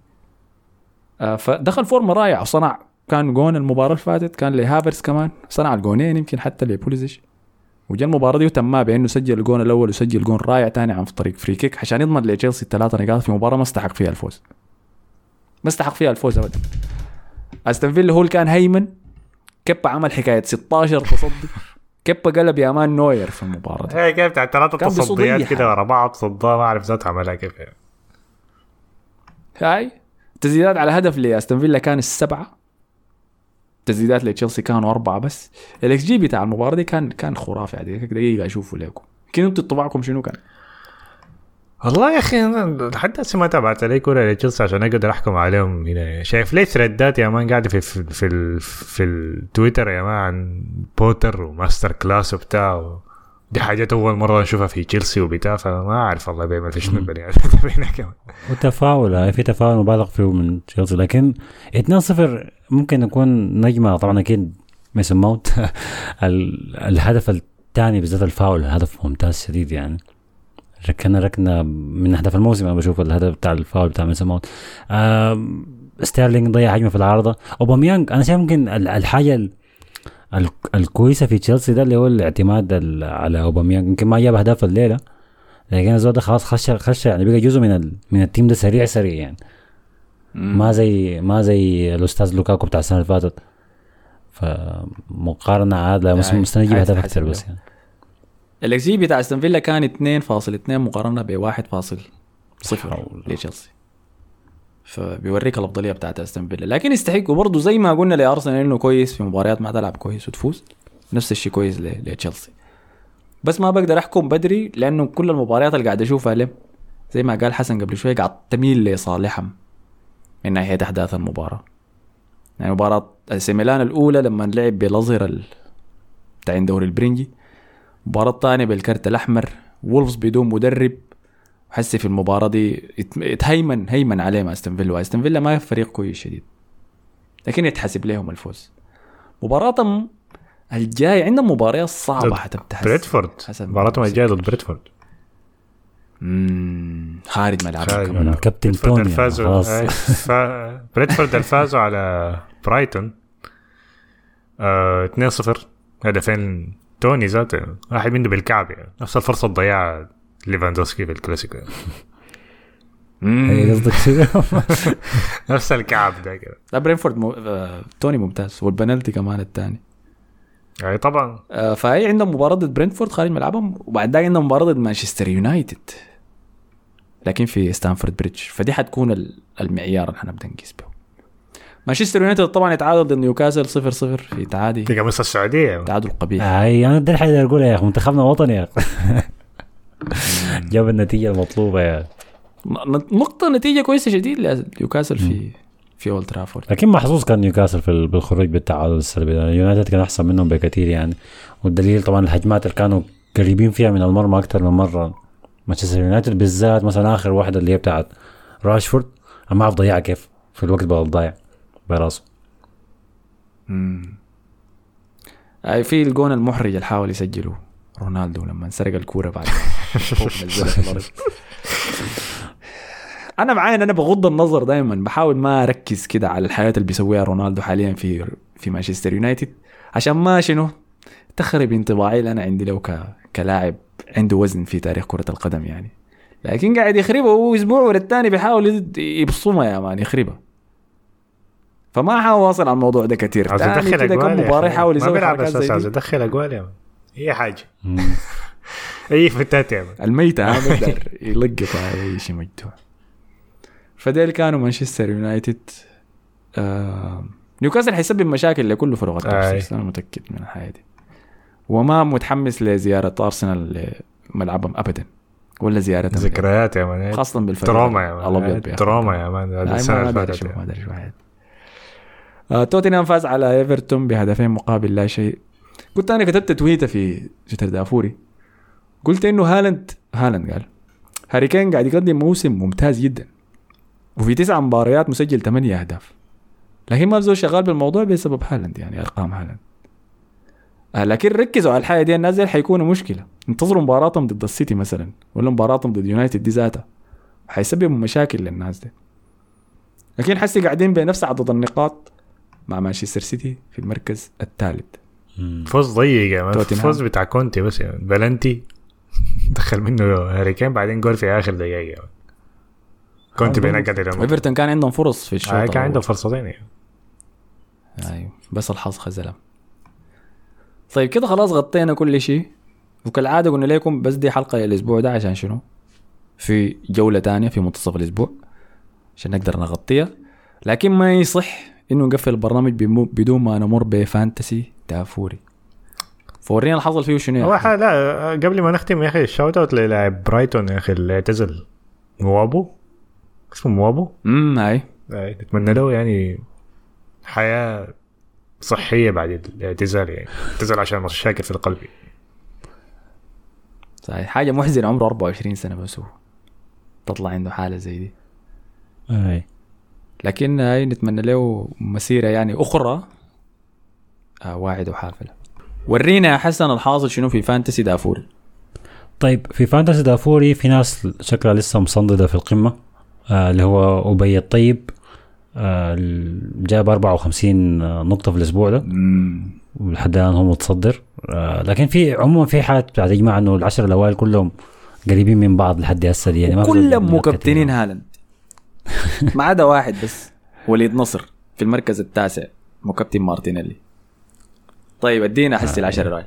آه فدخل فورمة رائعة وصنع كان جون المباراة اللي فاتت كان لهافرز كمان صنع الجونين يمكن حتى لبوليزيش. وجا المباراة دي وتمها بأنه سجل الجون الأول وسجل جون رائع تاني عن طريق free kick عشان يضمن لتشيلسي الثلاثة نقاط في مباراة ما استحق فيها الفوز. ما استحق فيها الفوز ابدا. أستون فيلا هو اللي كان هيمن كيبا عمل حكاية 16 تصدي. كيبا قلب يا man نوير في المباراة. دي هي كيف بتاع ثلاثة كان بيصد تصديات كده. ورا بعض صدها ما أعرف ذاتها عملها كيف يعني. هاي. تسديدات على هدف لأستون فيلا كان السبعة. تسديدات لتشيلسي كانوا أربعة بس. الاكس جي بتاع المباراة دي كان كان خرافي دقيقة أشوفه لكم. كده أنتوا انطباعكم شنو كان؟ والله يا أخي أنا لحد هسه ما تابعت علي كورة لتشيلسي عشان أقدر أحكم عليهم. هنا شايف ليه ثريدات يا man قاعدة في في في, ال- في التويتر يا man؟ عن بوتر و masterclass وبتاع. دي حاجات أول مرة نشوفها في تشيلسي وبتاع فما أعرف والله بيعمل في شنو البني آدم وتفاؤل في تفاؤل مبالغ فيه من تشيلسي. لكن 2-0 ممكن يكون نجمة. طبعا أكيد ميسون ال- الهدف الثاني بالذات الفاول هدف ممتاز شديد يعني. ركنا ركنا من أهداف الموسم أنا بشوف الهدف بتاع الفاول بتاع ميسون ماونت ستيرلينج ضيع هجمه في العارضة. أوباميانج أنا شايف يمكن ال- الحاجة ال- ال- الكويسة في تشيلسي ده اللي هو الاعتماد ال- على أوباميانج. يمكن ما جاب أهداف الليلة لكن الزول ده خلاص خش خش يعني بقى جزء من. من ال team ده سريع سريع يعني. ما زي ما زي الأستاذ لوكاكو بتاع السنة اللي فاتت. فمقارنة عاد لا هاي- مستني يجيب اهداف أكثر. بس يعني. الاكس جي بتاع أستون فيلا كان 2.2 مقارنة ب 1.0 حول. لتشيلسي. فبيوريك الأفضلية بتاعت أستون فيلا. لكن يستحقوا برضه زي ما قلنا لأرسنال إنه كويس في مباريات ما تلعب كويس وتفوز. نفس الشيء كويس لتشيلسي. بس ما بقدر أحكم بدري لأنه كل المباريات اللي قاعد أشوفها له زي ما قال حسن قبل شوي قاعد تميل لصالحهم من ناحية أحداث المباراة. يعني مباراة سي ميلان الأولى لما لعب بالازهر ال- بتاع دوري البرنجي. المباراة الثانية بالكرت الأحمر. وولفز بدون مدرب. حسي في المباراة دي ات- اتهيمن هيمن عليه مع أستون فيلا. وأستون فيلا ما فريق كويس شديد. لكن يتحسب لهم الفوز. مباراتهم الجاي عندهم مباريات صعبة ضد حتبتحس بريدفورد. مباراتهم الجايه ضد بريدفورد. خارج ملعبهم من كابتن توني الفازوا خلاص. أي، فا- بريدفورد الفازوا على برايتون. آه 2-0 هدفين توني ذاته واحد منه بالكعب يعني. نفس الفرصة ضيعها ليفاندوسكي في الكلاسيكو. يعني. قصدك؟ نفس الكعب ده كده. لا برينفورد مو... آه... توني ممتاز والبنالتي كمان الثاني يعني طبعا. آه فهي عندهم مباراة ضد برينفورد خارج ملعبهم وبعد ذاك عندهم مباراة ضد مانشستر يونايتد لكن في ستانفورد بريدج. فدي حتكون ال- المعيار اللي حنبدا نقيس به مانشستر يونايتد طبعا يتعادل ضد نيوكاسل 0 0 في تعادي. في قميص السعودية. تعادل قبيح. أي أنا ده الحاجة اللي اقولها يا أخي منتخبنا وطني يا أخي. جاب النتيجة المطلوبة يا. نقطة نتيجة كويسة شديد لنيوكاسل في في أولد ترافورد. لكن محظوظ كان نيوكاسل في ال- بالخروج بالتعادل السلبي ده. يونايتد كان أحسن منهم بكثير يعني. والدليل طبعا الهجمات اللي كانوا قريبين فيها من المرمى أكثر من مرة. مانشستر يونايتد بالذات مثلا آخر واحدة اللي هي بتاعت راشفورد. أنا ما اعرف ضيعها كيف في الوقت بدل ضايع. براسه. اي في الجون المحرج اللي حاول يسجله رونالدو لما سرق الكورة بعد. أنا معايا أنا بغض النظر دائما بحاول ما أركز كده على الحياة اللي بيسويها رونالدو حاليا في في مانشستر يونايتد. عشان ما شنو؟ تخرب انطباعي اللي أنا عندي له ك... كلاعب عنده وزن في تاريخ كرة القدم يعني. لكن قاعد يخربها هو أسبوع ورا الثاني بيحاول يبصمها يا مان يخربها فما حواصل على الموضوع ده كتير عاوز ادخل اجوال مباراه. يحاول ما يسوي بيلعب حركات أساس زي عاوز ادخل اجوال يا. أي حاجة. أي فتات يا. الميتة بيقدر يلقط على اي شيء مجدوع فديل كانوا مانشستر يونايتد آه نيوكاسل حيسبب مشاكل لكل فرق التوب أنا متأكد من الحياة دي وما متحمس لزيارة أرسنال لملعبهم ابدا ولا زيارتهم ذكريات يا مان خاصة بالفريق تروما يا مان الابيض. تروما يا مان السنة ما اللي ما فاتت ما. أدري شو واحد توتنهام فاز على إيفرتون بهدفين مقابل لا شيء. قلت أنا كتبت تويتة في تويتر دافوري. قلت إنه هالاند هالاند قال هاري كين قاعد يقدم موسم ممتاز جدا وفي تسع مباريات مسجل ثمانية أهداف. لكن ما زول شغال بالموضوع بسبب هالاند يعني أرقام هالاند. آه لكن ركزوا على الحاجة دي الناس دي حيكونوا مشكلة. انتظروا مباراتهم ضد السيتي مثلا ولا مباراتهم ضد يونايتد دي ذاتها. حيسببوا مشاكل للناس دي. لكن حسي قاعدين بنفس عدد النقاط. مع مانشستر سيتي في المركز الثالث. فوز ضيق توتنهام. فوز بتاع كونتي بس man. بلنتي دخل منه هاري كين بعدين جول في آخر يا man. كونتي بينقد إلى إيفرتون كان عندهم فرص في الشوط آه، كان الأول. عنده فرصتين يعني. أيوه بس الحظ خذلهم طيب كده خلاص غطينا كل شيء وكالعادة قلنا لكم بس دي حلقة الأسبوع ده عشان شنو؟ في جولة تانية في منتصف الأسبوع عشان نقدر نغطيها لكن ما يصح إنه نقفل البرنامج بمو- بدون ما نمر ب fantasy دافوري فورينا الحصل فيه شنو يا هو لا قبل ما نختم يا أخي ال shout out للاعب برايتون يا أخي اللي اعتزل. مويبو؟ اسمه مويبو؟ امم هاي آه، نتمنى له يعني حياة صحية بعد الاعتزال يعني. اعتزل عشان مشاكل في القلب. صحيح. حاجة محزنه عمره 24 سنة بس هو. تطلع عنده حالة زي دي. أي. لكن هاي نتمنى له مسيرة يعني أخرى آه واعدة وحافلة. ورينا يا حسن الحاصل شنو في فانتسي دافوري طيب في فانتسي دافوري في ناس شكلها لسه مصنددة في القمة آه اللي هو أبي الطيب آه جاب 54 نقطة في الأسبوع ده. ولحد الآن هو متصدر. آه لكن في عموما في حالات بتاعت يا جماعة إنه العشر الأوائل كلهم قريبين من بعض لحد هسه يعني ما في كلهم مكابتنين. هالاند ما عدا واحد بس. وليد نصر في المركز التاسع مكابتن مارتينيلي. طيب ادينا حسي العشر راي.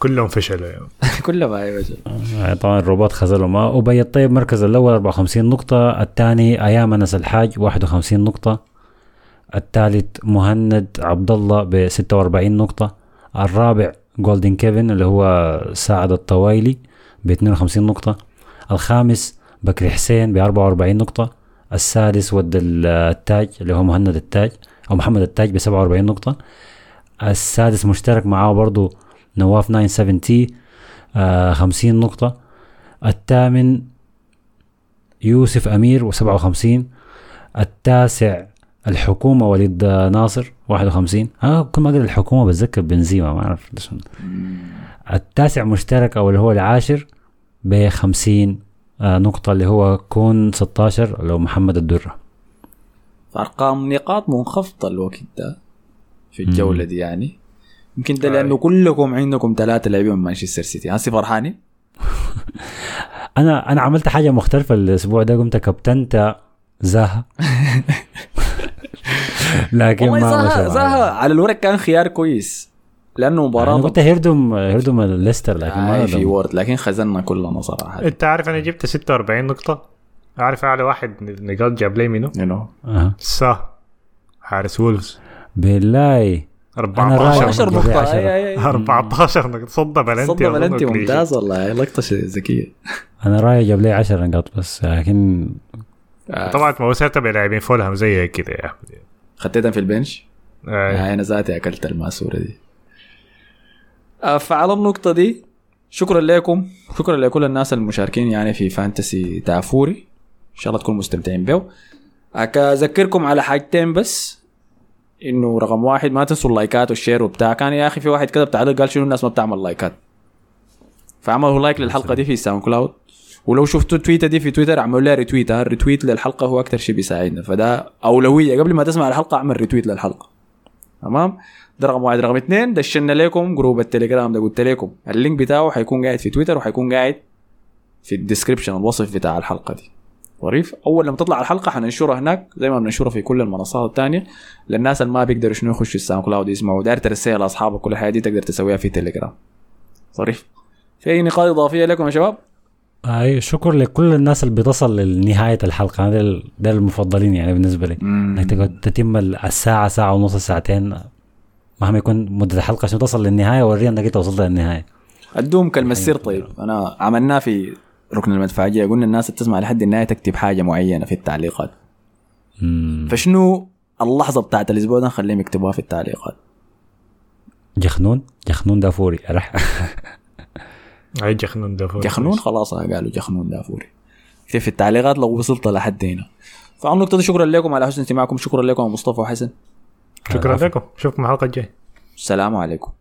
كلهم فشلوا يعني. كلهم آه طبعا الروبوت خذلهم آه، ابي الطيب مركز الأول 54 نقطة الثاني أيام أنس الحاج 51 نقطة الثالث مهند عبد الله ب 46 نقطة الرابع golden كيفن اللي هو سعد الطويلي ب 52 نقطة الخامس بكري حسين ب 44 نقطة السادس ود ال- التاج اللي هو مهند التاج أو محمد التاج ب 47 نقطة. السادس مشترك معاه برضو نواف 97 تي آه 50 نقطة. الثامن يوسف أمير و57 التاسع الحكومة وليد ناصر 51 آه كل ما قال الحكومة بتذكر بنزيما ما أعرف ليش. التاسع مشترك أو اللي هو العاشر ب 50 آه نقطة اللي هو كون 16 اللي هو محمد الدرة. ارقام نقاط منخفضة الوقت ده في الجولة مم. دي يعني. يمكن ده آه. لأنه كلكم عندكم ثلاثة لاعبين من مانشستر سيتي. هسي فرحاني؟ أنا أنا عملت حاجة مختلفة الأسبوع ده. قمت كابتنت زاها. لكن ما زاها معايا. على الورق كان خيار كويس. لأنه مباراة قلت هيردم هيردم ليستر لكن ما آه في. وورد لكن خزنا كلنا صراحة أنت عارف أنا جبت 46 نقطة عارف أعلى واحد نقاط جاب لي منه you know. أها. سا حارس وولفز بالله 14 عشر 14 نقطة. نقطه عشرة. أي- أي- أي. 14 نقطة صد بلنتي صد أظن بلنتي. ممتاز والله لقطة ش- ذكية أنا رايي جاب لي 10 نقاط بس لكن آه، طبعا موسيقى بلاعبين فولهام زي كده يا احمد خطيتها في ال bench آه. آه أنا ذاتي أكلت الماسورة دي فعلى النقطة دي شكرا لكم شكرا لكل الناس المشاركين يعني في fantasy دافوري. إن شاء الله تكونوا مستمتعين به اذكركم على حاجتين بس. إنه رقم واحد ما تنسوا اللايكات وال share وبتاع. كان يا أخي في واحد كتب تعليق قال شنو الناس ما بتعمل لايكات. فعملوا like للحلقة دي في ساوند كلاود. ولو شفتوا التويتة دي في تويتر اعملوا لها retweet ال retweet للحلقة هو أكثر شيء بيساعدنا. فده أولوية. قبل ما تسمع الحلقة أعمل retweet للحلقة. تمام؟ ده رقم واحد رقم اثنين دشنا لكم group التليجرام ده قلت لكم ال link بتاعه حيكون قاعد في تويتر وحيكون قاعد في ال description الوصف بتاع الحلقة دي. ظريف؟ أول لما تطلع الحلقة حننشرها هناك زي ما بننشرها في كل المنصات الثانية للناس اللي ما بيقدروا شنو يخشوا الساوند كلاود يسمعوا. داير ترسلها لأصحابك كل الحاجات دي تقدر تسويها في تليجرام. ظريف؟ في أي نقاط إضافية لكم يا شباب؟ أي شكر لكل الناس اللي بتصل لنهاية الحلقة. ده المفضلين يعني بالنسبة لي. إنك تقعد تتم الساعة ساعة ونص ساعتين. مهما يكون مدة الحلقة عشان توصل للنهاية ورينا انك انت وصلت للنهاية. ادوم كلمه سر طيب. أنا عملناه في ركن المدفعية. قلنا الناس اللي تسمع لحد النهاية تكتب حاجة معينة في التعليقات. مم. فشنو اللحظة بتاعت الأسبوع ده نخليهم يكتبوها في التعليقات؟ جخنون؟ جخنون دافوري. رح هاي جخنون ده فوز. جخنون خلاص قالوا جخنون دافوري. اكتب في التعليقات لو وصلت لحد هنا. النقطة دي شكرا لكم. على حسن استماعكم شكرا لكم مصطفى وحسن. شكرا لكم أشوفكم الحلقة الجاية. السلام عليكم.